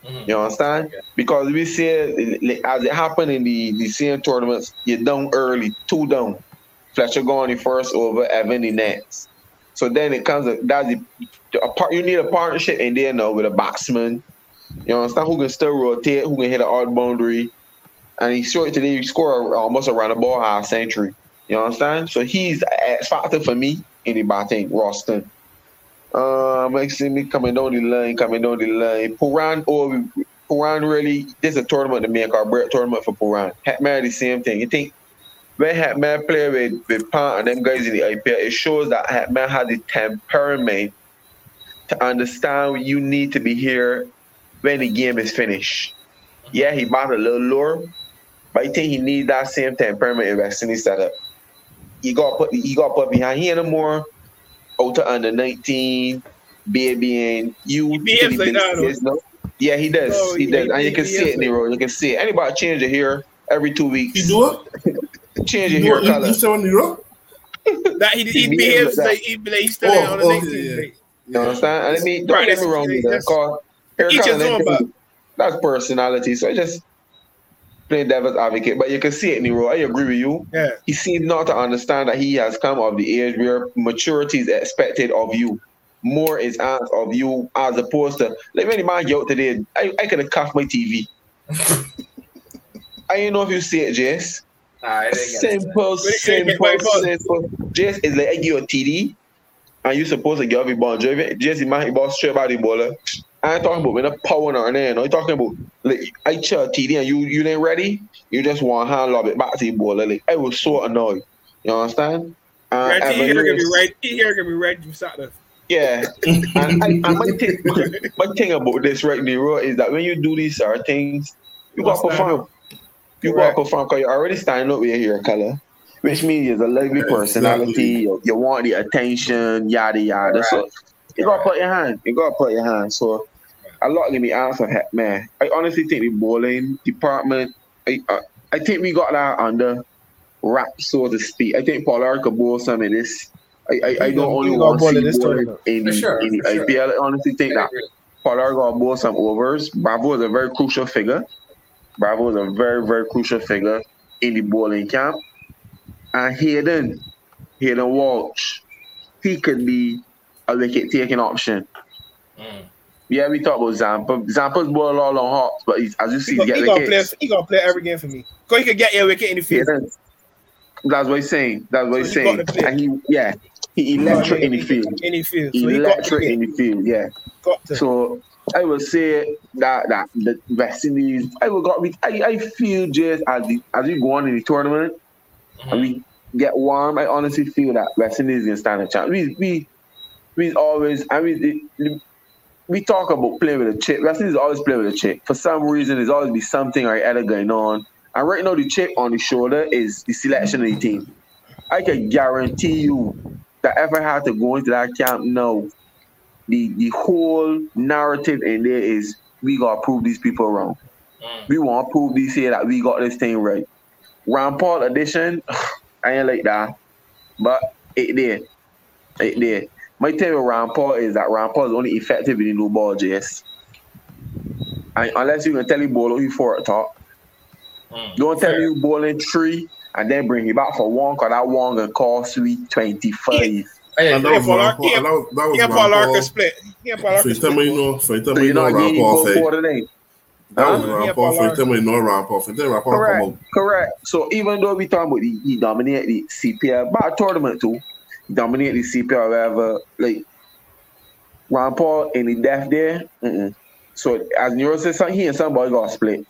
Mhm. You understand? Because we see it, as it happened in the, the same tournaments, you're down early, two down. Fletcher going the first over, Evan the next. So then it comes, that's the, a part, you need a partnership in there now with a batsman. You understand? Who can still rotate, who can hit an odd boundary. And he short today, he score almost around the ball half century. You understand? So he's X factor for me in the batting, Roston. Um, see me coming down the line, coming down the line. Pooran, oh, Pooran really, this is a tournament to make or break tournament for Pooran. Hetmyer, the same thing. You think when Hetmyer play with, with Pant and them guys in the IPL, it shows that Hetmyer has the temperament to understand you need to be here when the game is finished. Yeah, he bought a little lower, but I think he needs that same temperament in West Indies setup. He got put he got put behind. He ain't no more out to under 19, baby, and you. He behaves like that, no? Yeah, he does. No, he, he- does. And you can see behaves it, Nero. You can see it. Anybody change your hair every two weeks. He do it? *laughs* Change He your do hair it? color. You, you say on the? That he, he, *laughs* He behaves behaves like like he, like he's still Oh, on the okay, 19th yeah. Grade. You understand? And I mean, don't Right, get me wrong, that's- either, that's- cause hair each color, his own, that's- that's personality. So I just playing devil's advocate. But you can see it, in the Nero. I agree with you. Yeah. He seems not to understand that he has come of the age where maturity is expected of you. More is asked of you as opposed to like when the man get out today, I, I could have cuffed my TV. *laughs* I don't know if you see it, Jess. I didn't get it. Simple, simple, simple. Jess is like I give you a TD and you supposed to give every ball. Jess, the man, he ball straight by the baller. I ain't talking about when a power on there. No, I'm talking about like I check TD and you you ain't ready. You just want hand lob it back to the baller. Like I was so annoyed. You understand? Uh, Right, he here gonna be Lewis- right. He here gonna be right from Saturday. yeah. *laughs* and, I, and my, thing, *laughs* my thing about this right Nero is that when you do these sort of things, you got to Must perform. You gotta perform because you're already standing up with your hair color, which means you're a lovely Exactly. personality. You, you want the attention, yada yada. So you got to put your hand. You got to put your hand. So a lot of me answer, heck, man. I honestly think the bowling department, I, I, I think we got that under wrap, so to speak. I think Pollard could bowl some of this. I, I, I don't gonna- only want bowl to in see this bowling in the, For sure, in the sure. IPL. I honestly think I that agree. Pollard gonna bowl some overs. Bravo is a very crucial figure. Bravo is a very, very crucial figure in the bowling camp. And Hayden, Hayden Walsh, he could be a wicket taking option. Mm. Yeah, we talk about Zampa. Zampa's bowl a lot on hops, but he's, as you see, He, he gonna, he gonna play. He gonna play every game for me. Cause he could get your wicket in the field. Hayden, that's what he's saying. That's what he's So he saying. And he, yeah, he electric in the field. In the field. So he got Electric in the field, yeah. So I would say that that the West Indies, I would got I, I feel just as the, as we go on in the tournament and we get warm, I honestly feel that West Indies can stand a chance. We we we always I mean it, we talk about playing with a chip. West Indies always play with a chip. For some reason, there's always be something or other going on. And right now, the chip on the shoulder is the selection of the team. I can guarantee you that if I had to go into that camp now, the the whole narrative in there is we gotta prove these people wrong. Mm. We want to prove these here that we got this thing right. Rampaul edition, *sighs* I ain't like that, but it did. It did. My thing with Rampaul is that Rampaul is only effective in the new ball, JS. And unless you can tell him ball you for it top. Mm. Don't tell me you bowling three and then bring him back for one because that one gonna cost me 25. I And that was Paul Rampaul. yeah, and That was that was Yeah, Rampaul Paul. Arca split. Yeah, Paul So Arca you tell me split. you know. So you tell So me you're you know not Rampaul one say. That was? Rampaul. So Paul you tell me you know Rampaul. So you tell me Rampaul come Correct, correct. So even though we talking about the, he dominate the CPL, but a tournament too, he dominate the CPL wherever, like Rampaul in the death there. Mm-mm. So as Nero said, some- he and somebody got split.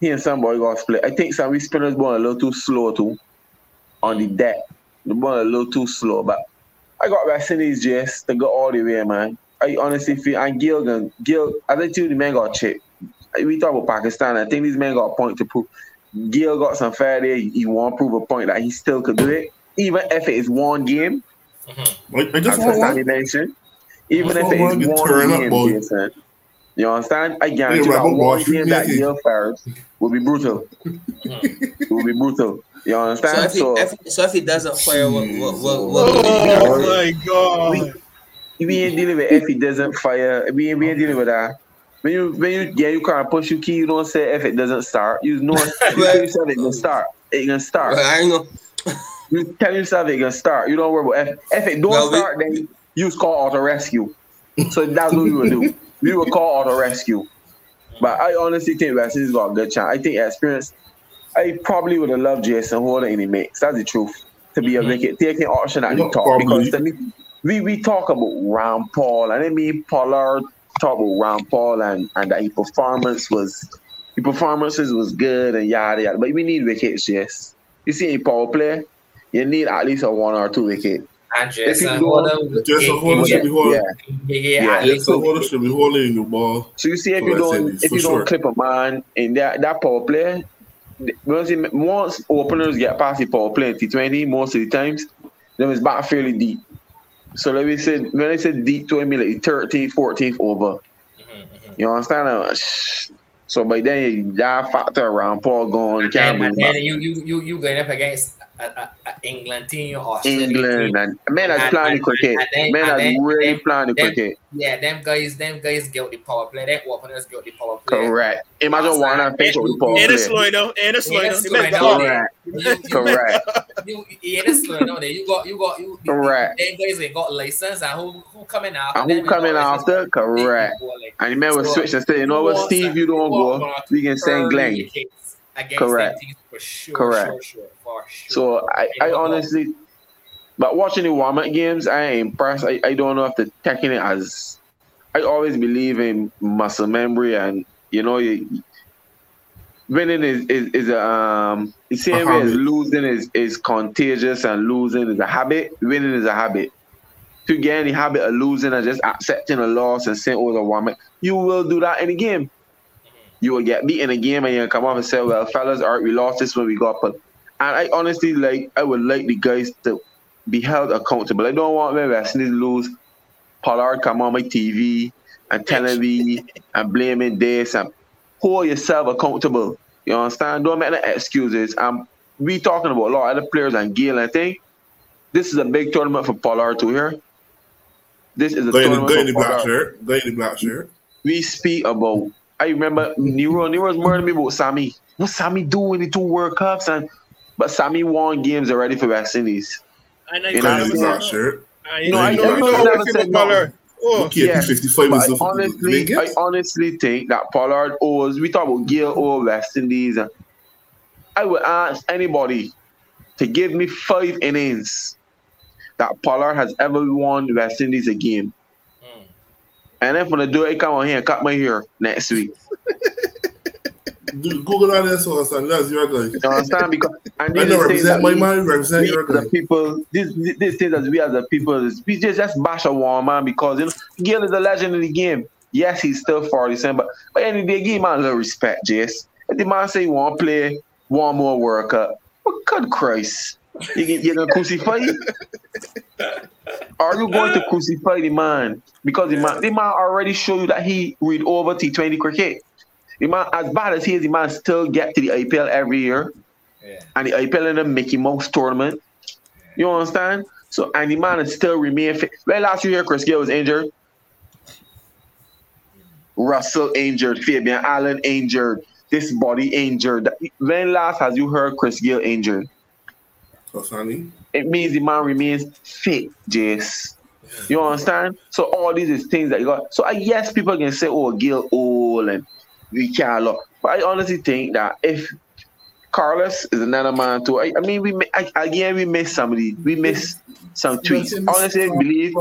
he and somebody got split. I think some we spinners ball a little too slow too on the deck. The ball a little too slow, but I got West Indies just to go all the way, man. I honestly feel and Gayle and Gayle I think you the man got chip. We talk about Pakistan, I think these men got a point to prove. Gayle got some fair there. He want to prove a point that he still could do it, even if it is one game. Mm-hmm. I, I just As want Stanley one. mentioned, even Just if it is one to turn up, game, boy. Jason. You understand? I guarantee Yeah, that Rebel one Boy, game that Freemason. Gayle fares will be brutal. it will be brutal. You So understand? if, he, So, if, so if he doesn't fire, what, what, what, what, Oh my god. we ain't dealing with if he doesn't fire. We ain't, we ain't dealing with that. When you when you yeah you can't push your key, you don't say if it doesn't start. You know *laughs* you tell yourself it can start. It gonna start. I know. You tell yourself it gonna start. You don't worry about if if it don't Well, we- start, then you just call auto rescue. So that's what we would do. We would call auto rescue. But I honestly think Indies got a good chance. I think experience. I probably would have loved Jason Holder in the mix. That's the truth. To be a mm-hmm. wicket taking option at the top because to me, we we talk about Rampaul and I mean Pollard talk about Rampaul and and that his performance was his performances was good and yada yada. But we need wickets, yes. You see in power play, you need at least a one or two wicket. And If you uh, Jason go- Holder, Jason Holder should be holding. Yeah. yeah, Yeah. Jason Holder should be holding your ball. So you see, if you don't, if you sure. don't clip a man in that that power play, once, once openers get past the power play in T20, most of the times, then it's back fairly deep. So let me say, when I said deep to I mean like 13th, 14th over. You understand? Uh. So by then, you- that factor around Paul going, And and back you you you you going up against a, a, a England team or Australia England and men And- playing and- cricket. then- Men and then- really then- playing the cricket. Yeah, them guys, them guys get the power play. Them openers get the power play. Correct. Imagine one and finish with the power play. And it's slow Yeah, though. it's slow down. Correct. Correct. you, you ain't slow there. You got you got you. Correct. Them guys ain't got license and who who coming after? And who coming after? Correct. They And the man will So, switch and say, you know what, Steve, you don't go. We can send Glenn. Wickets Against Correct. them teams for sure. Correct. Sure, sure, for sure. So I, I honestly, but watching the warm up games, I am impressed. I, I don't know if they're taking it as. I always believe in muscle memory, and you know, you, winning is is, is a um. The same A way as losing is is contagious, and losing is a habit. Winning is a habit. To you get any habit of losing and just accepting a loss and saying, "Oh, the warm up," you will do that in a game. You will get beat in a game, and you'll come off and say, "Well, fellas, all right, we lost this when we got put." And I honestly like I would like the guys to be held accountable. I don't want my West Indies lose. Pollard come on my TV and telling me *laughs* and blaming this and hold yourself accountable. You understand? Don't make no excuses. Um, we talking about a lot of other players and Gayle. I think this is a big tournament for Pollard to here. This is a in the, tournament guy in the black shirt. Guy in the black shirt. we speak about. I remember Nero. Nero's murdering me about Sammy. What Sammy do in the two World Cups and but Sammy won games already for West Indies. I know You Guy know in the what I'm black shirt. I You know. know, I I know. never- You know. never how said people no. Oh, Okay, Yeah. 55 But is I honestly, I honestly think that Pollard owes. We talk about Gayle or West Indies. I would ask anybody to give me five innings that Pollard has ever won West Indies a game. And if when I do it, come on here and cut my hair next week. Google that there, so son. That's your guy. You understand? Because and *laughs* I know represent my man, represent your guy. a people, this this thing that we as a people, we just just bash a one man because you know Gayle is a legend in the game. Yes, he's still 47, but the of the day, give him a little respect, Jace. If the man say he want to play one more World Cup, well, good Christ. You, get- you gonna crucify? Are you going to crucify the man? Because the man, the man already showed you that he read over T20 cricket. The man, as bad as he is, the man still get to the IPL every year Yeah. and the IPL in the Mickey Mouse tournament. You understand? So and the man is still remain fit. Well, last year Chris Gayle was injured. Russell injured, Fabian Allen injured, this body injured. When last has you heard Chris Gayle injured? It means the man remains fit, Jace. You understand? So all these is things that you got. So I yes, people can say, "Oh, Gayle old and we can't look," but I honestly think that if Carlos is another man too, I, I mean, we I, again we miss somebody, we miss some tweets. Honestly, believe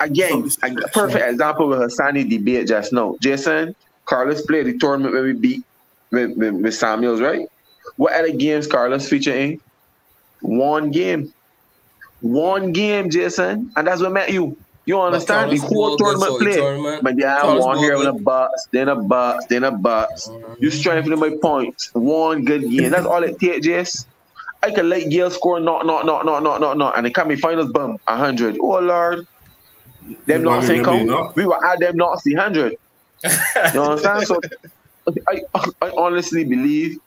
again a perfect example with Hassani debate just now. Jason Carlos played the tournament where we beat with, with, with Samuels, right? What other games Carlos feature in? One game. One game, Jason. And that's what met you. You understand? The whole tournament play. tournament. But yeah, Carlos one Ball here with a box, then a box, then a box. You strengthening my points. One good game. That's all it takes, Jess. I can let Yale score not, not, not, not, not, not, not. And it can be finals, boom, 100. Oh, Lord. Them not saying remember me, We were at them not see 100. *laughs* You understand? So I, I honestly believe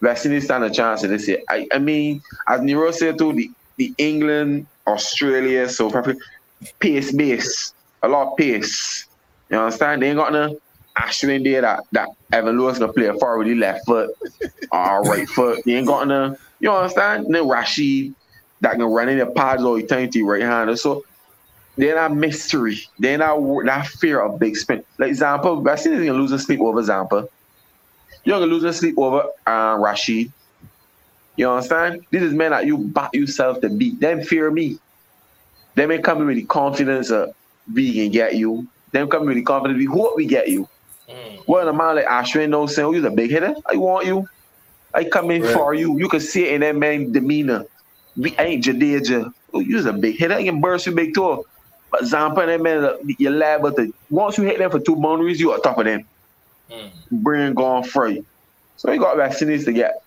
West Indies stand a chance in this year. I, I mean, as Nero said too, the, the England, Australia, so probably pace base, a lot of pace. You understand? They ain't got no Ashwin there that, that Evan Lewis gonna play a forward with left foot or right foot. They ain't got no, you understand? No Rashid that can run in the pads all to right hander. So they're not mystery. They're not that fear of big spin. Like Zampa, West Indies gonna lose a sleep over Zampa. You're gonna lose your sleep over uh, Rashid. You understand? This is men that you back yourself to beat. Them fear me. Them ain't coming with the confidence of we can get you. Them coming with the confidence we hope we get you. Mm. Well, a man like Ashwin knows saying, oh, you're a big hitter. I want you. I come in Right. for you. You can see it in that man demeanor. We ain't Jadeja. Oh, you're a big hitter. I can burst you big too. But Zampa and that man, uh, you're liable to once you hit them for two boundaries, you're on top of them. Mm. Brain gone free. So I got vaccines to get.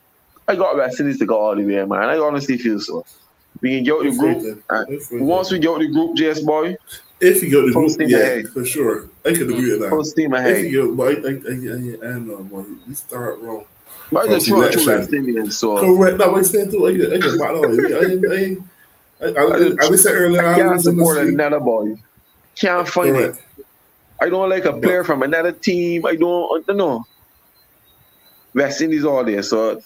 I got vaccines to go all the way, man. I honestly feel so. We can get the group. uh, Once we get the group, JS boy, if you go to Full group, yeah, ahead. for sure. I could agree with that. full steam If you go, but I, I, I, I, I know, boy, we start wrong. But I just run two selection. So Correct. No, I'm saying too. I get, I get back on. I, I, I, I, I, I said earlier, I I can't was in the support street. another boy. Can't find it. Correct. I don't like a player from another team. I don't, I know. West Indies all there, so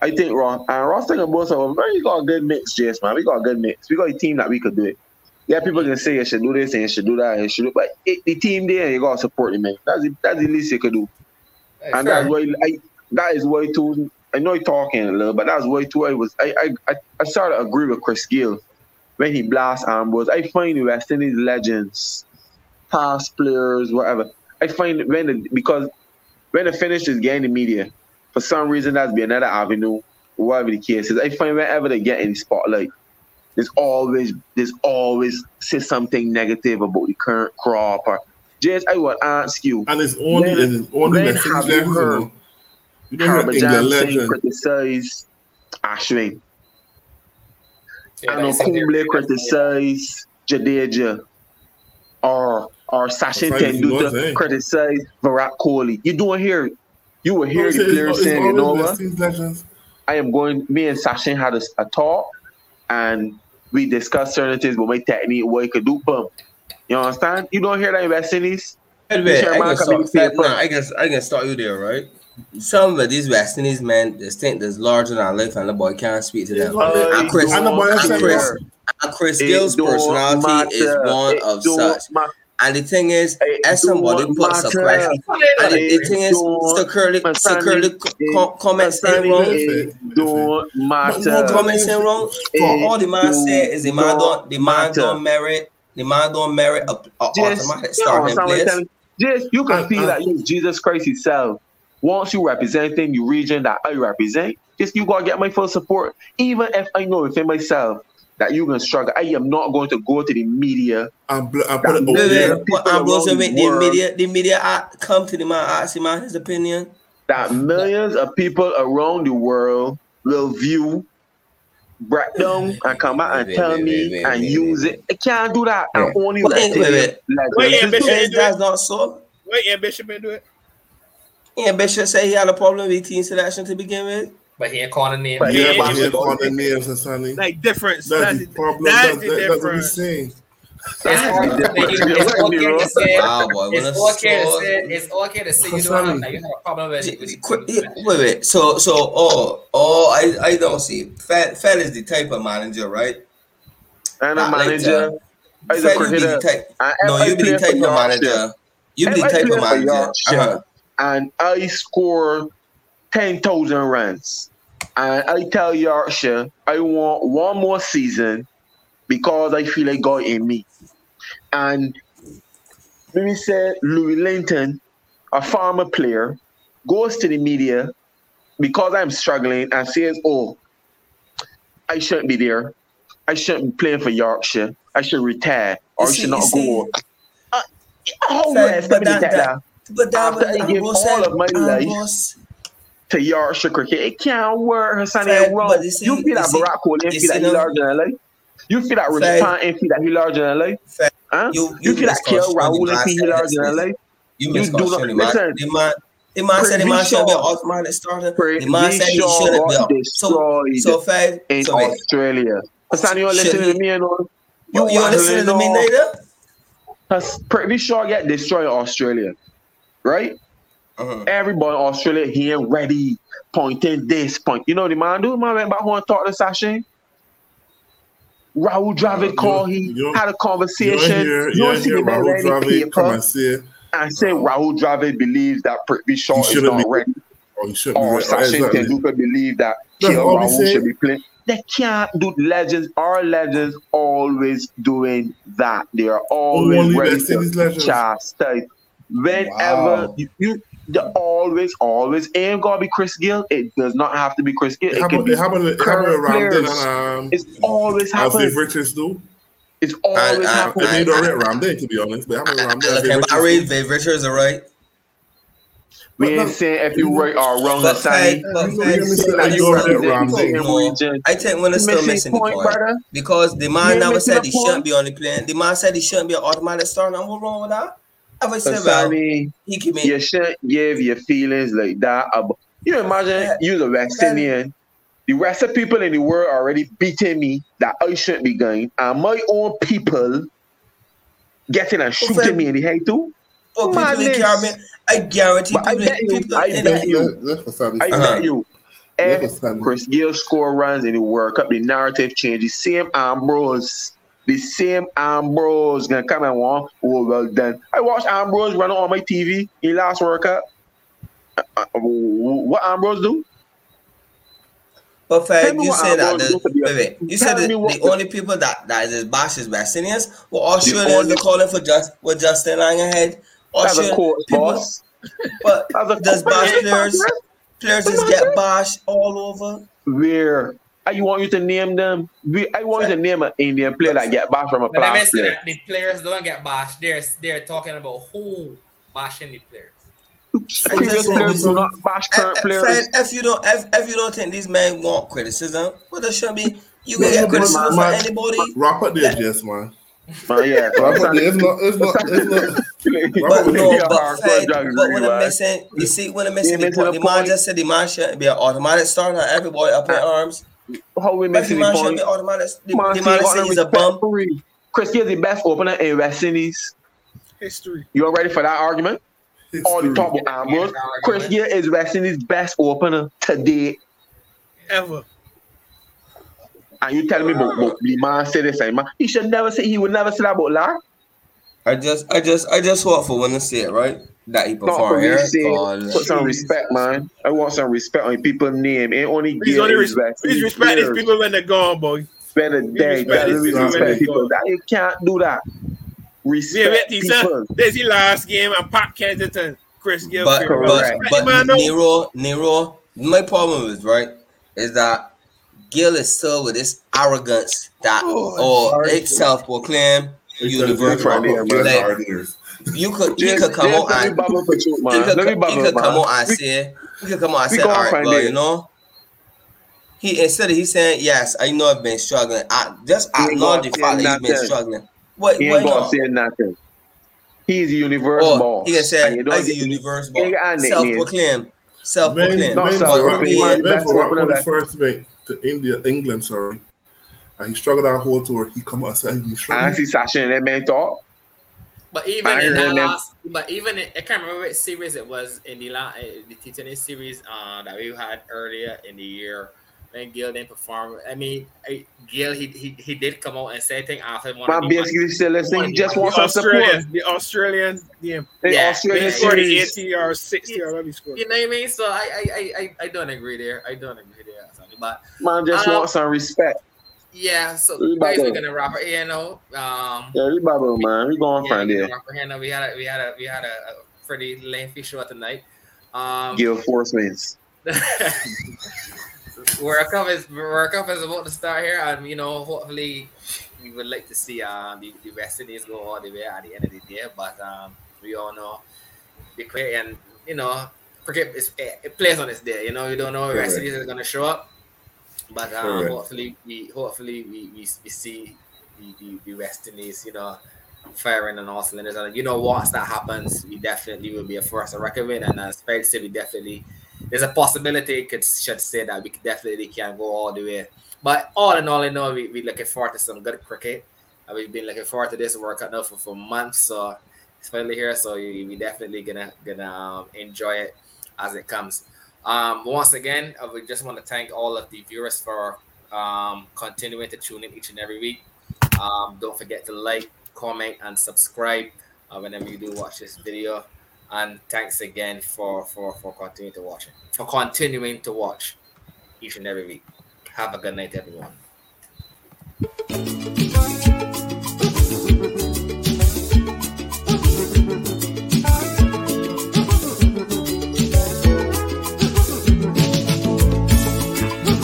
I think Ross and Ross talking about some very got a good mix, Jess, man. We got a good mix. We got a team that we could do it. Yeah, people can say you should do this and you should do that and you should do, but it, the team there, you gotta support him, man. That's the, that's the least you could do. and that's why I that is why too. I know you're talking a little, but that's why too. I was I I I, I started to agree with Chris Gayle when he blast Ambrose. I find the West Indies legends, past players, whatever. I find when the, because when the finish is getting the media, for some reason that's be another avenue, whatever the case is. I find whenever they get in the spotlight, there's always there's always say something negative about the current crop or just I would ask you, And it's only, When- it's only when the have things you left, you heard know. You don't have England Harbhajan saying criticize Ashwin. Yeah, I know that's in there. Kumble criticize Jadeja or or Sachin That's right, you know what I'm Tendulkar saying. criticize Virat Kohli. You don't hear you will hear the it's- players saying, you know what? I am going me and Sachin had a, a talk and we discussed certain things but my technique, what I could do, boom. You understand? You don't hear that in West Indies? By the way, Sure, I man, can come start, nah. I can, I can start you there, right? Some of these West Indies men, they think there's larger than life, and the boy can't speak to them. It's like. And Chris, And the boy and Chris, and Chris Gayle's don't personality is one It of such. matter. And the thing is, It as somebody puts a question, and the, the thing is, don't Curtly, matter. Curtly co- comments ain't It wrong. don't no matter. Comments ain't wrong. It All the man said is the man don't, the man matter. don't merit, the man don't merit a, a Just, automatic you know, starting place. just you can Uh, feel uh. that you Jesus Christ Himself. Once you representing the region that I represent, just you gotta get my full support. Even if I know within myself that you can struggle, I am not going to go to the media. And, bl- and put it That out Wait, there. wait, people what Ambrose around make the the media, the media a- come to the man, ask him his opinion. That millions of people around the world will view, break down, *sighs* and come out and Wait, tell wait, me wait, wait, and use it. I can't do that. I'm only Wait, letting wait, you wait. legends Wait, yeah, do Bishop, it. Is that's not so? Wait, yeah, Bishop been do it. Yeah, Bishop said he had a problem with team selection to begin with. But he ain't calling the name. But Yeah, Yeah, but yeah. yeah, on the names and something. Like difference. That's That's, the problem. that's That's, the that, that's what we're saying. It's okay it's okay to say Wow, boy, when it's okay to say it's okay to say you don't have like, you have a problem with it. with the Qu- team. yeah, Wait, wait. So, so, oh, oh, I, I don't see. Fed, Fed is the type of manager, right? And a Not like manager. I Fed, you be the type. I- No, you be the type of manager. You be the type of manager. Yorkshire. Uh-huh. and I score 10,000 runs. And I tell Yorkshire, I want one more season because I feel like God in me. And let me say, Louis Linton, a former player, goes to the media because I'm struggling and says, "Oh, I shouldn't be there. I shouldn't be playing for Yorkshire. I should retire or You I see- should not go." Uh, how Fair, rest but that- that, that- But that After was I all of my life, Ambrose- to Yorkshire cricket, it can't work. Hassan Fair, wrong. you you feel that you Virat Kohli you feel that he larger than life. You feel that Rishabh. Pant feel that he larger than life. Huh? You- You, you feel that misconstrued Rahul the feel he larger than life. You You do not- listen. The man, said the man should be automatic starter. The man said he shouldn't be. So, so five. in So Australia. Hassan, you Should listen to me and all. you, you listening to me neither? Has Prithvi Shaw get destroyed in Australia, right? Uh-huh. Everybody in Australia, here ready, pointing this point. You know the man do? Man went back home and talked to Sachin. Rahul Dravid you- called, he had a conversation. don't hear, You don't see the man Rahul ready Dravid come and say, and say Rahul Dravid believes that Prithvi Shaw is shouldn't be- ready. oh, you shouldn't be Or right. Oh, Sachin exactly. Tendulkar believe that That's KL all we Rahul say. should be playing. They can't do legends. Our legends always doing that. They are always Only ready to chastise. Whenever Wow. you, you they always, always ain't gotta be Chris Gayle. It does not have to be Chris Gayle. It It can happened, be. it happened, it happened current around then, um, It's always as happening. if Richards do. It's always And- and- I happening. mean, you don't rate Ramday, to be honest, but it happened around then. Look as if at Richards Barry, do. Viv Richards, all right. We ain't look, saying if you right or wrong, But Hassan. But You know, Fed, I said Like you you don't are rate in the Ramday. same No. region. I think when it's still missing missing the point, point. brother. Because the man You never said he shouldn't be on the plane. The man said he shouldn't be an automatic starter. And what's wrong with that? Ever said, well, he can be. you shouldn't give your feelings like that. About, you imagine Yeah. you the West Yeah. Indian. The rest of people in the world already beating me that I shouldn't be going. And my own people getting and shooting fair. me in the head too. Oh, people in Madness. Caribbean. I guarantee But I bet you- people I in bet the, you- Let- let I say. Uh-huh. you. Let Every us stand. Chris Gayle score runs in the World Cup, the narrative change. The same Ambrose, the same Ambrose gonna come and want. Oh, well done. I watched Ambrose run on my TV in last World Cup. Uh, uh, what Ambrose do? But me you said that the, used to be a- wait, wait, you said that the the- only people that that is bash is Indians. Well, Australians are calling for just with Justin Lang ahead. As a Australian coach, people, boss. *laughs* but does bash players players just get bashed all over? Where? I want you to name them. We, I want you to name an Indian player that get back from a But let me say player. that the players don't get bashed. They're they're talking about who bashing the players. Previous players do not bash current eh, players. Fred, if you don't if, if you don't think these men want criticism, well, there should be you can Yeah, get but criticism for man- anybody. Wrap up there, Jess, man. Man, yeah. Wrap up there. It's not, it's not, it's not. *laughs* But Well, no, Yeah, but hardcore Fred, drug but when review, I'm right? missing, you see, when I'm missing Yeah, the missing point, the the man point. just said the man should be an automatic starter. Everybody up in arms. How we But the missing the should point? be automatic. The, Man, the man got said a respect bum. for. Chris is the best opener in West Indies. History. You all ready for that argument? All the History. talk about Ambrose. Chris Gayle is West Indies' best opener today. Ever. And you telling me about, about the man said this man, he should never say he would never say that about Lar. I just, I just, I just hope for when to see it right that he Not for perform me here. to put some respect, man. I want some respect on people's name. Ain't only Please Gayle only is res- West please respect these people when they're gone, boy. Spend a day, respect gotta these people respect people. That you can't do that. Yeah, Respect wait, Tisa. people. There's the last game and Pat Kensington. Chris Gayle. but, Correct. but, Respect but the. Nero, Nero. My problem is right is that Gayle is still with this arrogance that Oh, or itself it's self-proclaimed universal. Right there, man. Like, Hard ears. You could, he Just- could come just out let me and for you, he man. could, Let me he bubble, could come on out and We- say, he could come out and we say, gonna all right, find well, you know. He instead of he saying, yes, I know I've been struggling. I just He ain't acknowledge the gonna fact that he's been struggling. What? He ain't gonna say nothing. He's a universe Oh, boss. he can say, you don't I'm the get- universe he ain't got a boss. nickname. Self-proclaimed. Self-proclaimed. Not ben, self- But proclaimed. we- Man, ben, for what when he I'm- first went to India, England, sorry, and he struggled that whole tour. He come out and said he I see Sasha and that man talk. But even I in that last, but even in, I can't remember what series it was in the la, uh, the T20 series uh, that we had earlier in the year when Gayle didn't perform. I mean, I, Gayle he, he he did come out and say thing after one. Man, of the basically still listening. He just wants The some support. The Australian game. The Yeah, Australian yeah, scored the series. 80 or 60 or whatever he scored. You know what I mean? So I I, I, I I don't agree there. I don't agree there. Sonny. But Man, just Um, want some respect. Yeah, so What about guys, we're gonna wrap it. You know, um, Yeah, we bubble, man. We going yeah, from we're there. gonna wrap it here. We had a we had a we had a, pretty lengthy show tonight. Um, Gale Force *laughs* World Cup is World Cup is about to start here, and you know, hopefully, we would like to see um the, the West Indies go all the way at the end of the day. But um, we all know the cricket and you know cricket is it plays on its day. You know, you don't know if West Indies is to show up, but um, hopefully we hopefully we, we, we see the, the, the West Indies. You know. Firing on all cylinders, and you know once that happens, we definitely will be a force to reckon with. And as Fred said, we definitely there's a possibility could should say that we definitely can go all the way. But all in all, I know we we looking forward to some good cricket. And we've been looking forward to this World Cup now for, for months. So it's finally here. So you, we definitely gonna gonna um, enjoy it as it comes. Um, once again, uh, we just want to thank all of the viewers for um, continuing to tune in each and every week. Um, don't forget to like, comment, and subscribe uh, whenever you do watch this video. And thanks again for for for continuing to watch it, for continuing to watch each and every week. Have a good night, everyone.